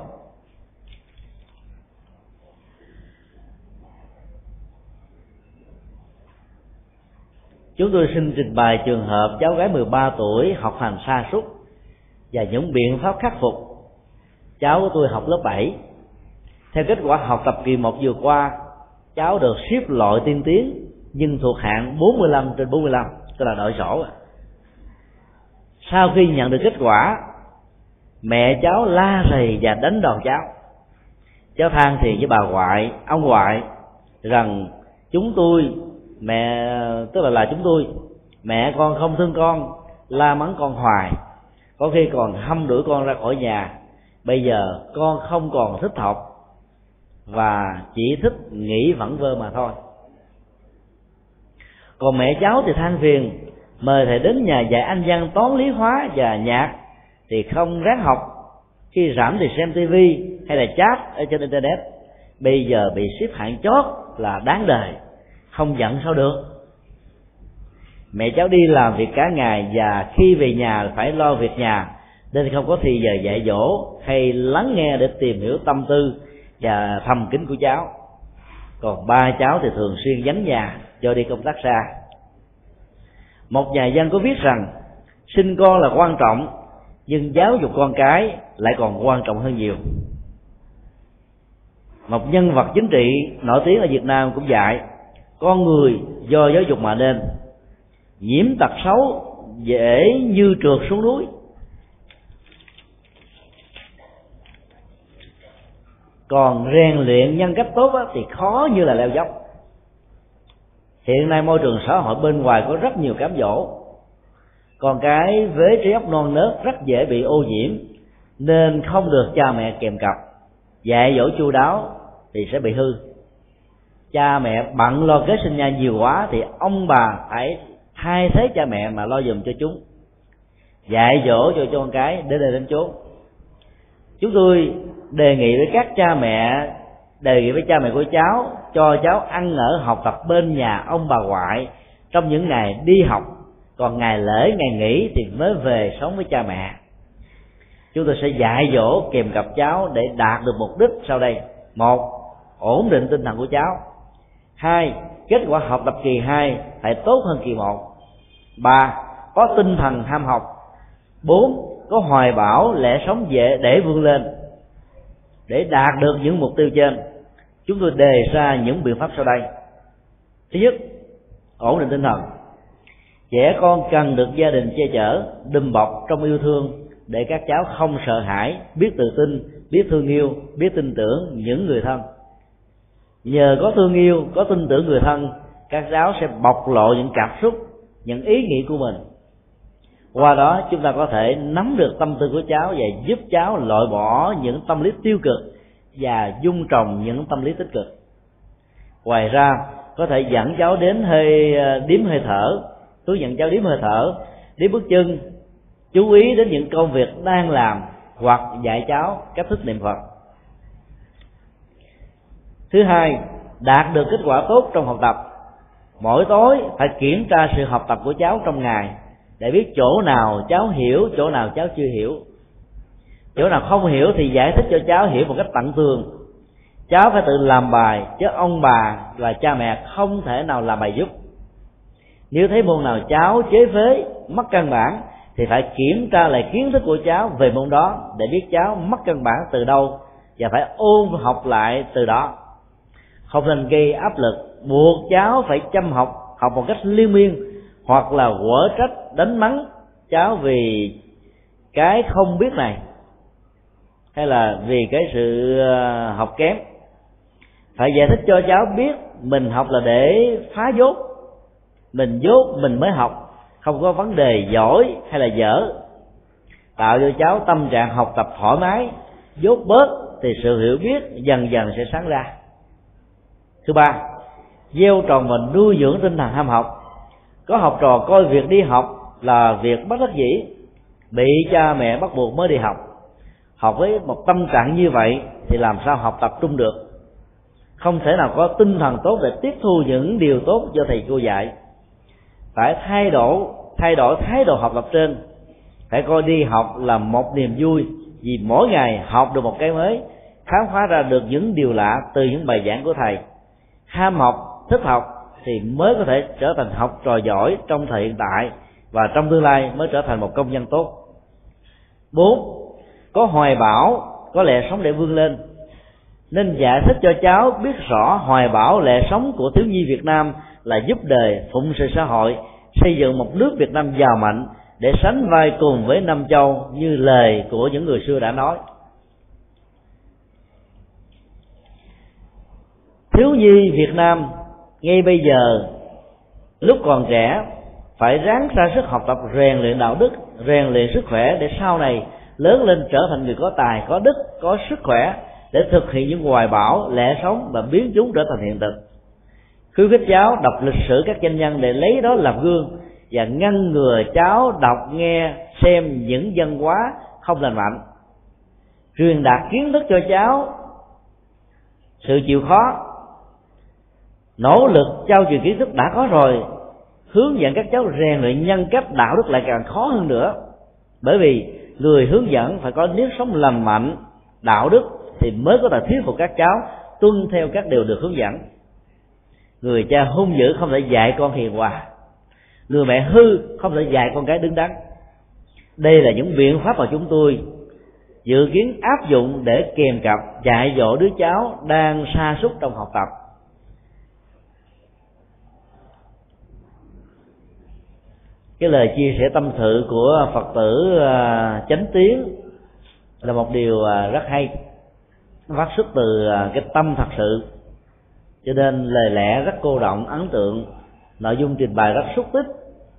Chúng tôi xin trình bày trường hợp cháu gái 13 tuổi học hành sa sút và những biện pháp khắc phục. Cháu của tôi học lớp 7 theo kết quả học tập kỳ một vừa qua, cháu được xếp loại tiên tiến nhưng thuộc hạng 45 trên 45 tức là đội sổ. Sau khi nhận được kết quả, mẹ cháu la rầy và đánh đòn cháu. Cháu than thì với bà ngoại, ông ngoại rằng, chúng tôi mẹ, tức là là chúng tôi. Mẹ con không thương con, la mắng con hoài. Có khi còn hâm đuổi con ra khỏi nhà. Bây giờ con không còn thích học và chỉ thích nghĩ vẩn vơ mà thôi. Còn mẹ cháu thì than phiền, mời thầy đến nhà dạy anh văn toán lý hóa và nhạc thì không ráng học. Khi rảnh thì xem tivi hay là chat ở trên internet. Bây giờ bị xếp hạng chót là đáng đời không giận sao được? Mẹ cháu đi làm việc cả ngày và khi về nhà phải lo việc nhà, nên không có thì giờ dạy dỗ hay lắng nghe để tìm hiểu tâm tư và thầm kín của cháu. Còn ba cháu thì thường xuyên vắng nhà cho đi công tác xa. Một nhà dân có viết rằng, sinh con là quan trọng, nhưng giáo dục con cái lại còn quan trọng hơn nhiều. Một nhân vật chính trị nổi tiếng ở việt nam cũng dạy con người do giáo dục mà nên. Nhiễm tật xấu dễ như trượt xuống núi. Còn rèn luyện nhân cách tốt thì khó như là leo dốc. Hiện nay môi trường xã hội bên ngoài có rất nhiều cám dỗ. Còn cái vế trí óc non nớt rất dễ bị ô nhiễm, nên không được cha mẹ kèm cặp. Dạy dỗ chu đáo thì sẽ bị hư cha mẹ bận lo kế sinh nhai nhiều quá thì ông bà phải thay thế cha mẹ mà lo dùm cho chúng. Dạy dỗ cho con cái đến đây đến chốn. Chúng tôi đề nghị với các cha mẹ, đề nghị với cha mẹ của cháu, cho cháu ăn ở học tập bên nhà ông bà ngoại trong những ngày đi học. Còn ngày lễ, ngày nghỉ thì mới về sống với cha mẹ. Chúng tôi sẽ dạy dỗ kèm cặp cháu để đạt được mục đích sau đây. Một, ổn định tinh thần của cháu hai, kết quả học tập kỳ hai phải tốt hơn kỳ một. Ba, có tinh thần ham học. Bốn, có hoài bão lẽ sống dễ để vươn lên. Để đạt được những mục tiêu trên, chúng tôi đề ra những biện pháp sau đây. Thứ nhất, ổn định tinh thần. Trẻ con cần được gia đình che chở, đùm bọc trong yêu thương để các cháu không sợ hãi, biết tự tin, biết thương yêu, biết tin tưởng những người thân nhờ có thương yêu, có tin tưởng người thân, các giáo sẽ bộc lộ những cảm xúc, những ý nghĩ của mình. Qua đó, chúng ta có thể nắm được tâm tư của cháu và giúp cháu loại bỏ những tâm lý tiêu cực và dung trồng những tâm lý tích cực. Ngoài ra, có thể dẫn cháu đến hơi ờ, điếm hơi thở. Hướng dẫn cháu điếm hơi thở, điếm bước chân. Chú ý đến những công việc đang làm hoặc dạy cháu cách thức niệm phật thứ hai, đạt được kết quả tốt trong học tập. Mỗi tối phải kiểm tra sự học tập của cháu trong ngày để biết chỗ nào cháu hiểu, chỗ nào cháu chưa hiểu. Chỗ nào không hiểu thì giải thích cho cháu hiểu một cách tận tường. Cháu phải tự làm bài, chứ ông bà và cha mẹ không thể nào làm bài giúp. Nếu thấy môn nào cháu chế phế, mất căn bản, thì phải kiểm tra lại kiến thức của cháu về môn đó để biết cháu mất căn bản từ đâu và phải ôn học lại từ đó không nên gây áp lực. Buộc cháu phải chăm học học một cách liên miên, hoặc là quở trách, đánh mắng cháu vì cái không biết này, hay là vì cái sự ờ, học kém. Phải giải thích cho cháu biết mình học là để phá dốt, mình dốt mình mới học, không có vấn đề giỏi hay là dở. Tạo cho cháu tâm trạng học tập thoải mái, dốt bớt thì sự hiểu biết dần dần sẽ sáng ra thứ ba, gieo trồng và nuôi dưỡng tinh thần ham học. Có học trò coi việc đi học là việc bất đắc dĩ, bị cha mẹ bắt buộc mới đi học. Học với một tâm trạng như vậy thì làm sao học tập trung được? Không thể nào có tinh thần tốt để tiếp thu những điều tốt do thầy cô dạy. Phải thay đổi thay đổi thái độ học tập trên. Phải coi đi học là một niềm vui, vì mỗi ngày học được một cái mới, khám phá ra được những điều lạ từ những bài giảng của thầy ham học thích học thì mới có thể trở thành học trò giỏi trong thời hiện tại và trong tương lai mới trở thành một công dân tốt. Bốn, có hoài bão, có lẽ sống để vươn lên. Nên giải thích cho cháu biết rõ hoài bão lệ sống của thiếu nhi Việt Nam là giúp đời, phụng sự xã hội, xây dựng một nước Việt Nam giàu mạnh để sánh vai cùng với năm châu như lời của những người xưa đã nói. Thiếu nhi Việt Nam, ngay bây giờ, lúc còn trẻ, phải ráng ra sức học tập, rèn luyện đạo đức, rèn luyện sức khỏe để sau này lớn lên trở thành người có tài, có đức, có sức khỏe để thực hiện những hoài bão, lẽ sống và biến chúng trở thành hiện thực. Khuyến khích cháu đọc lịch sử các danh nhân để lấy đó làm gương và ngăn ngừa cháu đọc, nghe, xem những văn hóa không lành mạnh. Truyền đạt kiến thức cho cháu, sự chịu khó nỗ lực trao truyền kiến thức đã có rồi, hướng dẫn các cháu rèn luyện nhân cách đạo đức lại càng khó hơn nữa. Bởi vì người hướng dẫn phải có nếp sống lành mạnh, đạo đức thì mới có thể thuyết phục các cháu tuân theo các điều được hướng dẫn. Người cha hung dữ không thể dạy con hiền hòa. Người mẹ hư không thể dạy con cái đứng đắn. Đây là những biện pháp mà chúng tôi dự kiến áp dụng để kèm cặp, dạy dỗ đứa cháu đang sa sút trong học tập. Cái lời chia sẻ tâm sự của phật tử à, chánh tiến là một điều à, rất hay, phát xuất từ à, cái tâm thật sự. Cho nên lời lẽ rất cô động, ấn tượng, nội dung trình bày rất xúc tích,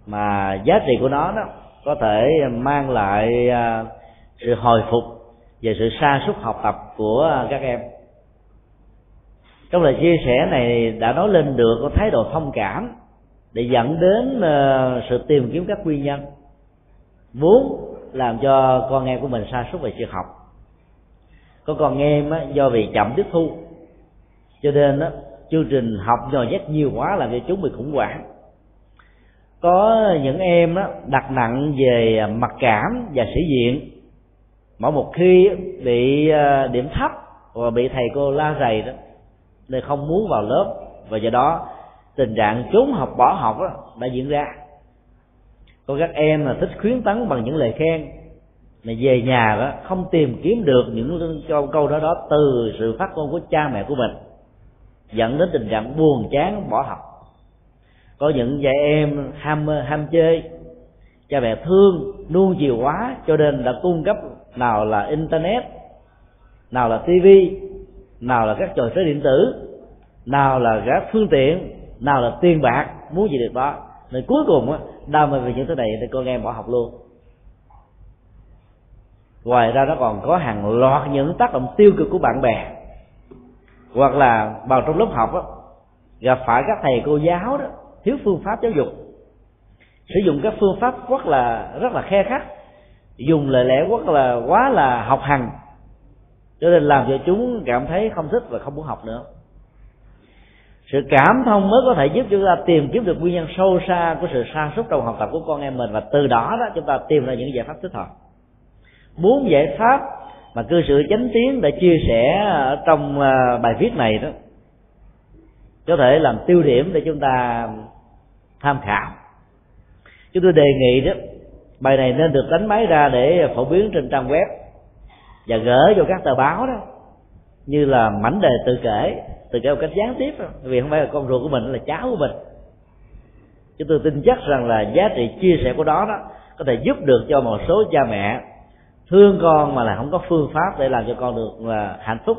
mà giá trị của nó đó có thể mang lại sự hồi phục về sự sa sút học tập của các em. Trong lời chia sẻ này đã nói lên được có thái độ thông cảm để dẫn đến ờ, sự tìm kiếm các nguyên nhân. Muốn làm cho con em của mình sa sút về việc học. Có con em á, do vì chậm tiếp thu. Cho nên á, chương trình học nhồi nhét nhiều quá làm cho chúng bị khủng hoảng. Có những em á, đặt nặng về mặc cảm và sĩ diện. Mỗi một khi bị ờ, điểm thấp và bị thầy cô la rầy đó nên không muốn vào lớp. Và do đó tình trạng trốn học bỏ học đó, đã diễn ra. Có các em là thích khuyến tấn bằng những lời khen mà về nhà đó không tìm kiếm được những câu câu đó đó từ sự phát ngôn của cha mẹ của mình dẫn đến tình trạng buồn chán bỏ học. Có những dạy em ham ham chơi cha mẹ thương nuông chiều quá cho nên đã cung cấp nào là internet nào là tivi nào là các trò chơi điện tử nào là các phương tiện nào là tiền bạc, muốn gì được đó. Rồi cuối cùng á đam mê về những thứ này thì con em bỏ học luôn. Ngoài ra nó còn có hàng loạt những tác động tiêu cực của bạn bè. Hoặc là vào trong lớp học á, gặp phải các thầy cô giáo đó, thiếu phương pháp giáo dục. Sử dụng các phương pháp rất là rất là khe khắc dùng lời lẽ rất là, quá là học hành. Cho nên làm cho chúng cảm thấy không thích và không muốn học nữa sự cảm thông mới có thể giúp chúng ta tìm kiếm được nguyên nhân sâu xa của sự sa sút trong học tập của con em mình và từ đó đó chúng ta tìm ra những giải pháp thích hợp. Muốn giải pháp mà cư sự chánh tiến đã chia sẻ ở trong ờ, bài viết này đó, có thể làm tiêu điểm để chúng ta tham khảo. Chúng tôi đề nghị đó, bài này nên được đánh máy ra để phổ biến trên trang web và gửi cho các tờ báo đó, như là mảnh đề tự kể từ cái một cách gián tiếp vì không phải là con ruột của mình là cháu của mình. Chúng tôi tin chắc rằng là giá trị chia sẻ của đó đó có thể giúp được cho một số cha mẹ thương con mà là không có phương pháp để làm cho con được là hạnh phúc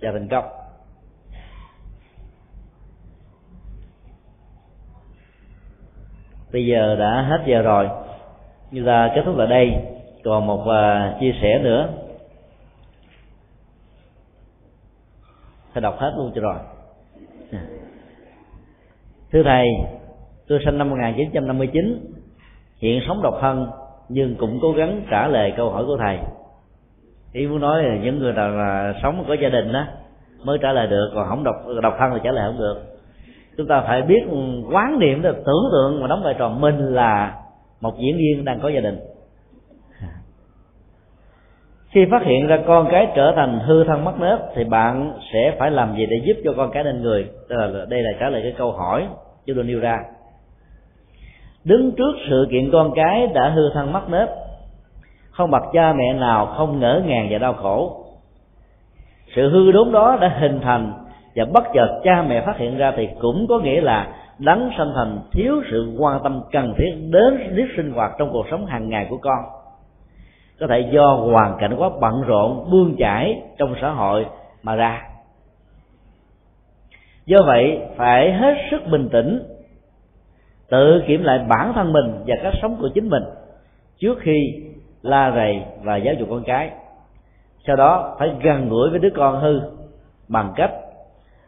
và thành công. Bây giờ đã hết giờ rồi. Như là kết thúc ở đây còn một uh, chia sẻ nữa. Thầy đọc hết luôn cho rồi. Thưa thầy, tôi sinh năm 1959 hiện sống độc thân, nhưng cũng cố gắng trả lời câu hỏi của thầy. Ý muốn nói là những người nào là sống có gia đình đó mới trả lời được, còn không độc độc thân thì trả lời không được. Chúng ta phải biết quán niệm được tưởng tượng và đóng vai trò mình là một diễn viên đang có gia đình khi phát hiện ra con cái trở thành hư thân mất nết thì bạn sẽ phải làm gì để giúp cho con cái nên người? Tức là đây là trả lời cái câu hỏi chúng tôi nêu ra. Đứng trước sự kiện con cái đã hư thân mất nết không bậc cha mẹ nào, không ngỡ ngàng và đau khổ. Sự hư đốn đó đã hình thành và bất chợt cha mẹ phát hiện ra thì cũng có nghĩa là đấng sanh thành thiếu sự quan tâm cần thiết đến nếp sinh hoạt trong cuộc sống hàng ngày của con có thể do hoàn cảnh quá bận rộn bươn chải trong xã hội mà ra. Do vậy, phải hết sức bình tĩnh, tự kiểm lại bản thân mình và cách sống của chính mình trước khi la rầy và giáo dục con cái. Sau đó, phải gần gũi với đứa con hư bằng cách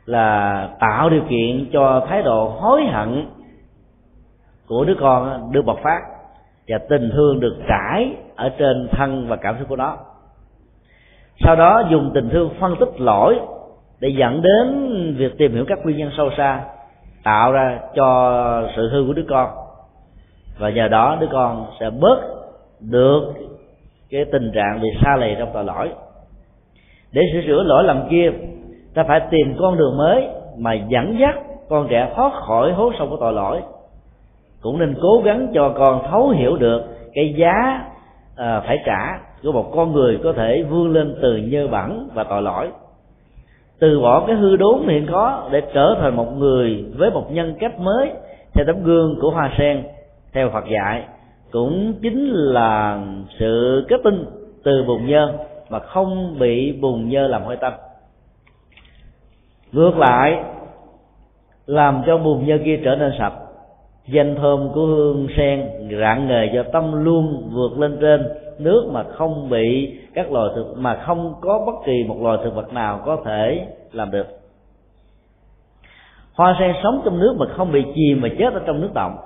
là tạo điều kiện cho thái độ hối hận của đứa con được bộc phát và tình thương được trải ở trên thân và cảm xúc của nó. Sau đó dùng tình thương phân tích lỗi để dẫn đến việc tìm hiểu các nguyên nhân sâu xa, tạo ra cho sự hư của đứa con. Và nhờ đó đứa con sẽ bớt được cái tình trạng bị xa lầy trong tội lỗi. Để sửa chữa lỗi lầm kia, ta phải tìm con đường mới mà dẫn dắt con trẻ thoát khỏi hố sâu của tội lỗi cũng nên cố gắng cho con thấu hiểu được cái giá à, phải trả của một con người có thể vươn lên từ nhơ bẩn và tội lỗi. Từ bỏ cái hư đốn hiện có để trở thành một người với một nhân cách mới theo tấm gương của hoa sen theo Phật dạy cũng chính là sự kết tinh từ bùn nhơ mà không bị bùn nhơ làm hôi tâm. Ngược lại làm cho bùn nhơ kia trở nên sạch danh thơm của hương sen rạng ngời do tâm luôn vượt lên trên. Nước mà không bị các loài thực, mà không có bất kỳ một loài thực vật nào có thể làm được. Hoa sen sống trong nước mà không bị chìm mà chết ở trong nước động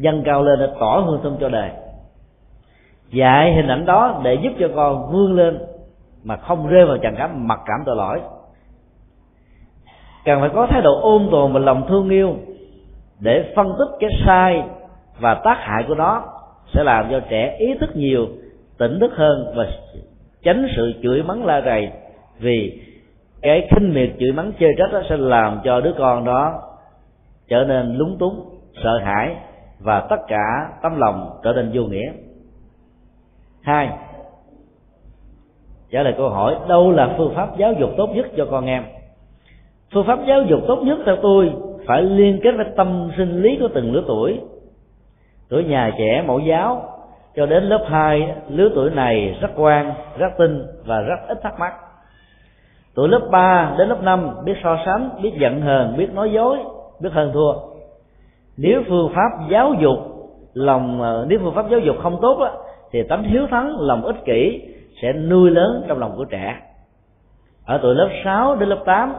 dâng cao lên để tỏ hương thơm cho đời. Dạy hình ảnh đó để giúp cho con vươn lên mà không rơi vào trần cảm, mặc cảm tội lỗi. Cần phải có thái độ ôn tồn và lòng thương yêu để phân tích cái sai và tác hại của nó sẽ làm cho trẻ ý thức nhiều, tỉnh thức hơn và tránh sự chửi mắng la rầy. Vì cái khinh miệt chửi mắng chơi trách đó sẽ làm cho đứa con đó trở nên lúng túng, sợ hãi và tất cả tấm lòng trở nên vô nghĩa. Hai, trả lời câu hỏi, đâu là phương pháp giáo dục tốt nhất cho con em? Phương pháp giáo dục tốt nhất theo tôi phải liên kết với tâm sinh lý của từng lứa tuổi. Tuổi nhà trẻ, mẫu giáo, cho đến lớp 2 lứa tuổi này rất ngoan, rất tinh và rất ít thắc mắc. Tuổi lớp 3 đến lớp 5 biết so sánh, biết giận hờn, biết nói dối, biết hơn thua. Nếu phương pháp giáo dục, lòng, nếu phương pháp giáo dục không tốt thì tánh hiếu thắng, lòng ích kỷ sẽ nuôi lớn trong lòng của trẻ. Ở tuổi lớp 6 đến lớp 8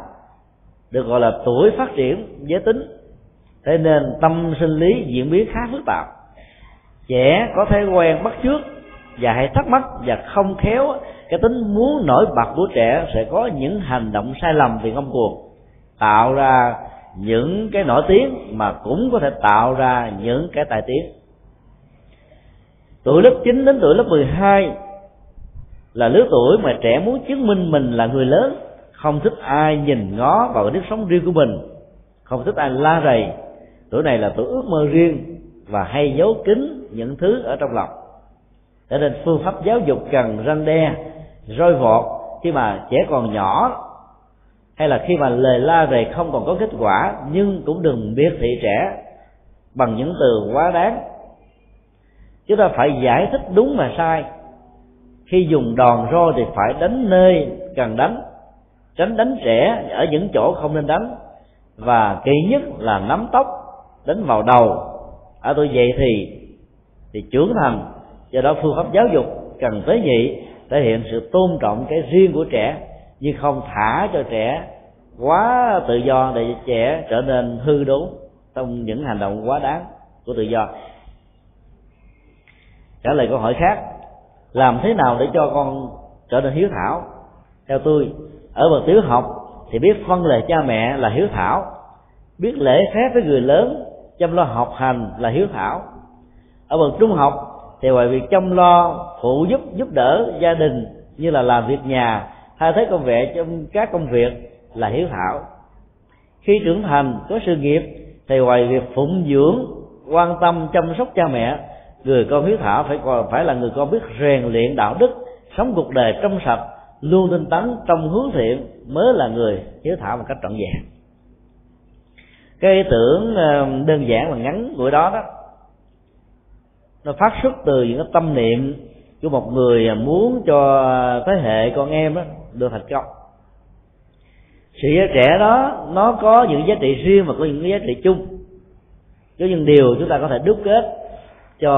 được gọi là tuổi phát triển giới tính. Thế nên tâm sinh lý diễn biến khá phức tạp. Trẻ có thói quen bắt chước và hay thắc mắc và không khéo cái tính muốn nổi bật của trẻ sẽ có những hành động sai lầm vì ngông cuồng, tạo ra những cái nổi tiếng mà cũng có thể tạo ra những cái tài tiếng. Tuổi lớp 9 đến tuổi lớp 12 là lứa tuổi mà trẻ muốn chứng minh mình là người lớn không thích ai nhìn ngó vào nếp sống riêng của mình. Không thích ai la rầy. Tuổi này là tuổi ước mơ riêng và hay giấu kín những thứ ở trong lòng. Cho nên phương pháp giáo dục cần răng đe, roi vọt khi mà trẻ còn nhỏ, hay là khi mà lời la rầy không còn có kết quả, nhưng cũng đừng biết thị trẻ bằng những từ quá đáng. Chúng ta phải giải thích đúng và sai. Khi dùng đòn roi thì phải đánh nơi cần đánh tránh đánh trẻ ở những chỗ không nên đánh. Và kỳ nhất là nắm tóc, đánh vào đầu. Ở tôi vậy thì thì trưởng thành, do đó phương pháp giáo dục cần tế nhị, thể hiện sự tôn trọng cái riêng của trẻ nhưng không thả cho trẻ, quá tự do để trẻ trở nên hư đốn trong những hành động quá đáng của tự do. Trả lời câu hỏi khác, làm thế nào để cho con trở nên hiếu thảo? Theo tôi ở bậc tiểu học thì biết phân lời cha mẹ là hiếu thảo, biết lễ phép với người lớn, chăm lo học hành là hiếu thảo. Ở bậc trung học thì ngoài việc chăm lo, phụ giúp giúp đỡ gia đình như là làm việc nhà thay thế công việc trong các công việc là hiếu thảo. Khi trưởng thành, có sự nghiệp thì ngoài việc phụng dưỡng, quan tâm, chăm sóc cha mẹ, người con hiếu thảo phải còn, phải là người con biết rèn luyện đạo đức, sống cuộc đời trong sạch luôn tinh tấn trong hướng thiện mới là người hiếu thảo một cách trọn vẹn. Cái ý tưởng ờ, đơn giản và ngắn của đó đó, nó phát xuất từ những cái tâm niệm của một người muốn cho thế hệ con em đó được thành công. Sự trẻ đó, nó có những giá trị riêng và có những giá trị chung. Có những điều chúng ta có thể đúc kết